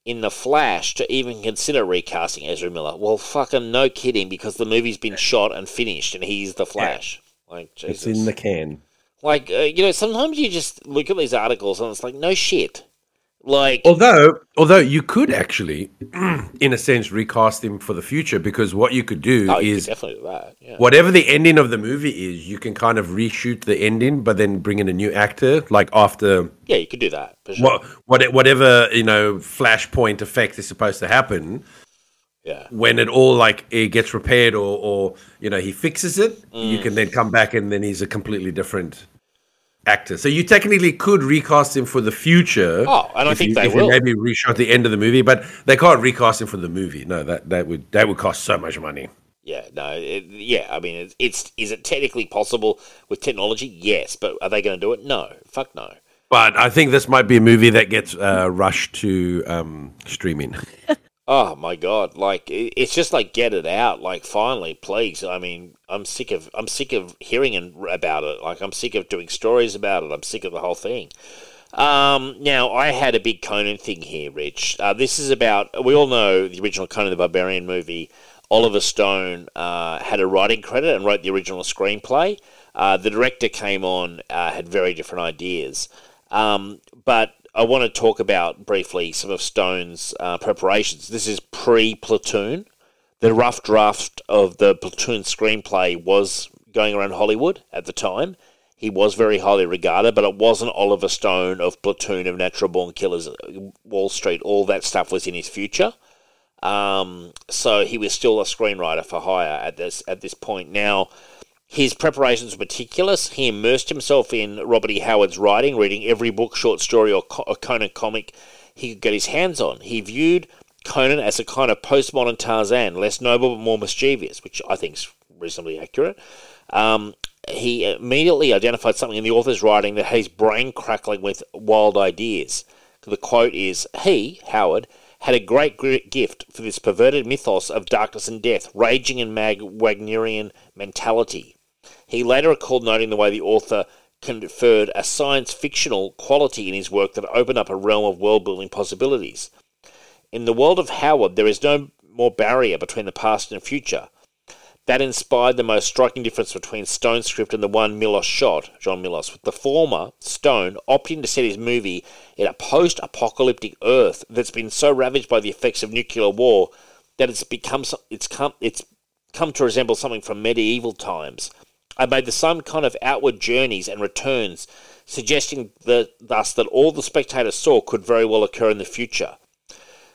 in the Flash to even consider recasting Ezra Miller. Well, fucking no kidding, because the movie's been shot and finished, and he's the Flash. Yeah. Like Jesus. It's in the can. Like uh, you know, sometimes you just look at these articles and it's like, no shit. Like, Although, although you could actually, in a sense, recast him for the future because what you could do oh, you is could definitely do that. Yeah. whatever the ending of the movie is, you can kind of reshoot the ending, but then bring in a new actor, like after Yeah, you could do that. Sure. what, what whatever you know flashpoint effect is supposed to happen. Yeah. When it all like it gets repaired or or you know he fixes it, you Mm. can then come back and then he's a completely different actor. So you technically could recast him for the future. Oh, and I think you, they if will. Maybe reshot the end of the movie, but they can't recast him for the movie. No, that that would that would cost so much money. Yeah, no, it, yeah. I mean, it's, it's is it technically possible with technology? Yes, but are they going to do it? No, fuck no. But I think this might be a movie that gets uh, rushed to um, streaming. Oh my god! Like it's just like get it out. Like finally, please. I mean, I'm sick of I'm sick of hearing about it. Like I'm sick of doing stories about it. I'm sick of the whole thing. Um, now I had a big Conan thing here, Rich. Uh, this is about we all know the original Conan the Barbarian movie. Oliver Stone uh, had a writing credit and wrote the original screenplay. Uh, the director came on, uh, had very different ideas. Um, but I want to talk about briefly some of Stone's uh, preparations. This is pre Platoon. The rough draft of the Platoon screenplay was going around Hollywood at the time. He was very highly regarded, but it wasn't Oliver Stone of Platoon of Natural Born Killers, Wall Street. All that stuff was in his future. Um, so he was still a screenwriter for hire at this at this point. Now, his preparations were meticulous. He immersed himself in Robert E. Howard's writing, reading every book, short story, or, or Conan comic he could get his hands on. He viewed Conan as a kind of postmodern Tarzan, less noble but more mischievous, which I think is reasonably accurate. Um, he immediately identified something in the author's writing that had his brain crackling with wild ideas. The quote is He, Howard, had a great gift for this perverted mythos of darkness and death, raging in Mag Wagnerian mentality. He later recalled noting the way the author conferred a science fictional quality in his work that opened up a realm of world building possibilities. In the world of Howard, there is no more barrier between the past and future. That inspired the most striking difference between Stone's script and the one Milius shot, John Milius, with the former, Stone, opting to set his movie in a post apocalyptic Earth that's been so ravaged by the effects of nuclear war that it's become it's come it's come to resemble something from medieval times. I made the same kind of outward journeys and returns, suggesting that thus that all the spectator saw could very well occur in the future.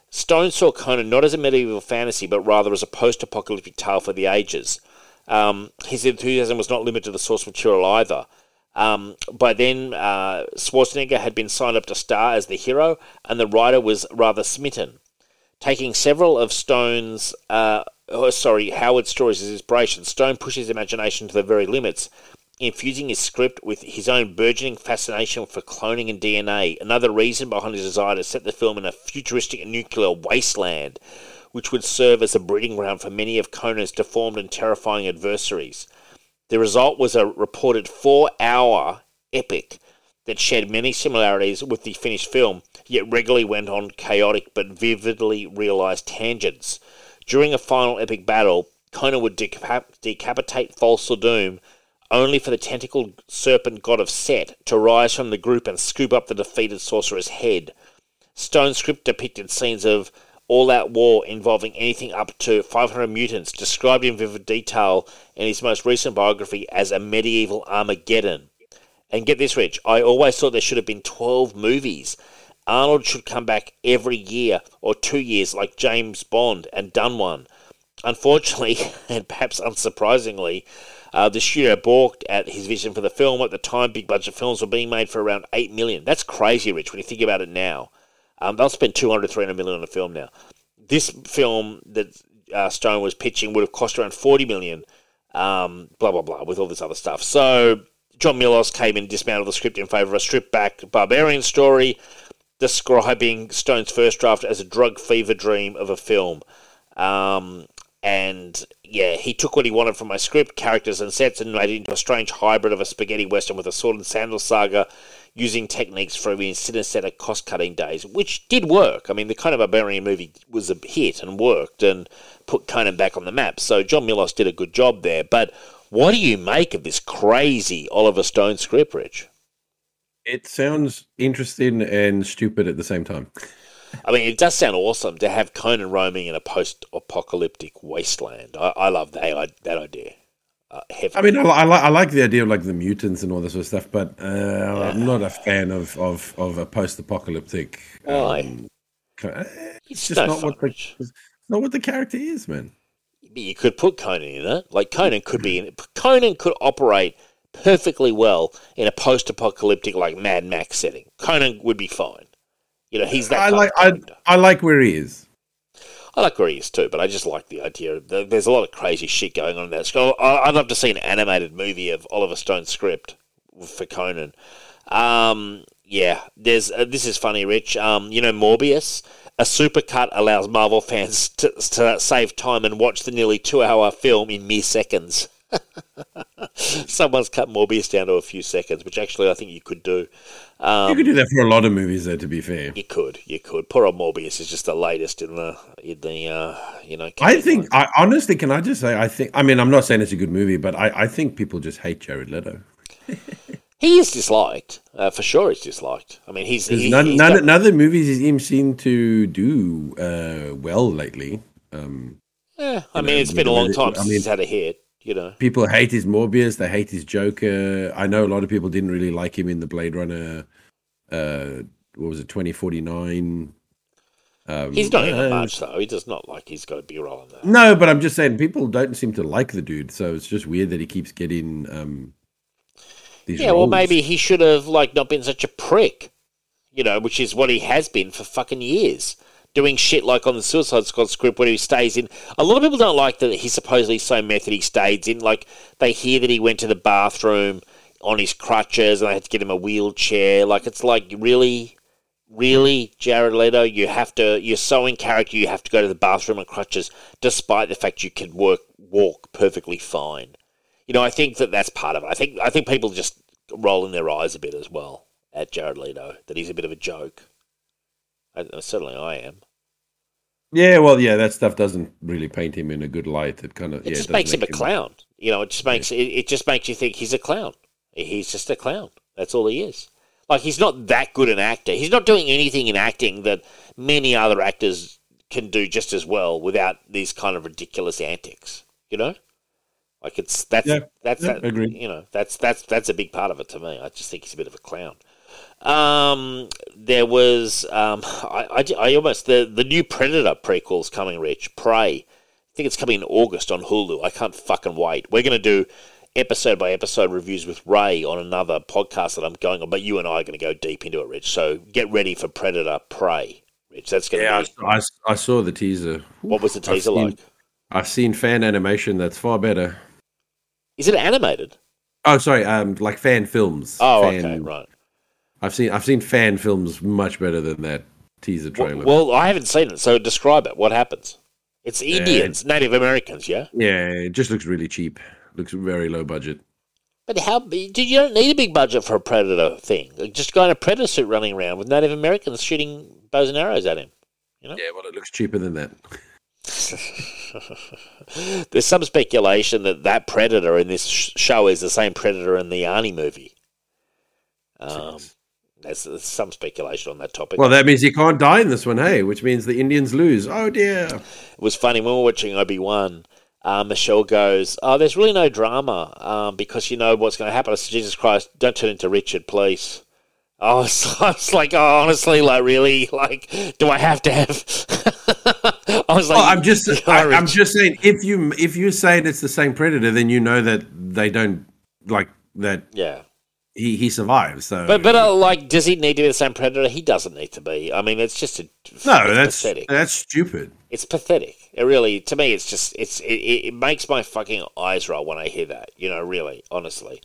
Stone saw Conan not as a medieval fantasy, but rather as a post apocalyptic tale for the ages. Um, his enthusiasm was not limited to the source material either. Um, by then, uh, Schwarzenegger had been signed up to star as the hero, and the writer was rather smitten. Taking several of Stone's, uh, oh, sorry, Howard's stories as inspiration, Stone pushed his imagination to the very limits, infusing his script with his own burgeoning fascination for cloning and DNA, another reason behind his desire to set the film in a futuristic nuclear wasteland, which would serve as a breeding ground for many of Conan's deformed and terrifying adversaries. The result was a reported four hour epic that shared many similarities with the finished film, yet regularly went on chaotic but vividly realized tangents. During a final epic battle, Conan would decap- decapitate Thulsa Doom only for the tentacled serpent god of Set to rise from the group and scoop up the defeated sorcerer's head. Stone script depicted scenes of all out war involving anything up to 500 mutants, described in vivid detail in his most recent biography as a medieval Armageddon. And get this, Rich, I always thought there should have been 12 movies. Arnold should come back every year or two years like James Bond and done one. Unfortunately, and perhaps unsurprisingly, uh, the studio balked at his vision for the film. At the time, big budget films were being made for around eight million. That's crazy, Rich. When you think about it now, um, they'll spend 200, 300 million on a film now. This film that uh, Stone was pitching would have cost around 40 million. Um, blah blah blah, with all this other stuff. So John Milius came in and dismantled the script in favour of a stripped back barbarian story, describing Stone's first draft as a drug fever dream of a film. Um, and yeah, he took what he wanted from my script, characters, and sets and made it into a strange hybrid of a spaghetti western with a sword and sandal saga using techniques from his synesthetic cost cutting days, which did work. I mean, the kind of Barbarian movie was a hit and worked and put Conan back on the map. So John Milius did a good job there. But what do you make of this crazy Oliver Stone script, Rich? It sounds interesting and stupid at the same time. I mean, it does sound awesome to have Conan roaming in a post-apocalyptic wasteland. I, I love that that idea. Uh, I mean, I, I, like I like the idea of like the mutants and all this sort of stuff, but uh, yeah. I'm not a fan of of, of a post-apocalyptic. Um, it's, just not what the it's not what the character is, man. You could put Conan in it. Like Conan could be in it. Conan could operate perfectly well in a post-apocalyptic like Mad Max setting. Conan would be fine. You know, he's that. I like. I, I like where he is. I like where he is too, but I just like the idea. There's a lot of crazy shit going on in that. I'd love to see an animated movie of Oliver Stone's script for Conan. Um, yeah, there's uh, this is funny, Rich. Um, you know, Morbius. A supercut allows Marvel fans to, to save time and watch the nearly two-hour film in mere seconds. Someone's cut Morbius down to a few seconds, which actually I think you could do. Um, you could do that for a lot of movies, though. To be fair, you could, you could. Poor old Morbius is just the latest in the in the uh, you know. I think, I, honestly, can I just say, I think. I mean, I'm not saying it's a good movie, but I, I think people just hate Jared Leto. he is disliked uh, for sure. He's disliked. I mean, he's, he, none, he's none, got... none of the movies he's even seem to do uh, well lately. Um, yeah, I mean, know, it's been a long time since I mean, he's had a hit You know, People hate his Morbius. They hate his Joker. I know a lot of people didn't really like him in the Blade Runner. Uh, what was it, twenty forty nine? Um, he's not in uh, much though. He does not like he's got a big role in that. No, but I'm just saying people don't seem to like the dude, so it's just weird that he keeps getting um, these. Yeah, well, maybe he should have like not been such a prick, you know, which is what he has been for fucking years, doing shit like on the Suicide Squad script where he stays in. A lot of people don't like that he's supposedly so method. He stays in, like they hear that he went to the bathroom on his crutches and they had to get him a wheelchair. Like it's like really. Really, Jared Leto, you have to. You're so in character. You have to go to the bathroom on crutches, despite the fact you can work walk perfectly fine you know, I think that that's part of it. I think I think people just rolling their eyes a bit as well at Jared Leto that he's a bit of a joke. I, certainly, I am. Yeah, well, yeah, that stuff doesn't really paint him in a good light. It kind of It yeah, just makes him a clown. You know, it just makes it, it just makes you think he's a clown. He's just a clown. That's all he is. Like he's not that good an actor. He's not doing anything in acting that many other actors can do just as well without these kind of ridiculous antics. You know, like it's that's Yeah, that's yeah, that, you know that's that's that's a big part of it to me. I just think he's a bit of a clown. Um, there was um, I, I, I almost the the new Predator prequels coming. Rich Prey. I think it's coming in August on Hulu. I can't fucking wait. We're going to do episode by episode reviews with Ray on another podcast that I'm going on, but you and I are going to go deep into it, Rich. So get ready for Predator Prey, Rich. That's going to Yeah, be. I, I, I saw the teaser. What was the I've teaser seen- like? I've seen fan animation that's far better. Is it animated? Oh, sorry, um, like fan films. Oh, fan, okay, right. I've seen I've seen fan films much better than that teaser trailer. well, I haven't seen it, so describe it. What happens? It's Indians, Native Americans, yeah. yeah, it just looks really cheap. Looks very low budget. But how? Dude, you don't need a big budget for a predator thing. Just got a predator suit running around with Native Americans shooting bows and arrows at him. You know? Yeah, well, it looks cheaper than that. There's some speculation that that predator in this sh- show is the same predator in the Arnie movie. Um, there's, there's some speculation on that topic. Well, that means he can't die in this one, hey? Which means the Indians lose. Oh dear. It was funny when we were watching Obi Wan. Uh, Michelle goes, "Oh, there's really no drama um, because you know what's going to happen." I said, "Jesus Christ, don't turn into Richard, please." Oh, was, I was like, "Oh, honestly, like, really, like, do I have to have?" I was like, Well, I'm just I, I'm just saying if you if you're saying it's the same predator, then you know that they don't like that yeah." He, he survives. So But but uh, like, does he need to be the same predator? He doesn't need to be. I mean, it's just a no, that's pathetic. that's stupid. It's pathetic. It really, to me, it's just it's it, it, makes my fucking eyes roll when I hear that. You know, really, honestly.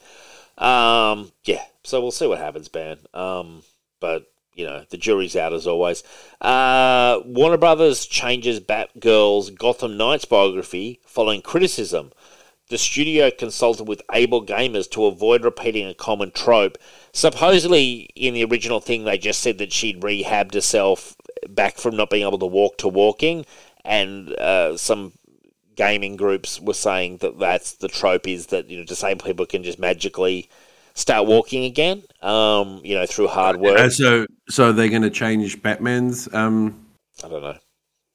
Um, yeah. So we'll see what happens, Ben. Um, but you know, the jury's out as always. Uh, Warner Brothers changes Batgirl's Gotham Knights biography following criticism. The studio consulted with AbleGamers to avoid repeating a common trope. Supposedly, in the original thing, they just said that she'd rehabbed herself back from not being able to walk to walking, and uh, some gaming groups were saying that that's the trope is that you know disabled people can just magically start walking again. Um, you know, through hard work. Uh, so so they're going to change Batman's um I don't know.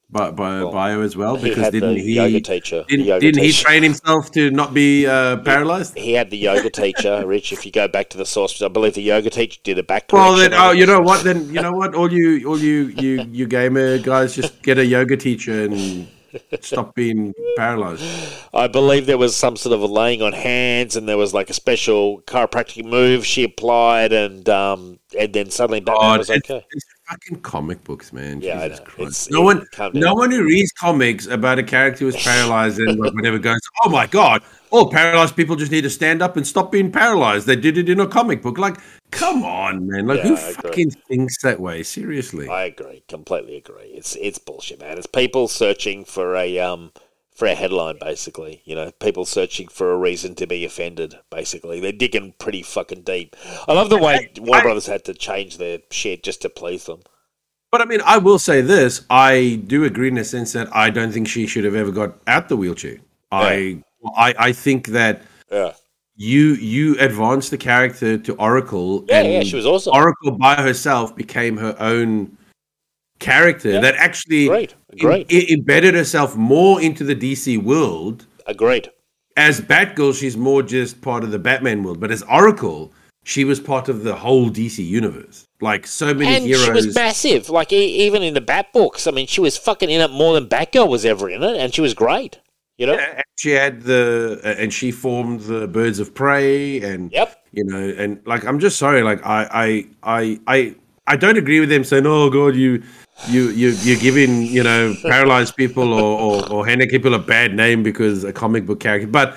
Bi- bi- Well, bio as well he because had didn't the he yoga teacher. didn't, yoga didn't he train himself to not be uh, paralyzed? He had the yoga teacher, Rich. If you go back to the source, I believe the yoga teacher did a back Well, then, oh, you know what? Then you know what? All you, all you, you, you gamer guys, just get a yoga teacher and stop being paralyzed. I believe there was some sort of a laying on hands, and there was like a special chiropractic move she applied, and um, and then suddenly Batman God, was okay. it's fucking comic books, man. Yeah, Jesus. Christ. It's- no one, no one who reads comics about a character who's paralyzed and like, whatever goes. Oh my god! All paralyzed people just need to stand up and stop being paralyzed. They did it in a comic book. Like, come on, man! Like, Yeah, who I agree. fucking thinks that way? Seriously. I agree, completely agree. It's it's bullshit, man. It's people searching for a um for a headline, basically. You know, people searching for a reason to be offended. Basically, they're digging pretty fucking deep. I love the way Warner Brothers had to change their shit just to please them. But I mean, I will say this: I do agree in a sense that I don't think she should have ever got out the wheelchair. I, I, I think that Yeah, you you advanced the character to Oracle, yeah, and yeah. She was awesome. Oracle by herself became her own character Yeah. that actually Great, great, embedded herself more into the DC world agreed. as Batgirl, she's more just part of the Batman world, but as Oracle, she was part of the whole DC universe. Like so many and heroes. she was massive. Like e- even in the Bat books, I mean, she was fucking in it more than Batgirl was ever in it, and she was great. You know. Yeah, she had the uh, and she formed the Birds of Prey, and Yep. you know, and like I'm just sorry, like I I I I I don't agree with them saying, oh god, you. You you you're giving you know paralyzed people or, or, or handicapped people a bad name because a comic book character, but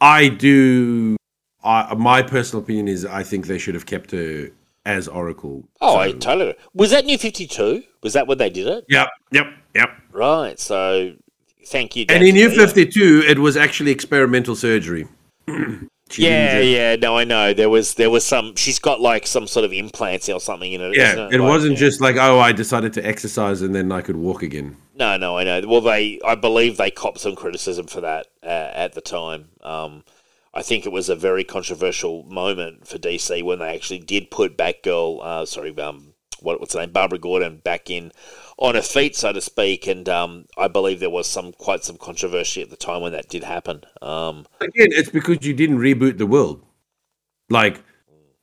I do. I, my personal opinion is I think they should have kept her as Oracle. Oh, So- I totally. Was that New Fifty Two? Was that when they did it? Yep, yep, yep. Right. So, thank you. And in New Fifty Two, it was actually experimental surgery. Yeah, yeah. No, I know. There was there was some. She's got like some sort of implants or something in it. Yeah, isn't it Like, wasn't yeah. just like, oh, I decided to exercise and then I could walk again. No, no, I know. Well, they, I believe they copped some criticism for that uh, at the time. Um, I think it was a very controversial moment for DC when they actually did put Batgirl, uh, sorry, um, what, what's her name, Barbara Gordon, back in on her feet, so to speak. And um, I believe there was some quite some controversy at the time when that did happen. Um, Again, it's because you didn't reboot the world. Like,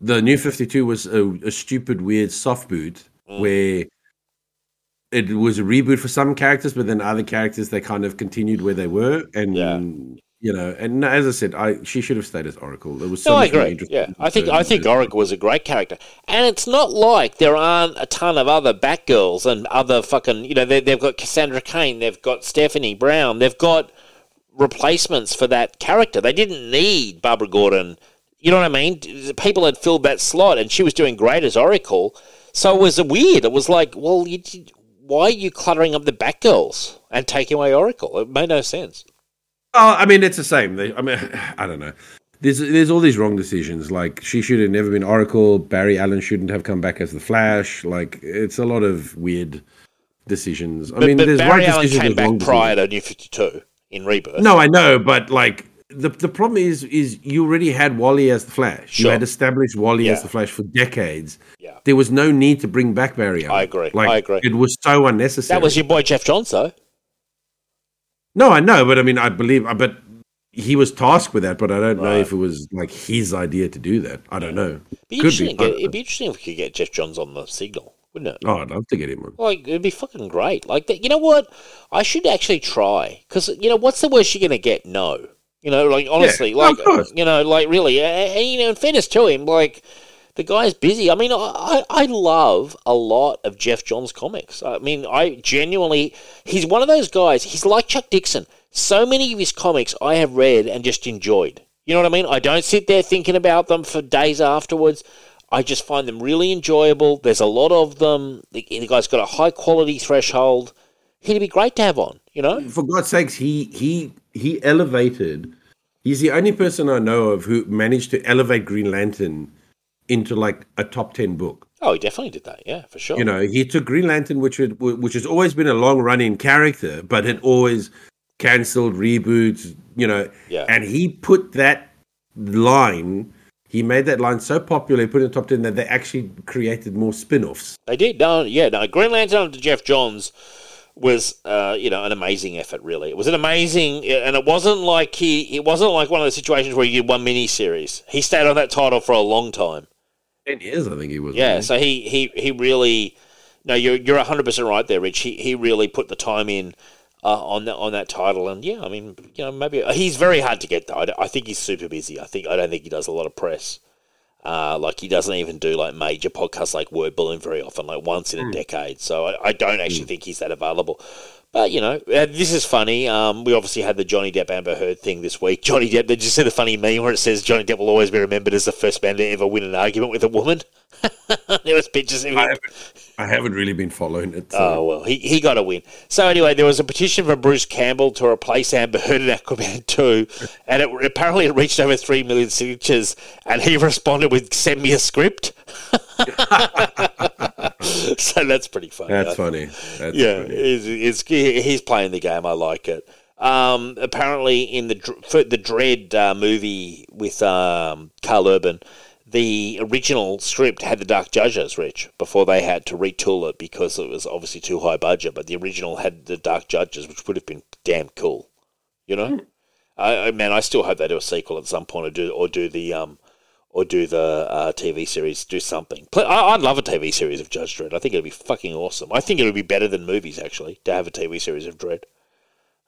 the New 52 was a, a stupid, weird soft boot Mm. where it was a reboot for some characters, but then other characters, they kind of continued where they were. And, Yeah. You know, and as I said, I she should have stayed as Oracle. It was so no, I agree. interesting Yeah, I think I think Oracle was a great character, and it's not like there aren't a ton of other Batgirls and other fucking you know they, they've got Cassandra Cain, they've got Stephanie Brown, they've got replacements for that character. They didn't need Barbara Gordon. You know what I mean? People had filled that slot, and she was doing great as Oracle. So it was weird. It was like, well, you, why are you cluttering up the Batgirls and taking away Oracle? It made no sense. Oh, I mean, it's the same. They, I mean, I don't know. There's there's all these wrong decisions. Like she should have never been Oracle. Barry Allen shouldn't have come back as the Flash. Like it's a lot of weird decisions. I But, mean, but there's Barry right Allen decisions, came back prior to New Fifty Two in Rebirth. No, I know, but like the the problem is is you already had Wally as the Flash. You had established Wally as the Flash for decades. Yeah. There was no need to bring back Barry Allen. I agree. Like, I agree. It was so unnecessary. That was your boy Geoff Johns, though. No, I know, but I mean, I believe, but he was tasked with that. But I don't know if it was like his idea to do that. I don't know. Be Could be. Get, it'd be interesting if we could get Geoff Johns on the signal, wouldn't it? Oh, I'd love to get him on. Like it'd be fucking great. Like that. You know what? I should actually try because you know what's the worst you're gonna get? No. You know, like honestly, no, like you know, like really, and, you know, in fairness to him, like the guy's busy. I mean, I I love a lot of Geoff Johns comics. I mean, I genuinely, he's one of those guys. He's like Chuck Dixon. So many of his comics I have read and just enjoyed. You know what I mean? I don't sit there thinking about them for days afterwards. I just find them really enjoyable. There's a lot of them. The, the guy's got a high quality threshold. He'd be great to have on. You know? For God's sakes, he he he elevated. He's the only person I know of who managed to elevate Green Lantern into like a top ten book. Oh, he definitely did that. Yeah, for sure. You know, he took Green Lantern, which had, which has always been a long running character, but had always cancelled reboots. You know, Yeah. and he put that line. He made that line so popular, he put it in the top ten that they actually created more spin-offs. They did. No, yeah, no. Green Lantern under Geoff Johns was, uh, you know, an amazing effort. Really, it was an amazing, and it wasn't like he. It wasn't like one of those situations where you did one mini series. He stayed on that title for a long time. Ten years, I think he was. Yeah, so he he he really. No, you're you're hundred percent right there, Rich. He he really put the time in. Uh, on that on that title, and yeah, I mean, you know, maybe he's very hard to get though. I, I think he's super busy. I think I don't think he does a lot of press. Uh, like he doesn't even do like major podcasts like Word Balloon very often, like once in a decade. So I, I don't actually think he's that available. But you know, uh, this is funny. Um, we obviously had the Johnny Depp Amber Heard thing this week. Johnny Depp. Did you see the funny meme where it says Johnny Depp will always be remembered as the first man to ever win an argument with a woman? there was pictures of him. I haven't, I haven't really been following it. so- Oh well, he, he got a win. So anyway, there was a petition from Bruce Campbell to replace Amber Heard in Aquaman two, and it apparently it reached over three million signatures. And he responded with "Send me a script." so that's pretty funny. That's funny. That's yeah, funny. it's, it's, he's playing the game. I like it. Um, apparently, in the for the Dredd uh, movie with um, Karl Urban, the original script had the Dark Judges, Rich, before they had to retool it because it was obviously too high budget. But the original had the Dark Judges, which would have been damn cool, you know. I, I man, I still hope they do a sequel at some point, or do or do the um, or do the uh, TV series, do something. I, I'd love a TV series of Judge Dredd. I think it'd be fucking awesome. I think it would be better than movies actually to have a TV series of Dredd.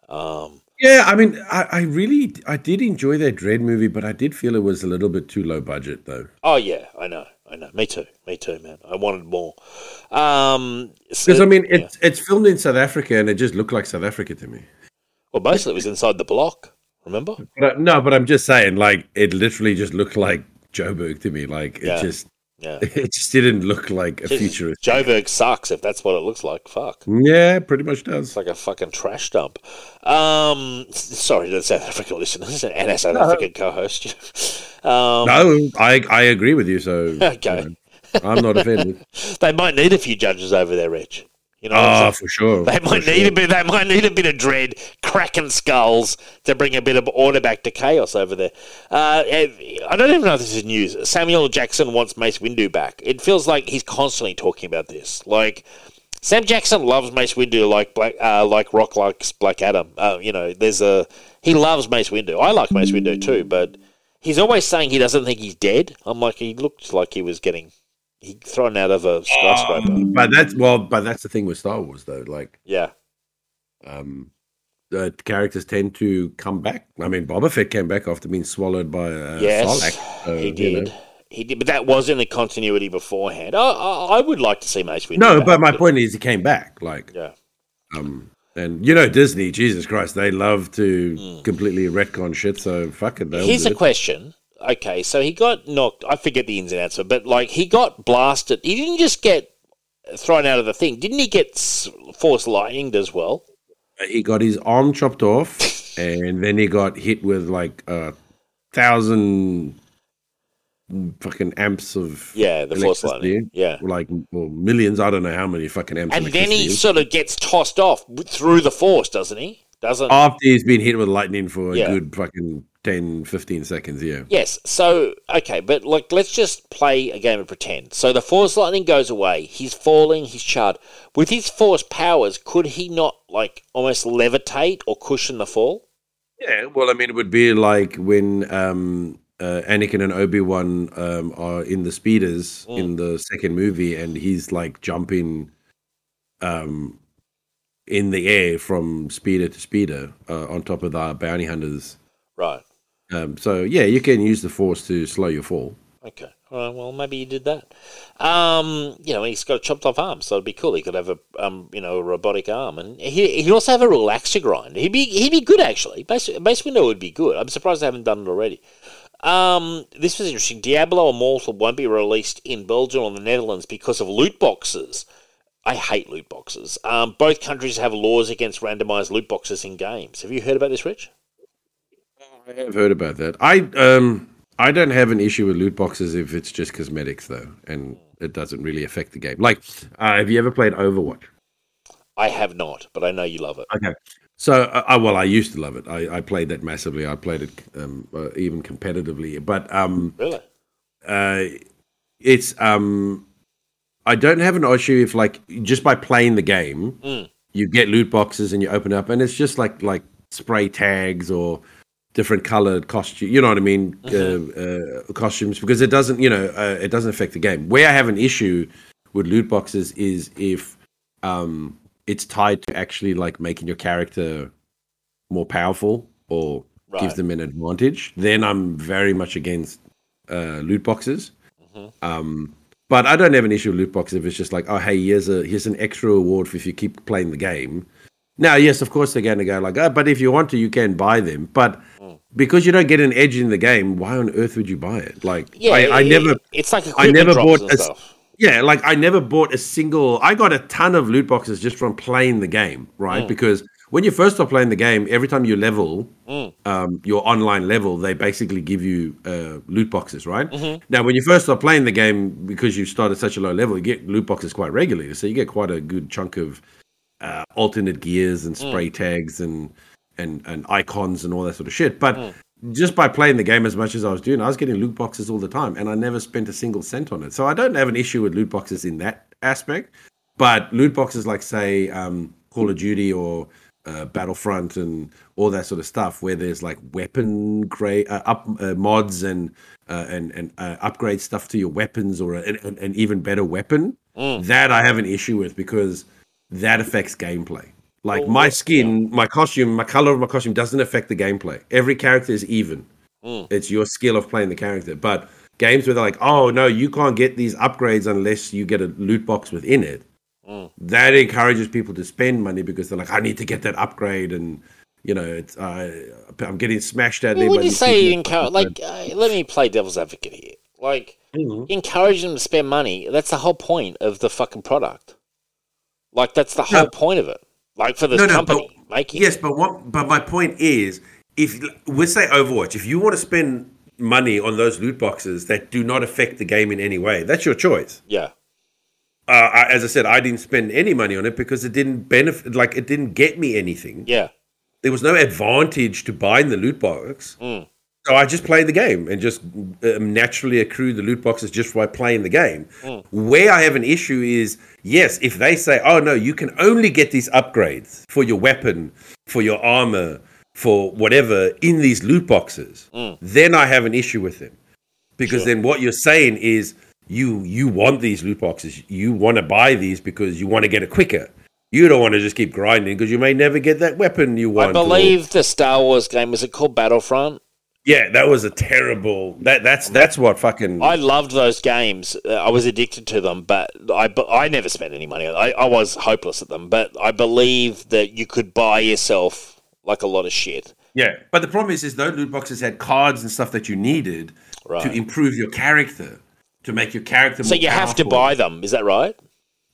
Um, Yeah, I mean, I, I really, I did enjoy that Dredd movie, but I did feel it was a little bit too low budget, though. oh yeah, I know, I know. Me too, me too, man. I wanted more. Um, so- Because I mean, yeah. it's it's filmed in South Africa, and it just looked like South Africa to me. well, most of it was inside the block. Remember? But no, but I'm just saying, like, it literally just looked like Joburg to me. Like, it Yeah. just, Yeah. it just didn't look like a futurist. Joburg sucks if that's what it looks like. Fuck. Yeah, pretty much does. It's like a fucking trash dump. Um, sorry to the South African listeners and our South African co-host. um, No, I I agree with you. So Okay. you know, I'm not offended. They might need a few judges over there, Rich. You know, Ah, for sure. they for might sure. need a bit. They might need a bit of dread, cracking skulls to bring a bit of order back to chaos over there. Uh, I don't even know if this is news. Samuel Jackson wants Mace Windu back. It feels like he's constantly talking about this. Like Sam Jackson loves Mace Windu, like Black, uh, like Rock likes Black Adam. Uh, you know, there's a he loves Mace Windu. I like Mace Windu too, but he's always saying he doesn't think he's dead. I'm like, he looked like he was getting he thrown out of a skyscraper. But that's well, but that's the thing with Star Wars, though. Like, yeah. um, the characters tend to come back. I mean, Boba Fett came back after being swallowed by a Yes, Sarlacc. so, he you did. know. He did, but that was in the continuity beforehand. I, I, I would like to see Mace Windu. No, back, but my point is, he came back. Like, yeah, um, and you know, Disney, Jesus Christ, they love to Hmm. completely retcon shit. So fuck it. here's a it. question. Okay, so he got knocked. I forget the ins and outs of it, but like he got blasted. He didn't just get thrown out of the thing. Didn't he get force lightninged as well? Uh, he got his arm chopped off, and then he got hit with like a thousand fucking amps of Yeah, the force lightning. Yeah. like well, millions. I don't know how many fucking amps. And then he sort of gets tossed off through the force, doesn't he? Doesn't after he's been hit with lightning for a Yeah. good fucking 10, 15 seconds. Yeah. Yes. So okay, but like let's just play a game of pretend. So the force lightning goes away. He's falling. He's charred. With his force powers, could he not like almost levitate or cushion the fall? Yeah, well, I mean, it would be like when um, uh, Anakin and Obi Wan um, are in the speeders Mm. in the second movie, and he's like jumping um, in the air from speeder to speeder uh, on top of the bounty hunters. Right. Um, so yeah, you can use the force to slow your fall. Okay. All right. Well, maybe he did that. Um, you know, he's got a chopped off arm, so it'd be cool. He could have a, um, you know, a robotic arm, and he he'd also have a relaxer grind. He'd be he'd be good actually. Mace Mace Windu would be good. I'm surprised they haven't done it already. Um, this was interesting. Diablo Immortal won't be released in Belgium or the Netherlands because of loot boxes. I hate loot boxes. Um, both countries have laws against randomized loot boxes in games. Have you heard about this, Rich? I have heard about that. I um I don't have an issue with loot boxes if it's just cosmetics though, and it doesn't really affect the game. Like, uh, have you ever played Overwatch? I have not, but I know you love it. Okay. So, uh, well, I used to love it. I, I played that massively. I played it um, uh, even competitively. But um, Really? uh, it's um, I don't have an issue if like just by playing the game, Mm. you get loot boxes and you open up, and it's just like like spray tags or different colored costume. You know what I mean? Uh, uh, costumes because it doesn't, you know, uh, it doesn't affect the game. Where I have an issue with loot boxes is if um, it's tied to actually like making your character more powerful or Right. gives them an advantage. Then I'm very much against uh, loot boxes. Mhm. Um, but I don't have an issue with loot boxes if it's just like, oh, hey, here's a here's an extra reward for if you keep playing the game. Now, yes, of course they're going to go like, oh, but if you want to, you can buy them. But because you don't get an edge in the game, why on earth would you buy it? Like, Yeah, I, I never, It's like I never bought a stuff. yeah, like I never bought a single. I got a ton of loot boxes just from playing the game, right? Because when you first start playing the game, every time you level, Mm. um, your online level, they basically give you uh, loot boxes, right? Now, when you first start playing the game, because you start at such a low level, you get loot boxes quite regularly, so you get quite a good chunk of uh, alternate gears and spray tags and and and icons and all that sort of shit. But just by playing the game as much as I was doing, I was getting loot boxes all the time, and I never spent a single cent on it. So I don't have an issue with loot boxes in that aspect. But loot boxes like say um, Call of Duty or uh, Battlefront and all that sort of stuff, where there's like weapon grade uh, up uh, mods and uh, and and uh, upgrade stuff to your weapons or an, an, an even better weapon. That I have an issue with because that affects gameplay. Like Well, my skin, my costume, my color of my costume doesn't affect the gameplay. Every character is even. It's your skill of playing the character. But games where they're like, oh no, you can't get these upgrades unless you get a loot box within it. That encourages people to spend money because they're like, I need to get that upgrade, and you know, it's uh, I'm getting smashed at. Well, there when you say encourage, like, uh, let me play devil's advocate here. Like, Mhm. encourage them to spend money. That's the whole point of the fucking product. Like, that's the whole No. point of it. Like for this No, no, company making. Yes, but what? But my point is, if we say Overwatch, if you want to spend money on those loot boxes that do not affect the game in any way, that's your choice. Yeah. Uh, I, as I said, I didn't spend any money on it because it didn't benefit. Like it didn't get me anything. Yeah. There was no advantage to buying the loot box. Mm. So I just played the game and just um, naturally accrued the loot boxes just by playing the game. Mm. Where I have an issue is, yes, if they say, oh no, you can only get these upgrades for your weapon, for your armor, for whatever in these loot boxes, then I have an issue with them. Because Mm. Sure. then what you're saying is you you want these loot boxes, you want to buy these because you want to get it quicker. You don't want to just keep grinding because you may never get that weapon you want. I or- believe the Star Wars game was it called Battlefront? Yeah, that was a terrible. That that's that's what fucking. I loved those games. Uh, I was addicted to them, but I I never spent any money. I I was hopeless at them, but I believe that you could buy yourself like a lot of shit. yeah, but the problem is, is those loot boxes had cards and stuff that you needed to improve your character, to make your character. So you have to buy them. Is that right?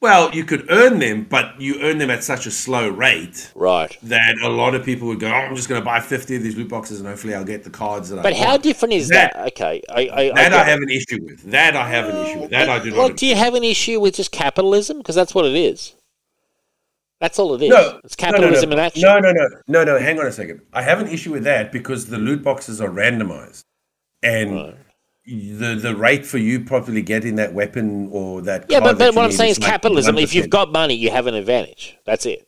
Well, you could earn them, but you earn them at such a slow rate Right. that a lot of people would go, "Oh, I'm just going to buy 50 of these loot boxes, and hopefully I'll get the cards that I." But how want." different is That- that? Okay, I I, That I, it. have an issue with. That I have an issue with. That I do not. Well, do you have an issue with just capitalism? Because that's what it is. That's all it is. No, it's capitalism no, no, in action. No, no, no, no, no. Hang on a second. I have an issue with that because the loot boxes are randomized, and the the rate for you probably getting that weapon or that Yeah, but, but what I'm saying is like capitalism. If you've got money, you have an advantage. That's it.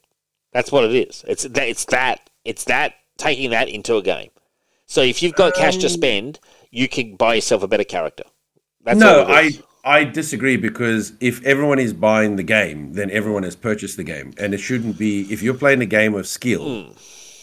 That's what it is. It's that. It's that. It's that. Taking that into a game. So if you've got cash to Um, spend, you can buy yourself a better character. That's no, I. I disagree because if everyone is buying the game, then everyone has purchased the game, and it shouldn't be. If you're playing a game of skill,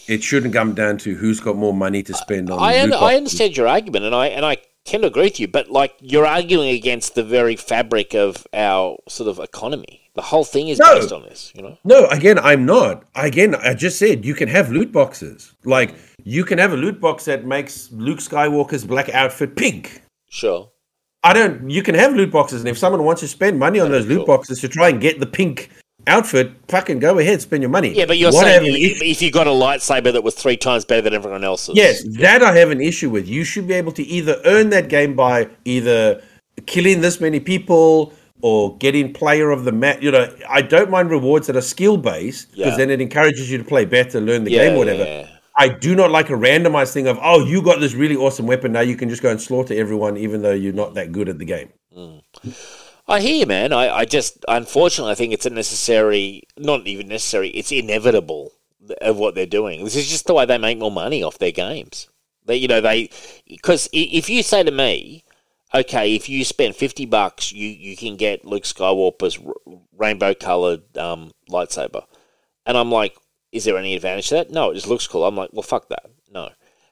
it shouldn't come down to who's got more money to spend on. I, I understand your argument, and I and I tend to agree with you. But like you're arguing against the very fabric of our sort of economy. The whole thing is No. based on this. You know. No, again, I'm not. Again, I just said you can have loot boxes. Like you can have a loot box that makes Luke Skywalker's black outfit pink. Sure. I don't. You can have loot boxes, and if someone wants to spend money on those Cool. loot boxes to try and get the pink outfit, fucking go ahead, spend your money. Yeah, but you're What saying if, if you got a lightsaber that was three times better than everyone else's. Yes, that I have an issue with. You should be able to either earn that game by either killing this many people or getting player of the match. You know, I don't mind rewards that are skill based because Yeah. then it encourages you to play better, learn the Yeah, game, whatever. yeah. I do not like a randomized thing of oh, you got this really awesome weapon now you can just go and slaughter everyone even though you're not that good at the game. Mm. I hear you, man. I, I just, unfortunately, I think it's a necessary, not even necessary, it's inevitable of what they're doing. This is just the way they make more money off their games. They, you know, they, because if you say to me, okay, if you spend 50 bucks, you, you can get Luke Skywalker's rainbow colored um, lightsaber. And I'm like, is there any advantage to that? No, it just looks cool. I'm like, well, fuck that. No.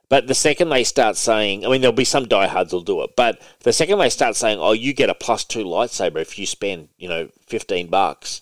But the second they start saying, I mean, there'll be some diehards who'll do it, but the second they start saying, oh, you get a plus two lightsaber if you spend, you know, 15 bucks,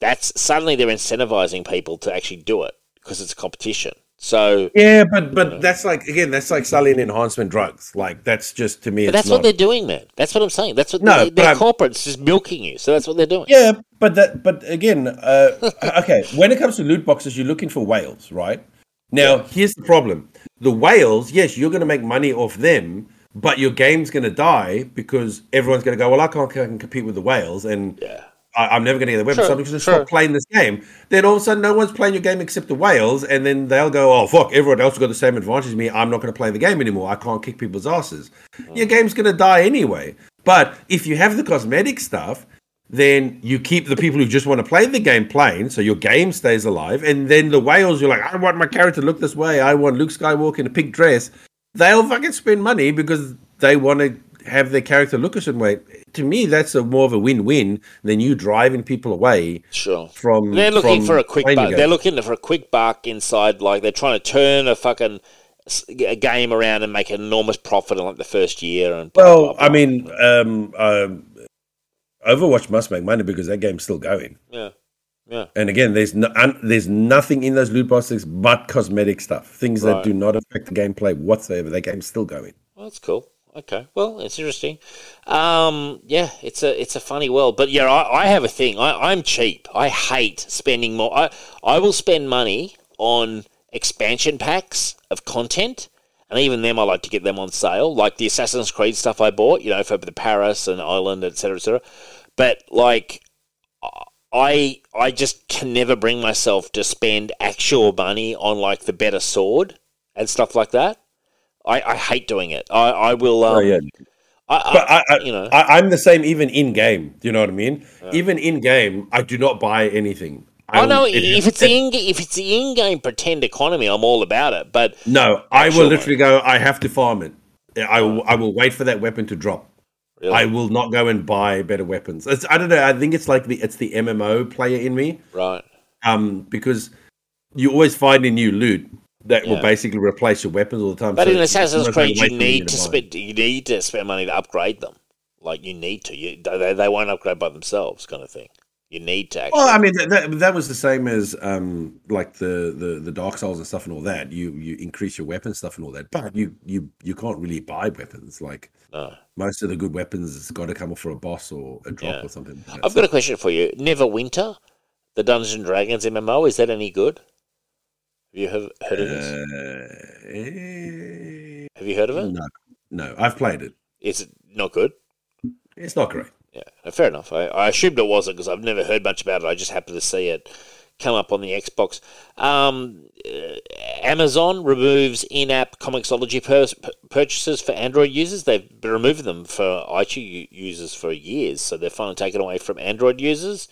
that's suddenly they're incentivizing people to actually do it because it's a competition. So, Yeah, but but that's like again, that's like selling enhancement drugs. Like that's just to me. that's not, what they're doing, man. That's what I'm saying. That's what No, they, they're I'm- corporates just milking you. So that's what they're doing. Yeah, but that but again, uh, okay. When it comes to loot boxes, you're looking for whales, right? Now, here's the problem: the whales, yes, you're going to make money off them, but your game's going to die because everyone's going to go, well, I can't, can't compete with the whales, and Yeah. I, I'm never going to get the weapon, Sure, so I'm just going to sure. stop playing this game. Then all of a sudden, no one's playing your game except the whales, and then they'll go, oh fuck, everyone else has got the same advantage as me. I'm not going to play the game anymore. I can't kick people's asses. Your mm. game's going to die anyway. But if you have the cosmetic stuff, then you keep the people who just want to play the game playing, so your game stays alive. And then the whales, you're like, I want my character to look this way. I want Luke Skywalker in a pink dress. They'll fucking spend money because they want to have their character look a certain way. To me, that's a more of a win-win than you driving people away Sure. from. They're looking from for a quick buck. They're looking for a quick buck inside. Like they're trying to turn a fucking a game around and make an enormous profit in like the first year. And blah, Well, blah, blah. I mean, um, um, Overwatch must make money because that game's still going. yeah, yeah. And again, there's no, un, there's nothing in those loot boxes but cosmetic stuff, things that do not affect the gameplay whatsoever. That game's still going. Well, that's cool. Okay, well, it's interesting. Um, yeah, it's a it's a funny world, but yeah, I, I have a thing. I, I'm cheap. I hate spending more. I I will spend money on expansion packs of content, and even them I like to get them on sale, like the Assassin's Creed stuff I bought, you know, for the Paris and Island, etc., etc. But like, I I just can never bring myself to spend actual money on like the better sword and stuff like that. I, I hate doing it. I, I will. Um, oh yeah, I, I, but I, I, you know. I, I'm the same even in game. Do you know what I mean? Even in game, I do not buy anything. I will- know if it's the in, if it's the in-game pretend economy, I'm all about it. But no, I will literally go. I have to farm it. I will, I will wait for that weapon to drop. I will not go and buy better weapons. It's, I don't know. I think it's like the it's the MMO player in me. right, um, because you always find a new loot that will basically replace your weapons all the time. but So in Assassin's Creed, you need to buy. spend you need to spend money to upgrade them. Like you need to. You they, they won't upgrade by themselves, kind of thing. You need to actually. Well, I mean that, that, that was the same as um, like the, the the Dark Souls and stuff and all that. You you increase your weapon stuff and all that, but you you you can't really buy weapons. Like no. most of the good weapons, it's got to come off for a boss or a drop Yeah. or something. like. I've got a question for you. Neverwinter, the Dungeons and Dragons MMO, is that any good? Have you heard, heard of this? Uh, Have you heard of it? no, no, I've played it. Is it not good? It's not great. Yeah, fair enough. I, I assumed it wasn't because I've never heard much about it. I just happened to see it come up on the Xbox. Um, uh, Amazon removes in-app Comixology pur- purchases for Android users. They've been removing them for iTunes users for years, so they're finally taken away from Android users.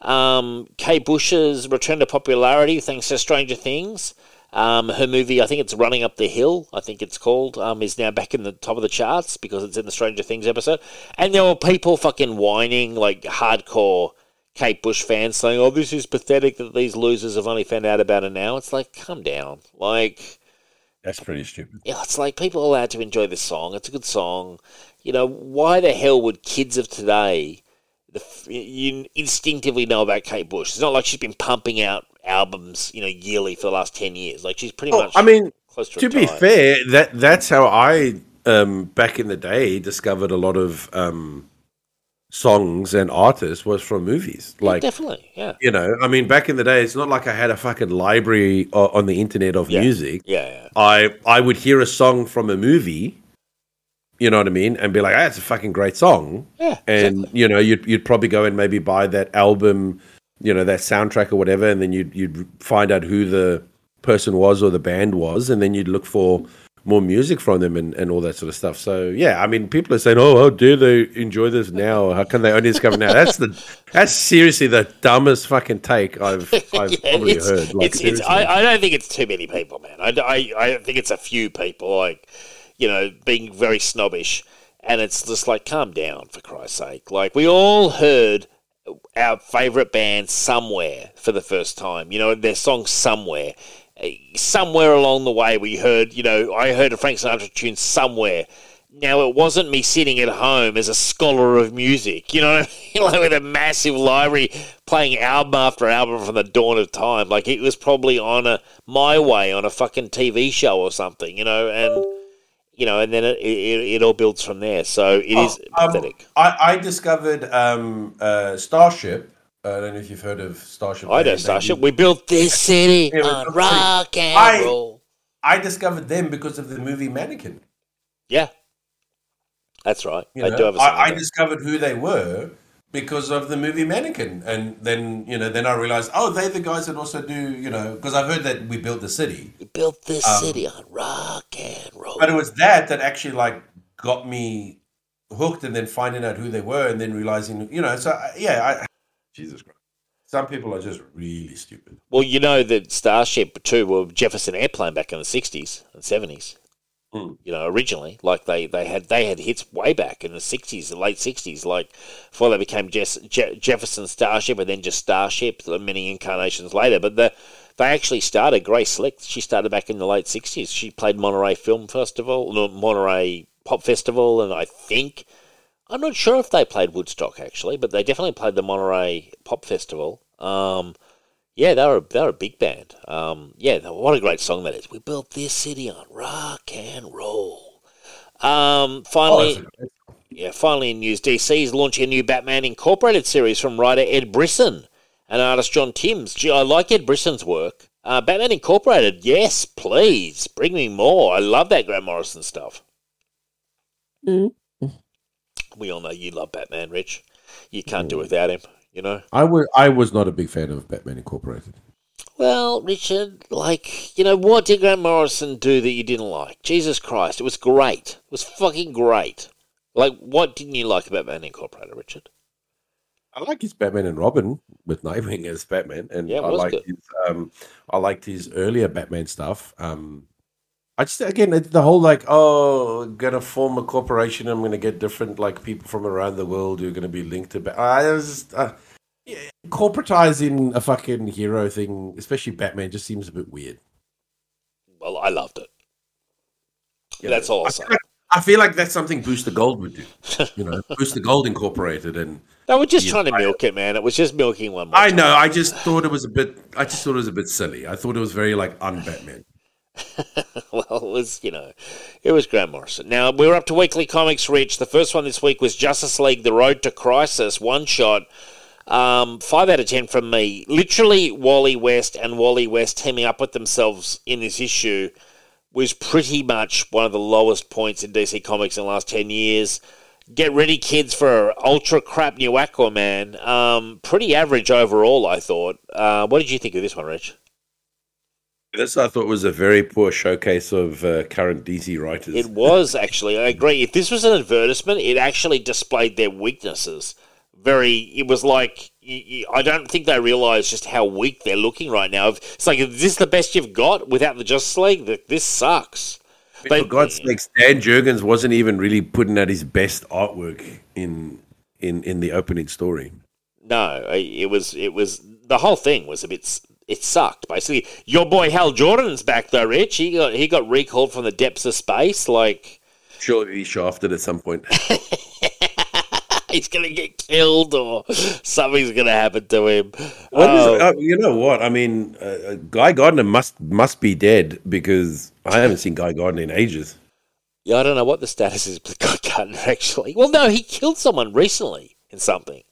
Um, Kate Bush's return to popularity thanks to Stranger Things. Um, her movie, I think it's Running Up the Hill, I think it's called, um, is now back in the top of the charts because it's in the Stranger Things episode. And there were people fucking whining, like hardcore Kate Bush fans saying, oh, this is pathetic that these losers have only found out about it now. It's like, come down. Like, That's pretty stupid. yeah, it's like people are allowed to enjoy this song. It's a good song. You know, why the hell would kids of today the, you instinctively know about Kate Bush? It's not like she's been pumping out albums, you know, yearly for the last 10 years. Like, she's pretty Oh, much I mean, to to be fair, that that's how I um, back in the day discovered a lot of um, songs and artists was from movies. Yeah, Like definitely, yeah. you know, I mean, back in the day, it's not like I had a fucking library o- on the internet of Yeah. music. Yeah, yeah. I I would hear a song from a movie. You know what I mean, and be like, "Ah, it's a fucking great song." Yeah, and you know, you'd you'd probably go and maybe buy that album, you know, that soundtrack or whatever, and then you'd you'd find out who the person was or the band was, and then you'd look for more music from them and, and all that sort of stuff. So yeah, I mean, people are saying, "Oh, how dare they enjoy this now? How can they only discover now?" That's the that's seriously the dumbest fucking take I've I've Yeah, probably it's, heard. Like, it's, it's. I, I don't think it's too many people, man. I, I, I think it's a few people, like, you know, being very snobbish. And it's just like, calm down, for Christ's sake. Like, we all heard our favourite band somewhere for the first time. You know, their song somewhere. Somewhere along the way, we heard, you know, I heard a Frank Sinatra tune somewhere. Now, it wasn't me sitting at home as a scholar of music, you know, like with a massive library playing album after album from the dawn of time. Like it was probably on a my way on a fucking TV show or something, you know, and you know, and then it, it, it all builds from there. So it is Um, pathetic. I, I discovered um, uh, Starship. I don't know if you've heard of Starship. I know Starship. We built this city on rock and I- roll. I discovered them because of the movie Mannequin. Yeah, that's right. You I know, do have a. I, I discovered who they were because of the movie Mannequin, and then you know, then I realized, oh, they're the guys that also do, you know, because I've heard that we built the city, we built this um, city on rock and roll. but it was that that actually like got me hooked and then finding out who they were and then realizing, you know, so yeah, I, Jesus Christ. Some people are just really stupid. Well, you know that Starship too were Jefferson Airplane back in the sixties and seventies. Hmm. You know, originally, like they, they had they had hits way back in the sixties, the late sixties, like before they became Jess, Je- Jefferson Starship and then just Starship, many incarnations later. But the they actually started Grace Slick. She started back in the late sixties. She played Monterey Film Festival, no, Monterey Pop Festival, and I think I'm not sure if they played Woodstock actually, but they definitely played the Monterey Pop Festival. Um, yeah, they were they were a big band. Um, yeah, what a great song that is. We built this city on rock and roll. Um, Oh, finally, it's a- yeah, finally in news, DC is launching a new Batman Incorporated series from writer Ed Brisson and artist John Timms. Gee, I like Ed Brisson's work. Uh, Batman Incorporated, yes, please bring me more. I love that Grant Morrison stuff. Mm. We all know you love Batman, Rich. You can't Mm. do without him. You know. I was I was not a big fan of Batman Incorporated. Well, Richard, like, you know, what did Grant Morrison do that you didn't like? Jesus Christ, it was great. It was fucking great. Like, what didn't you like about Batman Incorporated, Richard? I like his Batman and Robin with Nightwing as Batman, and Yeah, I liked good. his um, I liked his earlier Batman stuff. Um, I just again the whole like oh gonna form a corporation. I'm gonna get different like people from around the world who are gonna be linked to. Ba- I was just, uh, yeah, corporatizing a fucking hero thing, especially Batman, just seems a bit weird. Well, I loved it. You That's all I I'll say. feel, like, I feel like that's something Booster Gold would do. You know, Booster Gold Incorporated, and They were just Yeah, trying to milk it, man. It was just milking one more. I time. know. I just thought it was a bit. I just thought it was a bit silly. I thought it was very like un-Batman. well, it was, you know, it was Grant Morrison. Now, we're up to weekly comics, Rich. The first one this week was Justice League The Road to Crisis, one shot. Um, five out of ten from me. Literally, Wally West and Wally West teaming up with themselves in this issue was pretty much one of the lowest points in DC Comics in the last 10 years. Get ready, kids, for ultra crap new Aquaman. Um, pretty average overall, I thought. Uh, what did you think of this one, Rich? This I thought was a very poor showcase of uh, current DC writers. It was actually. I agree. If this was an advertisement, it actually displayed their weaknesses. Very. It was like I don't think they realise just how weak they're looking right now. It's like, is this the best you've got without the Justice League? Th- This sucks. For God's sakes, Dan Jurgens wasn't even really putting out his best artwork in in in the opening story. No, it was. It was the whole thing was a bit. It sucked basically. Your boy Hal Jordan's back though, Rich. He got he got recalled from the depths of space. Like Sure, he shafted at some point. he's gonna get killed or something's gonna happen to him. Is- Oh. uh, you know what? I mean, uh, uh, Guy Gardner must must be dead because I haven't seen Guy Gardner in ages. Yeah, I don't know what the status is with Guy Gardner actually. Well, no, he killed someone recently in something.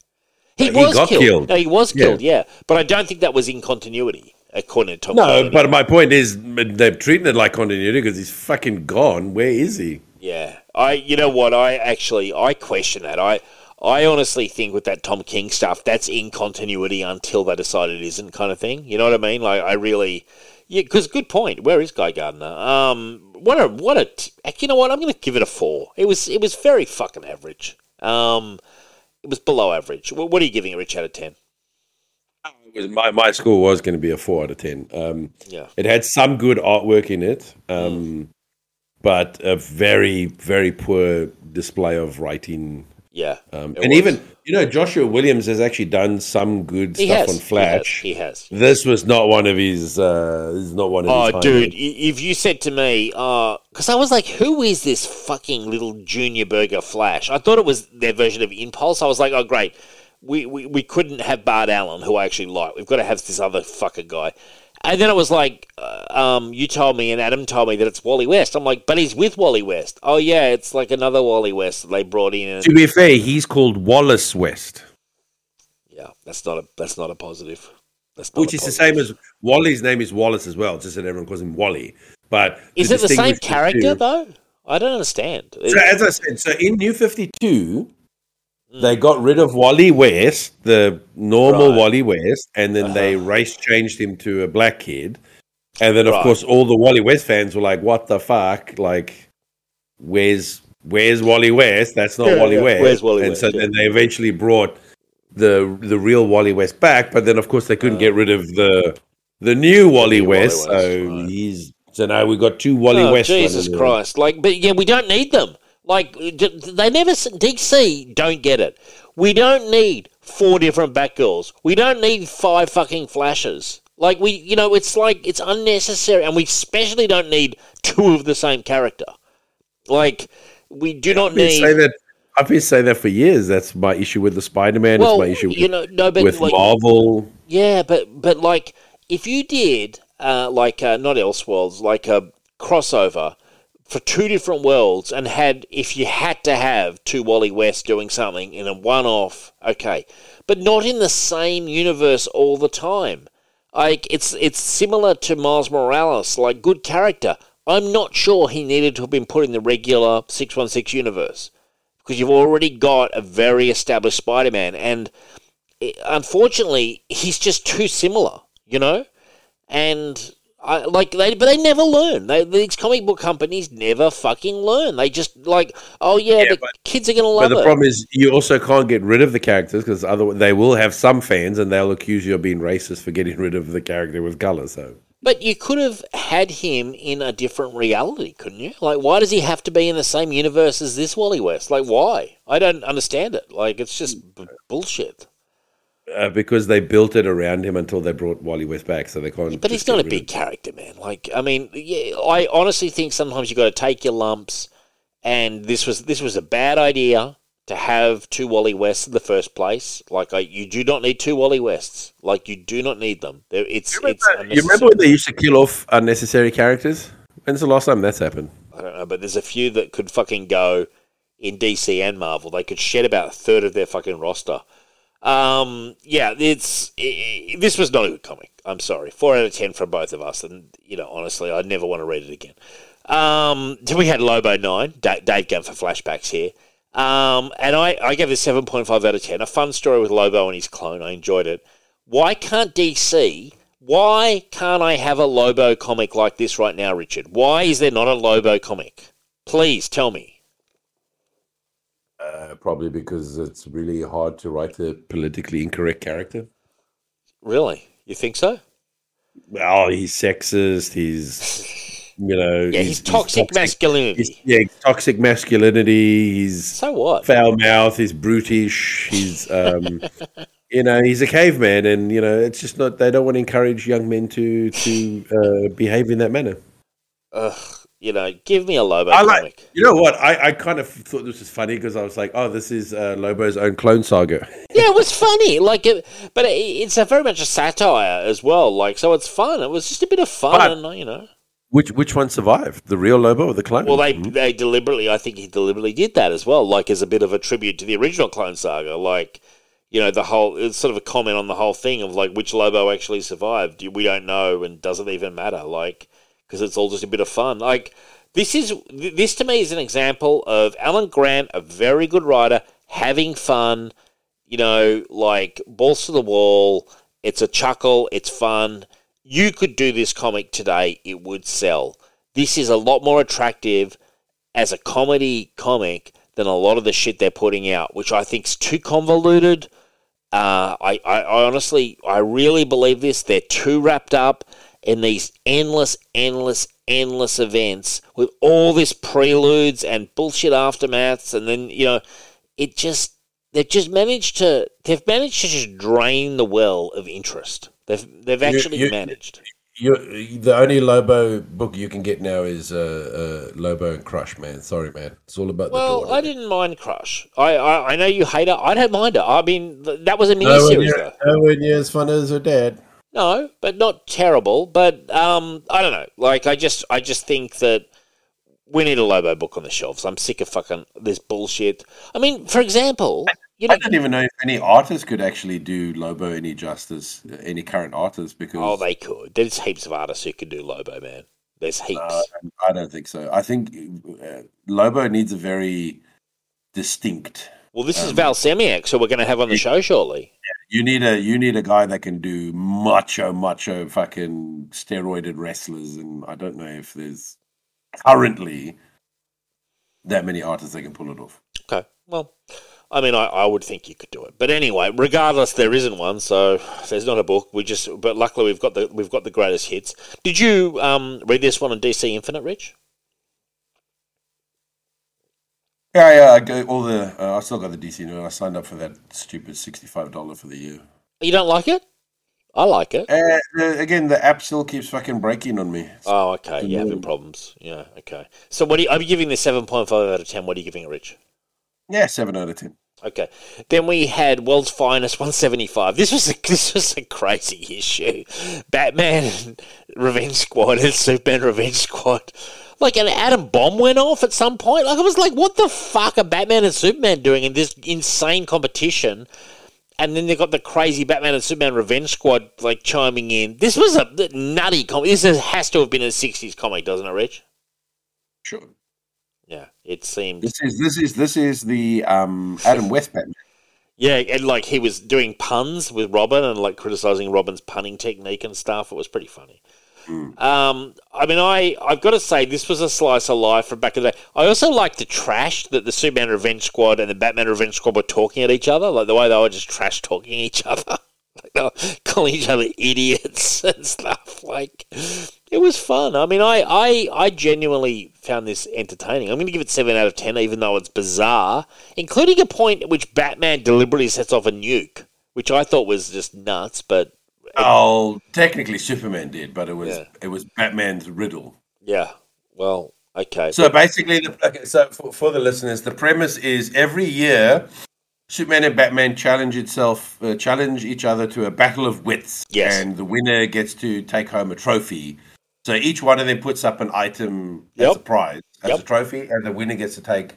He he was killed. killed. No, he was killed. Yeah, but I don't think that was in continuity, according to Tom. No, but my point is they're treating it like continuity because he's fucking gone. Where is he? yeah, I. You know what? I actually I question that. I. I honestly think with that Tom King stuff, that's in continuity until they decide it isn't, kind of thing. You know what I mean? Like, I really, yeah. Because good point. Where is Guy Gardner? Um, what a what a. T- you know what? I'm going to give it a four. It was it was very fucking average. Um, it was below average. What, are you giving it, Rich, out of ten? My my score was going to be a four out of ten. Um, Yeah. it had some good artwork in it, um, but a very very poor display of writing. Yeah. Um, and was. even you know Joshua Williams has actually done some good he stuff has on he Flash. has, He has. This was not one of his. Uh, this is not one of his. Oh, dude! If you said to me, uh because I was like, "Who is this fucking little junior burger Flash?" I thought it was their version of Impulse. I was like, "Oh, great! We we, we couldn't have Bart Allen, who I actually like. We've got to have this other fucker guy." And then it was like, uh, um, you told me and Adam told me that it's Wally West. I'm like, but he's with Wally West. Oh yeah, it's like another Wally West that they brought in. And, To be fair, he's called Wallace West, yeah, that's not a that's not a positive. That's not which a is the same as Wally's name is Wallace as well. Just that everyone calls him Wally. But Is it the same character two- though? I don't understand. So as I said, so in New Fifty Two, Mm. they got rid of Wally West, the normal Right. Wally West, and then they Uh-huh. race changed him to a black kid. And then, of Right. course, all the Wally West fans were like, "What the fuck? Like, where's where's Wally West? That's not Yeah, Wally yeah. West. Where's Wally and West, so yeah. then they eventually brought the the real Wally West back, but then of course they couldn't get rid of the the new Wally Uh. new Wally West. West, so right. he's so now we've got two Wally oh, West. Jesus. Christ! Like, but yeah, we don't need them. Like, they never. DC don't get it. We don't need four different Batgirls. We don't need five fucking Flashes. Like, we, you know, it's like it's unnecessary, and we especially don't need two of the same character. Like, we do not need. I've been saying that for years. That's my issue with the Spider-Man. well, it's my issue with, you know, no, but with like, Marvel. Yeah, but but like if you did uh, like uh, not Elseworlds, like a crossover for two different worlds, and had if you had to have two Wally West doing something in a one-off, okay, but not in the same universe all the time. Like it's it's similar to Miles Morales, like good character. I'm not sure he needed to have been put in the regular six one six universe because you've already got a very established Spider-Man and eh, unfortunately, he's just too similar, you know. And I like they, but they never learn. They, these comic book companies never fucking learn. They just like, oh yeah, Yeah, the but- kids are gonna learn. But the it. problem is, you also can't get rid of the characters because otherwise they will have some fans and they'll accuse you of being racist for getting rid of the character with color. So but you could have had him in a different reality, couldn't you? Like, why does he have to be in the same universe as this Wally West? Like, why? I don't understand it. Like, it's just b- bullshit. Uh, because they built it around him until they brought Wally West back, so they can't. But he's not a big of- character, man. Like, I mean, yeah, I honestly think sometimes you got to take your lumps. And this was this was a bad idea to have two Wally Wests in the first place. Like, I, you do not need two Wally Wests. Like, you do not need them. They're, it's You it's remember, you remember when they used to kill off unnecessary characters? When's the last time that's happened? I don't know, but there's a few that could fucking go in DC and Marvel. They could shed about a third of their fucking roster. Um, yeah, it's i i this was not a good comic. I'm sorry, four out of ten from both of us, and you know, honestly, I'd never want to read it again. Um, then we had Lobo nine, Da- Dave going for flashbacks here, um, and I I gave it seven point five out of ten. A fun story with Lobo and his clone. I enjoyed it. Why can't DC? Why can't I have a Lobo comic like this right now, Richard? Why is there not a Lobo comic? Please tell me. Uh, probably because it's really hard to write a politically incorrect character. Really? You think so? Well, he's sexist. He's, you know, Yeah, he's, toxic, masculinity. He's, yeah, he's toxic masculinity. He's so what? foul mouth. He's brutish. He's, um, you know, he's a caveman, and you know, it's just not. They don't want to encourage young men to to uh, behave in that manner. Ugh, you know, give me a Lobo I like- comic. You know what? I, I kind of thought this was funny because I was like, oh, this is uh, Lobo's own clone saga. yeah, it was funny. Like, it, but it, it's a very much a satire as well. Like, so it's fun. It was just a bit of fun, But- and you know. Which which one survived? The real Lobo or the clone? Well, they Mhm. they deliberately, I think he deliberately did that as well, like as a bit of a tribute to the original Clone Saga. Like, you know, the whole it's sort of a comment on the whole thing of like which Lobo actually survived. We don't know, and doesn't even matter? Like, because it's all just a bit of fun. Like, this is this to me is an example of Alan Grant, a very good writer, having fun. You know, like balls to the wall. It's a chuckle. It's fun. You could do this comic today; it would sell. This is a lot more attractive as a comedy comic than a lot of the shit they're putting out, which I think's too convoluted. Uh, I, I, I honestly, I really believe this. They're too wrapped up in these endless, endless, endless events with all this preludes and bullshit aftermaths, and then you know, it just they've just managed to they've managed to just drain the well of interest. They've they've actually you- managed. You, the only Lobo book you can get now is uh, uh, Lobo and Crush, man. Sorry, man. It's all about the Well, daughter. I didn't mind Crush. I, I I know you hate her. I don't mind her. I mean, th- that was a miniseries, though. nowhere near as fun as her dad. No, but not terrible. But um, I don't know. Like, I just I just think that we need a Lobo book on the shelves. I'm sick of fucking this bullshit. I mean, for example, you know, I don't even know if any artist could actually do Lobo any justice, any current artist, because oh, they could. There's heaps of artists who could do Lobo, man. There's heaps. Uh, I don't think so. I think uh, Lobo needs a very distinct. Well, this is um, Val Semeiks, so we're going to have on the show shortly. You need a you need a guy that can do macho macho fucking steroided wrestlers, and I don't know if there's currently that many artists that can pull it off. Okay. Well, I mean, I, I would think you could do it, but anyway, regardless, there isn't one, so there's not a book. We just, but luckily we've got the we've got the greatest hits. Did you um, read this one on DC Infinite, Rich? Yeah, yeah. I go all the. Uh, I still got the DC. No, I signed up for that stupid sixty-five dollar for the year. You don't like it? I like it. Uh, the, again, the app still keeps fucking breaking on me. Oh, okay. You're having problems. Yeah. Okay. So, what are you, I'm giving this seven point five out of ten. What are you giving it, Rich? Yeah, seven out of ten. Okay. Then we had World's Finest 175. This was a, this was a crazy issue. Batman Revenge Squad and Superman Revenge Squad. Like an atom bomb went off at some point. Like I was like, what the fuck are Batman and Superman doing in this insane competition? And then they got the crazy Batman and Superman Revenge Squad like chiming in. This was a nutty comic. This has to have been a '60s comic, doesn't it, Rich? Sure. Yeah, it seemed. This is this is this is the um Adam West Batman. Yeah, and like he was doing puns with Robin and like criticizing Robin's punning technique and stuff. It was pretty funny. Um, I mean, I I've got to say this was a slice of life from back in the day. I also like the trash that the Superman Revenge Squad and the Batman Revenge Squad were talking at each other, like the way they were just trash talking each other, like they were calling each other idiots and stuff. Like it was fun. I mean, I I I genuinely found this entertaining. I'm going to give it seven out of ten, even though it's bizarre, including a point at which Batman deliberately sets off a nuke, which I thought was just nuts, but. Oh, technically Superman did, but it was Yeah. it was Batman's riddle. Yeah. Well, okay. So basically, the, okay, so for, for the listeners, the premise is every year, Superman and Batman challenge itself, uh, challenge each other to a battle of wits, Yes. and the winner gets to take home a trophy. So each one of them puts up an item Yep. as a prize, as Yep. a trophy, and the winner gets to take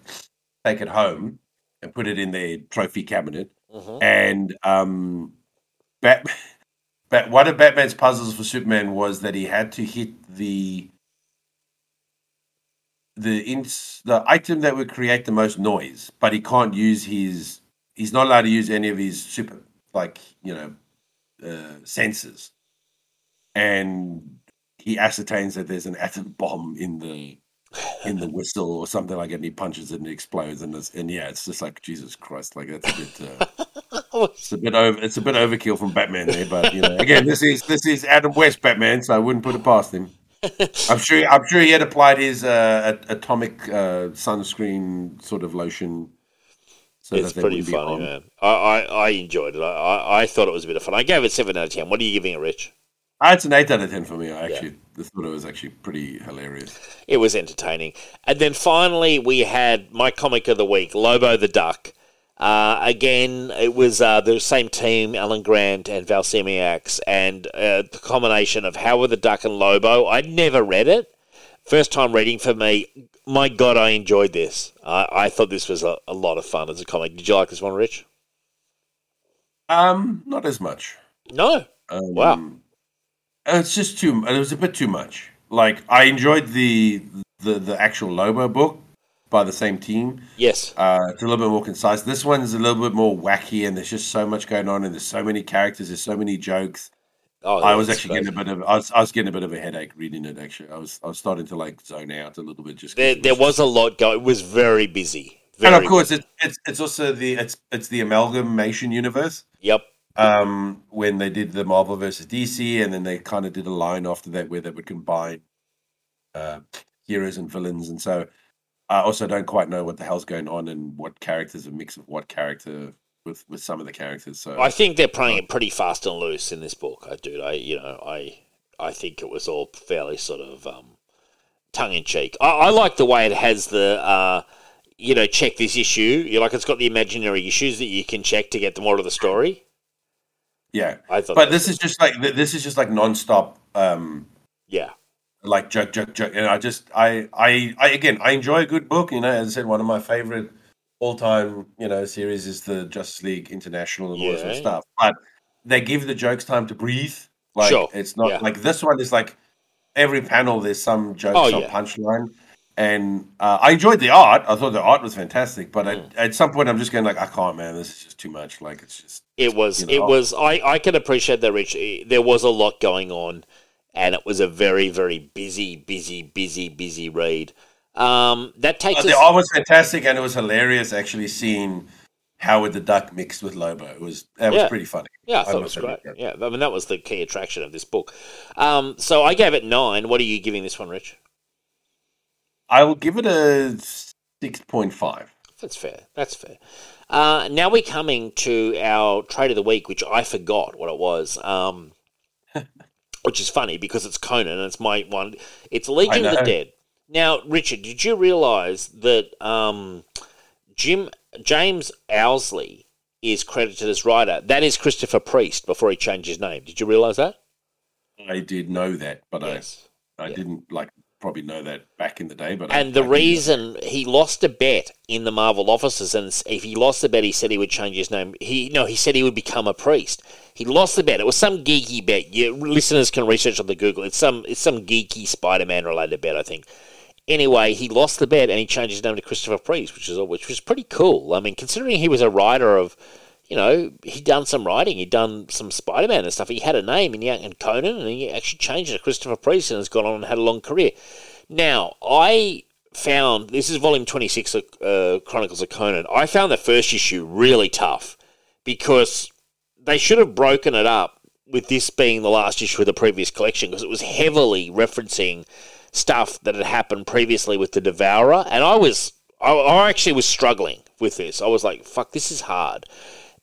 take it home and put it in their trophy cabinet. Mhm. And um, Bat, Bat, one of Batman's puzzles for Superman was that he had to hit the the ins, the item that would create the most noise, but he can't use his. He's not allowed to use any of his super, like you know, uh, senses. And he ascertains that there's an atom bomb in the in the whistle or something like that, and he punches it and it explodes, and it's, and yeah, it's just like Jesus Christ, like that's a bit. Uh, it's a bit over. It's a bit overkill from Batman there, but you know, again, this is this is Adam West Batman, so I wouldn't put it past him. I'm sure. I'm sure he had applied his uh, atomic uh, sunscreen sort of lotion. So it's pretty funny, man. I, I, I enjoyed it. I, I, I thought it was a bit of fun. I gave it seven out of ten. What are you giving it, Rich? Ah, it's an eight out of ten for me. I actually thought it was actually pretty hilarious. It was entertaining. And then finally, we had my comic of the week, Lobo the Duck. Uh, again, it was uh, the same team, Alan Grant and Val Semeiks, and uh, the combination of Howard the Duck and Lobo. I'd never read it. First time reading for me. My God, I enjoyed this. I, I thought this was a, a lot of fun as a comic. Did you like this one, Rich? Um, not as much. No. Um, Wow. It's just too. It was a bit too much. Like I enjoyed the the the actual Lobo book by the same team. Yes. Uh, it's a little bit more concise. This one's a little bit more wacky, and there's just so much going on, and there's so many characters, there's so many jokes. Oh, I was actually getting a bit of I was, I was getting a bit of a headache reading it. Actually, I was I was starting to like zone out a little bit. Just There, it there was a lot going. It was very busy. and of course busy. it's it's it's also the it's it's the amalgamation universe. Yep. Um, when they did the Marvel versus DC, and then they kind of did a line after that where they would combine uh, heroes and villains. And so I also don't quite know what the hell's going on and what characters a mix of what character with with some of the characters. So I think they're playing it pretty fast and loose in this book. I do. I you know I I think it was all fairly sort of um, tongue in cheek. I, I like the way it has the uh, you know check this issue. You like it's got the imaginary issues that you can check to get the more of the story. Yeah, I thought, but this is just like this is just like nonstop. Um, yeah like joke, joke, joke, and I just, I, I, I, again, I enjoy a good book. You know, as I said, one of my favorite all-time, you know, series is the Justice League International and all that sort of stuff. But they give the jokes time to breathe. Like Sure, it's not yeah. like this one is like every panel there's some joke, Oh, some yeah. punchline. And uh, I enjoyed the art. I thought the art was fantastic, but Mm. at, at some point I'm just going like, I can't, man. This is just too much. Like it's just it was you know. it was I I can appreciate that Rich. There was a lot going on, and it was a very very busy busy busy busy read. Um, that takes Oh, us. the art was fantastic, and it was hilarious actually seeing Howard the Duck mixed with Lobo. It was that was pretty funny. Yeah, I thought it was great. Yeah, I mean that was the key attraction of this book. Um, so I gave it nine. What are you giving this one, Rich? I will give it a six point five. That's fair. That's fair. Uh, now we're coming to our trade of the week, which I forgot what it was. Um, which is funny because it's Conan and it's my one. It's Legion of the. Dead. Now, Richard, did you realise that um, Jim James Owsley is credited as writer? That is Christopher Priest before he changed his name. Did you realise that? I did know that, but Yes. I I Yeah. didn't like probably know that back in the day. But I- And the I did know. reason he lost a bet in the Marvel offices, and if he lost the bet, he said he would change his name. He no, he said he would become a priest. He lost the bet. It was some geeky bet. You listeners can research on the Google. It's some it's some geeky Spider-Man related bet, I think. Anyway, he lost the bet and he changed his name to Christopher Priest, which is which was pretty cool. I mean, considering he was a writer of, you know, he'd done some writing, he'd done some Spider-Man and stuff. He had a name in, Young and Conan, and he actually changed it to Christopher Priest and has gone on and had a long career. Now, I found this is volume 26 of uh, Chronicles of Conan. I found the first issue really tough because they should have broken it up with this being the last issue of the previous collection because it was heavily referencing stuff that had happened previously with the Devourer, and I was I, I actually was struggling with this. I was like, "Fuck, this is hard."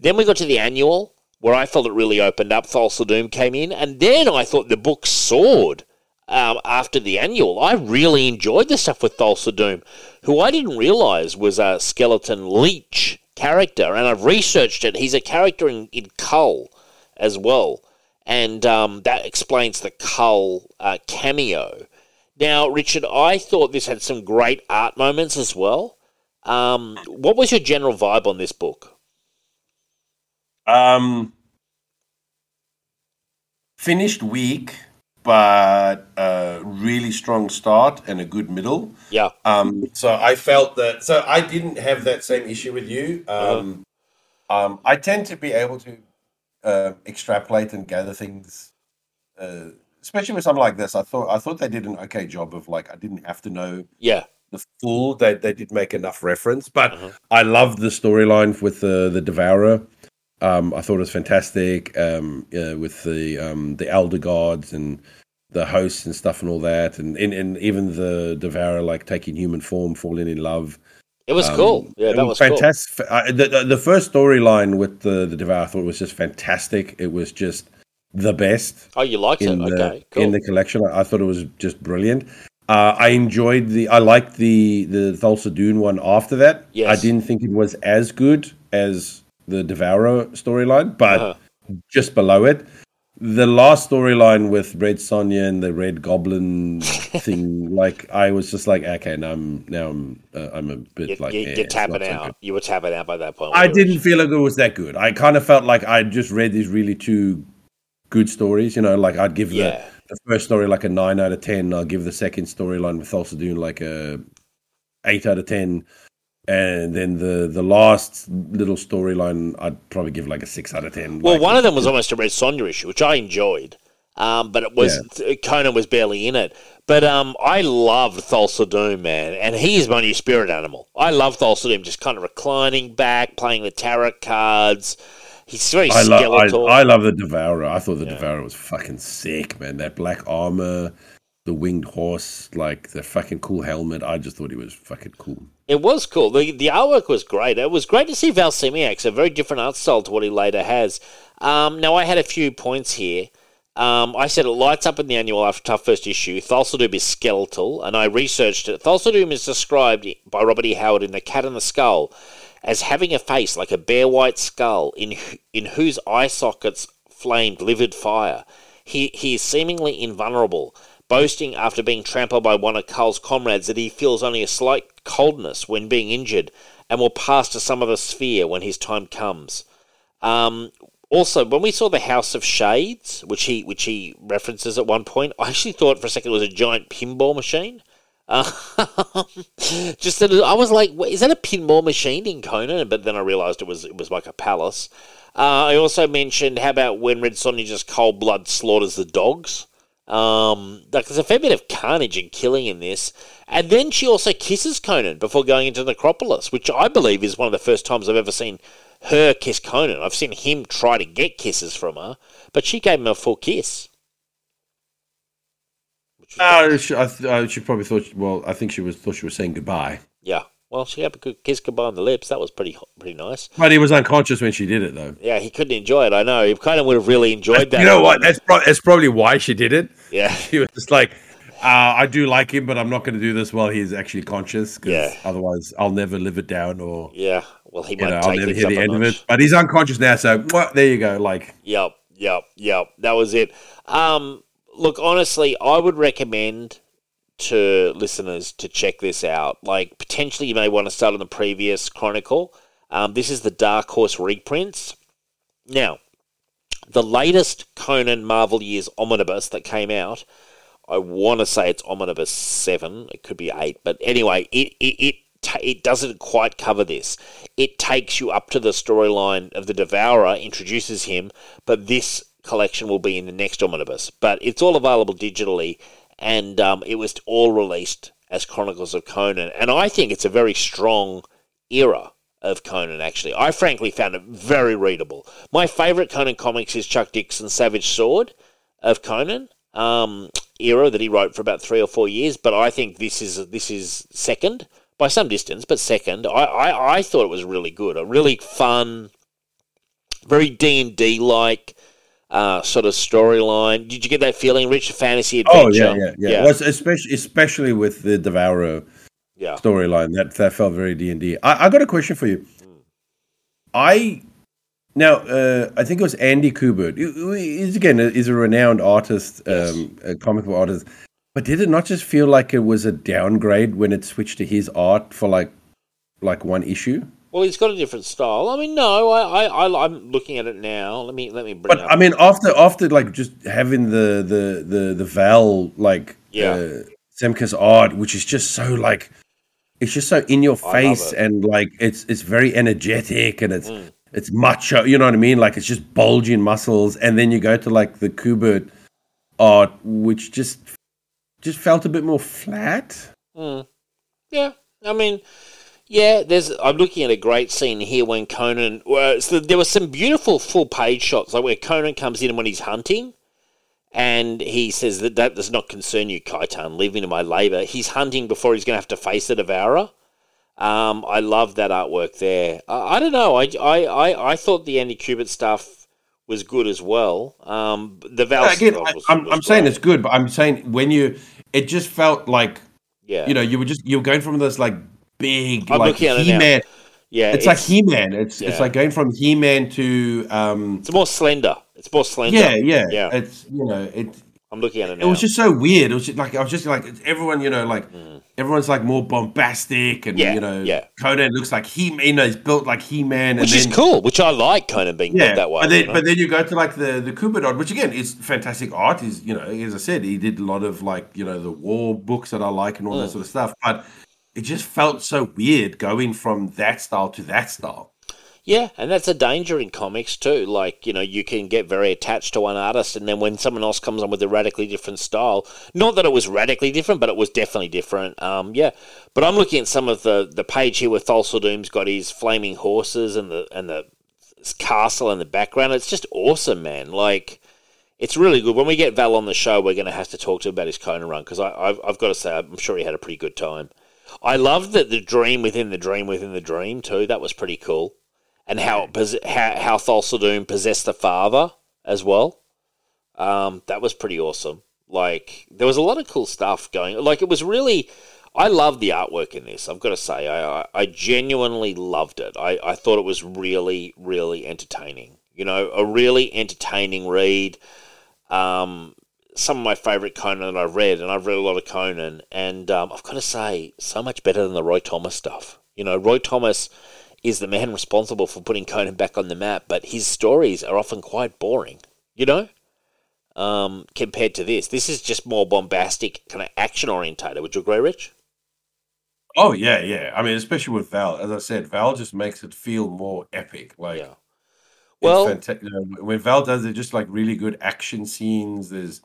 Then we got to the annual where I felt it really opened up. Thulsa Doom came in, and then I thought the book soared um, after the annual. I really enjoyed the stuff with Thulsa Doom, who I didn't realize was a skeleton leech character, and I've researched it. He's a character in, in Kull as well, and um, that explains the Kull uh, cameo. Now, Richard, I thought this had some great art moments as well. Um, what was your general vibe on this book? Um, finished weak, but a really strong start and a good middle. Yeah, Um, so I felt that. So I didn't have that same issue with you. Uh-huh. Um, um, I tend to be able to uh, extrapolate and gather things, uh, especially with something like this. I thought I thought they did an okay job of like I didn't have to know yeah, the full. They they did make enough reference, but Uh-huh. I loved the storyline with the the Devourer. Um, I thought it was fantastic um, uh, with the um, the elder gods and the hosts and stuff and all that, and, and and even the Devourer like taking human form, falling in love. it was Um, cool. Yeah, that was, cool. fantastic. I, the, the the first storyline with the the Devourer, I thought was just fantastic. It was just the best Oh, you liked in it? the Okay, cool. in the collection. I, I thought it was just brilliant. Uh, I enjoyed the. I liked the the Thulsa Doom one after that. Yes. I didn't think it was as good as the Devourer storyline, but Uh-huh. just below it. The last storyline with Red Sonja and the Red Goblin thing, like I was just like, okay, now I'm now I'm uh, I'm a bit You, like you, eh, you're it's tapping not so out. You were tapping out by that point. I didn't feel like it was that good. I kind of felt like I just read these really two good stories. You know, like I'd give Yeah. the, the first story like a nine out of ten. I'll give the second storyline with Thulsa Doom like a eight out of ten, and then the the last little storyline I'd probably give like a six out of ten. Well, Like, one of them was almost a Red Sonja issue, which I enjoyed. Um, but it was Conan was barely in it. But um, I loved Thulsa Doom, man, and he is my new spirit animal. I love Thulsa Doom, just kind of reclining back, playing the tarot cards. He's very I love skeletal. I, I love the Devourer. I thought the Yeah. Devourer was fucking sick, man. That black armor, the winged horse, like the fucking cool helmet. I just thought he was fucking cool. It was cool. The the artwork was great. It was great to see Val Semeiks, a very different art style to what he later has. Um, now I had a few points here. Um, I said it lights up in the annual after tough first issue. Thulsa is skeletal, and I researched it. Thulsa is described by Robert E. Howard in The Cat and the Skull as having a face like a bare white skull in in whose eye sockets flamed livid fire. He he is seemingly invulnerable, boasting after being trampled by one of Kull's comrades that he feels only a slight coldness when being injured, and will pass to some other sphere when his time comes. Um, also, when we saw the House of Shades, which he which he references at one point, I actually thought for a second it was a giant pinball machine. Uh, just that I was like, is that a pinball machine in Conan? But then I realised it was it was like a palace. Uh, I also mentioned how about when Red Sonja just cold blood slaughters the dogs. Um, like there's a fair bit of carnage and killing in this, and then she also kisses Conan before going into the Necropolis, which I believe is one of the first times I've ever seen her kiss Conan. I've seen him try to get kisses from her, but she gave him a full kiss. Was Uh, she, I th- uh, she probably thought. Well, I think she was thought she was saying goodbye. yeah. Well, she had a good kiss goodbye on the lips. That was pretty pretty nice. But he was unconscious when she did it, though. Yeah, he couldn't enjoy it. I know. He kind of would have really enjoyed that. You know what? That's, pro- that's probably why she did it. yeah. She was just like, uh, I do like him, but I'm not going to do this while he's actually conscious. 'cause Yeah. Otherwise, I'll never live it down, or Yeah. Well, he you might know, I'll never hear the end of it. But he's unconscious now, so mwah, there you go. Like, Yep, yep, yep. That was it. Um, look, honestly, I would recommend to listeners to check this out. Like, potentially, you may want to start on the previous Chronicle. Um, this is the Dark Horse reprints. Now, the latest Conan Marvel Years Omnibus that came out, I want to say it's Omnibus 7. It could be 8. But anyway, it, it, it, it doesn't quite cover this. It takes you up to the storyline of the Devourer, introduces him, but this collection will be in the next Omnibus. But it's all available digitally, and um, it was all released as Chronicles of Conan. And I think it's a very strong era of Conan, actually. I frankly found it very readable. My favourite Conan comics is Chuck Dixon's Savage Sword of Conan. Um, era that he wrote for about three or four years, but I think this is this is second by some distance, but second. I, I, I thought it was really good, a really fun, very D and D like uh, sort of storyline. Did you get that feeling, Rich? Fantasy adventure. oh adventure. yeah, yeah, yeah. Well, especially especially with the Devourer yeah. storyline, that that felt very D and D. I got a question for you. I now uh, I think it was Andy Kubert. He's again is a renowned artist, um, a comic book artist. But did it not just feel like it was a downgrade when it switched to his art for like like one issue? Well, he's got a different style. I mean, no, I, I, I I'm looking at it now. Let me let me bring But up. I mean, after after like just having the the the the Val like Yeah. uh, Semeiks's art, which is just so like it's just so in your face and like it's it's very energetic and it's Mm. it's macho. You know what I mean? Like it's just bulging muscles, and then you go to like the Kubert art, which just just felt a bit more flat. Mm. Yeah, I mean, yeah. There's. I'm looking at a great scene here when Conan. Well, so there were some beautiful full page shots, like where Conan comes in when he's hunting, and he says that that does not concern you, Kaitan. Leave me to my labour. He's hunting before he's going to have to face the devourer. Um, I love that artwork there. I, I don't know. I, I, I, I thought the Andy Kubert stuff was good as well. Um, the Val Again, stuff I, was, I'm was I'm saying it's good, but I'm saying when you it just felt like yeah. you know you were just you were going from this like big I'm like looking at it now. He Man. yeah, It's, like He Man. It's yeah. it's like going from He Man to um It's more slender. It's more slender. yeah yeah Yeah. It's you know it I'm looking at it it was just so weird. It was just like I was just like everyone you know like everyone's like more bombastic and Mm. Yeah, you know yeah. Conan looks like He you know he's built like He Man which is then, cool. Which I like Conan being Yeah, built that way. but then you know? but then you go to like the the Kubert art, which again is fantastic art. Is you know as I said, he did a lot of like you know the war books that I like and all Mm. that sort of stuff. But it just felt so weird going from that style to that style. yeah, and that's a danger in comics too. Like you know, you can get very attached to one artist, and then when someone else comes on with a radically different style, not that it was radically different, but it was definitely different. Um, yeah, but I'm looking at some of the the page here where Thulsa Doom's got his flaming horses and the and the castle in the background. It's just awesome, man. Like. It's really good. When we get Val on the show, we're going to have to talk to him about his Conan run because I've, I've got to say, I'm sure he had a pretty good time. I loved that the dream within the dream within the dream too. That was pretty cool, and how it how how Thulsa Doom possessed the father as well. Um, that was pretty awesome. Like there was a lot of cool stuff going. Like it was really, I loved the artwork in this. I've got to say, I I, I genuinely loved it. I, I thought it was really really entertaining. You know, a really entertaining read. Um, some of my favourite Conan that I've read, and I've read a lot of Conan, and um, I've got to say, so much better than the Roy Thomas stuff. You know, Roy Thomas is the man responsible for putting Conan back on the map, but his stories are often quite boring. You know, um, compared to this, this is just more bombastic, kind of action orientated. Would you agree, Rich? Oh yeah, yeah. I mean, especially with Val, as I said, Val just makes it feel more epic. Like, Yeah. well, Well- you know, when Val does it, just like really good action scenes. There's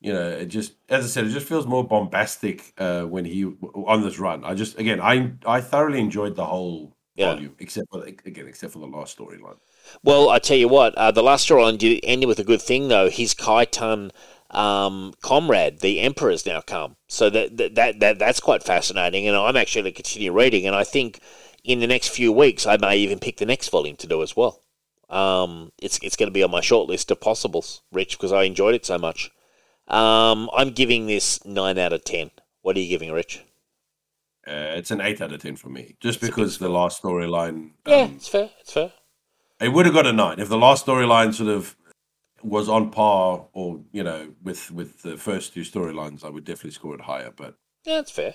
you know, it just as I said, it just feels more bombastic uh, when he on this run. I just again, I I thoroughly enjoyed the whole Yeah. volume, except for again, except for the last storyline. Well, I tell you what, uh, the last storyline did ended with a good thing though. His Kaitan um, comrade, the Emperor, has now come, so that, that that that that's quite fascinating. And I'm actually going to continue reading, and I think in the next few weeks I may even pick the next volume to do as well. Um, it's it's going to be on my short list of possibles, Rich, because I enjoyed it so much. Um, I'm giving this nine out of ten. What are you giving, Rich? Uh, it's an eight out of ten for me, just It's because the last storyline. Yeah, um, it's fair. It's fair. it would have got a nine if the last storyline sort of was on par, or you know, with with the first two storylines. I would definitely score it higher, but Yeah, that's fair.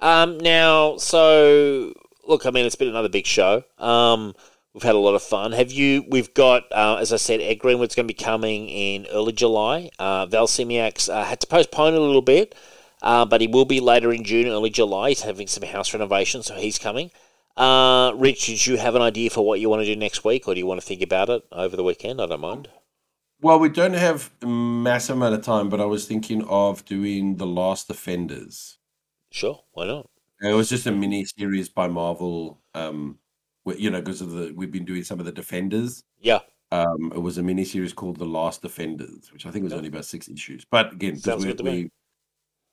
Um, now, so look, I mean, it's been another big show. Um, we've had a lot of fun. Have you? We've got, uh, as I said, Ed Greenwood's going to be coming in early July. Uh, Val Semeiks's uh, had to postpone a little bit, uh, but he will be later in June, early July. He's having some house renovation, so he's coming. Uh, Rich, did you have an idea for what you want to do next week, or do you want to think about it over the weekend? I don't mind. Well, we don't have a massive amount of time, but I was thinking of doing The Last Defenders. Sure, why not? It was just a mini series by Marvel. Um, you know, because of the we've been doing some of the Defenders. Yeah, Um, it was a mini series called The Last Defenders, which I think was Yeah. only about six issues. But again, Sounds we, good to me.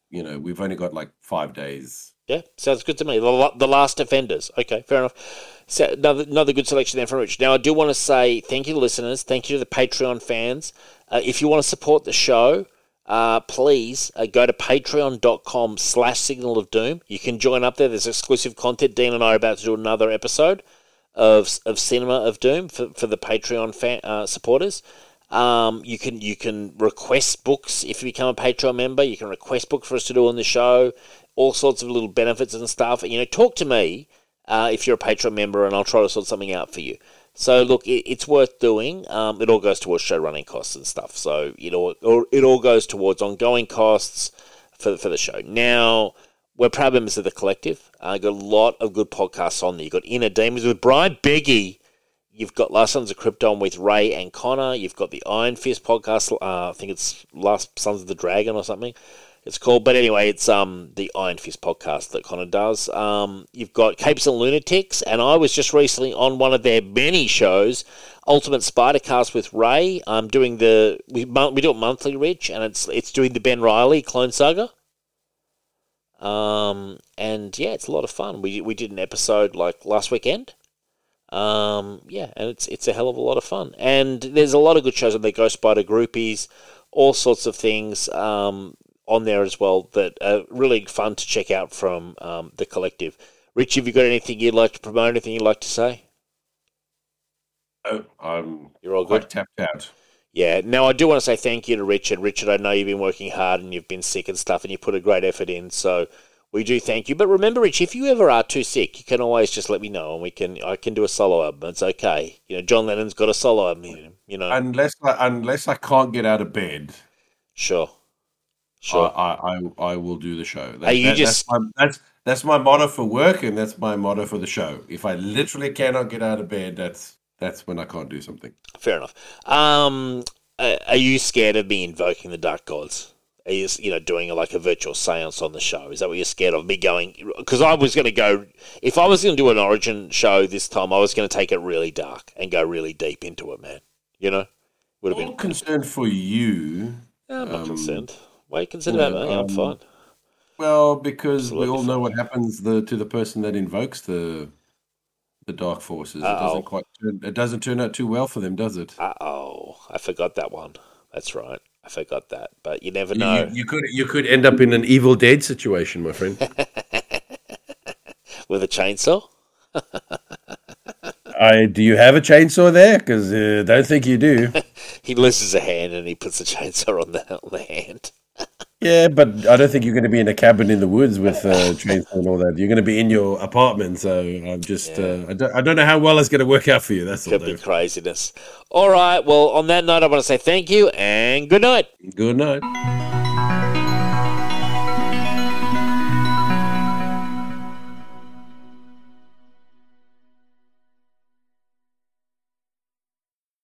you know, we've only got like five days. Yeah, sounds good to me. The, the Last Defenders. Okay, fair enough. So another, another good selection there from Rich. Now, I do want to say thank you to listeners. Thank you to the Patreon fans. Uh, if you want to support the show, uh, please uh, go to patreon.com slash signal of doom. You can join up there. There's exclusive content. Dean and I are about to do another episode of, of Cinema of Doom for, for the Patreon fan, uh, supporters. Um, you can you can request books if you become a Patreon member. You can request books for us to do on the show. All sorts of little benefits and stuff. You know, talk to me uh, if you're a Patreon member, and I'll try to sort something out for you. So look, it, it's worth doing. Um, it all goes towards show running costs and stuff. So it all it all goes towards ongoing costs for for the show. Now we're proud members of the collective. I got a lot of good podcasts on there. You've got Inner Demons with Brian Biggie. You've got Last Sons of Krypton with Ray and Connor. You've got the Iron Fist podcast. Uh, I think it's Last Sons of the Dragon or something. It's called, but anyway, it's um the Iron Fist podcast that Connor does. Um, you've got Capes and Lunatics, and I was just recently on one of their many shows, Ultimate Spider Cast with Ray. I'm doing the we we do it monthly, Rich, and it's it's doing the Ben Reilly Clone Saga. Um, and yeah, it's a lot of fun. We we did an episode like last weekend. Um, yeah, and it's it's a hell of a lot of fun. And there's a lot of good shows on there. Ghost Spider Groupies, all sorts of things um, on there as well that are really fun to check out from um, the collective. Rich, have you got anything you'd like to promote? Anything you'd like to say? Oh, I'm You're all good. quite tapped out. Yeah. Now I do want to say thank you to Richard. Richard, I know you've been working hard and you've been sick and stuff, and you put a great effort in. So we do thank you. But remember, Rich, if you ever are too sick, you can always just let me know, and we can I can do a solo album. It's okay. You know, John Lennon's got a solo album. You know, Unless I, unless I can't get out of bed, sure, sure. I, I, I will do the show. That, Hey, you just- that's, my, that's that's my motto for work, and that's my motto for the show. If I literally cannot get out of bed, that's that's when I can't do something. Fair enough. Um, are you scared of me invoking the dark gods? Are you, you know, doing like a virtual seance on the show? Is that what you're scared of? Me going? Because I was going to go. If I was going to do an origin show this time, I was going to take it really dark and go really deep into it, man. You know, would have I'm been. concerned for you. I'm not um, concerned. Why are you concerned you about me? I'm um, fine. Well, because we Absolutely all know fine. what happens the to the person that invokes the the dark forces. It Uh-oh. doesn't quite turn, it doesn't turn out too well for them, does it? Uh oh, I forgot that one. That's right. I forgot that. But you never know. you, you could you could end up in an Evil Dead situation, my friend. With a chainsaw. I do you have a chainsaw there? Because uh, don't think you do. He loses a hand and he puts a chainsaw on the on the hand. Yeah, but I don't think you're going to be in a cabin in the woods with uh, chainsaw and all that. You're going to be in your apartment. So I'm just uh, I, don't, I don't know how well it's going to work out for you. That's all. Could be Dave. craziness. All right. Well, on that note, I want to say thank you and good night. Good night.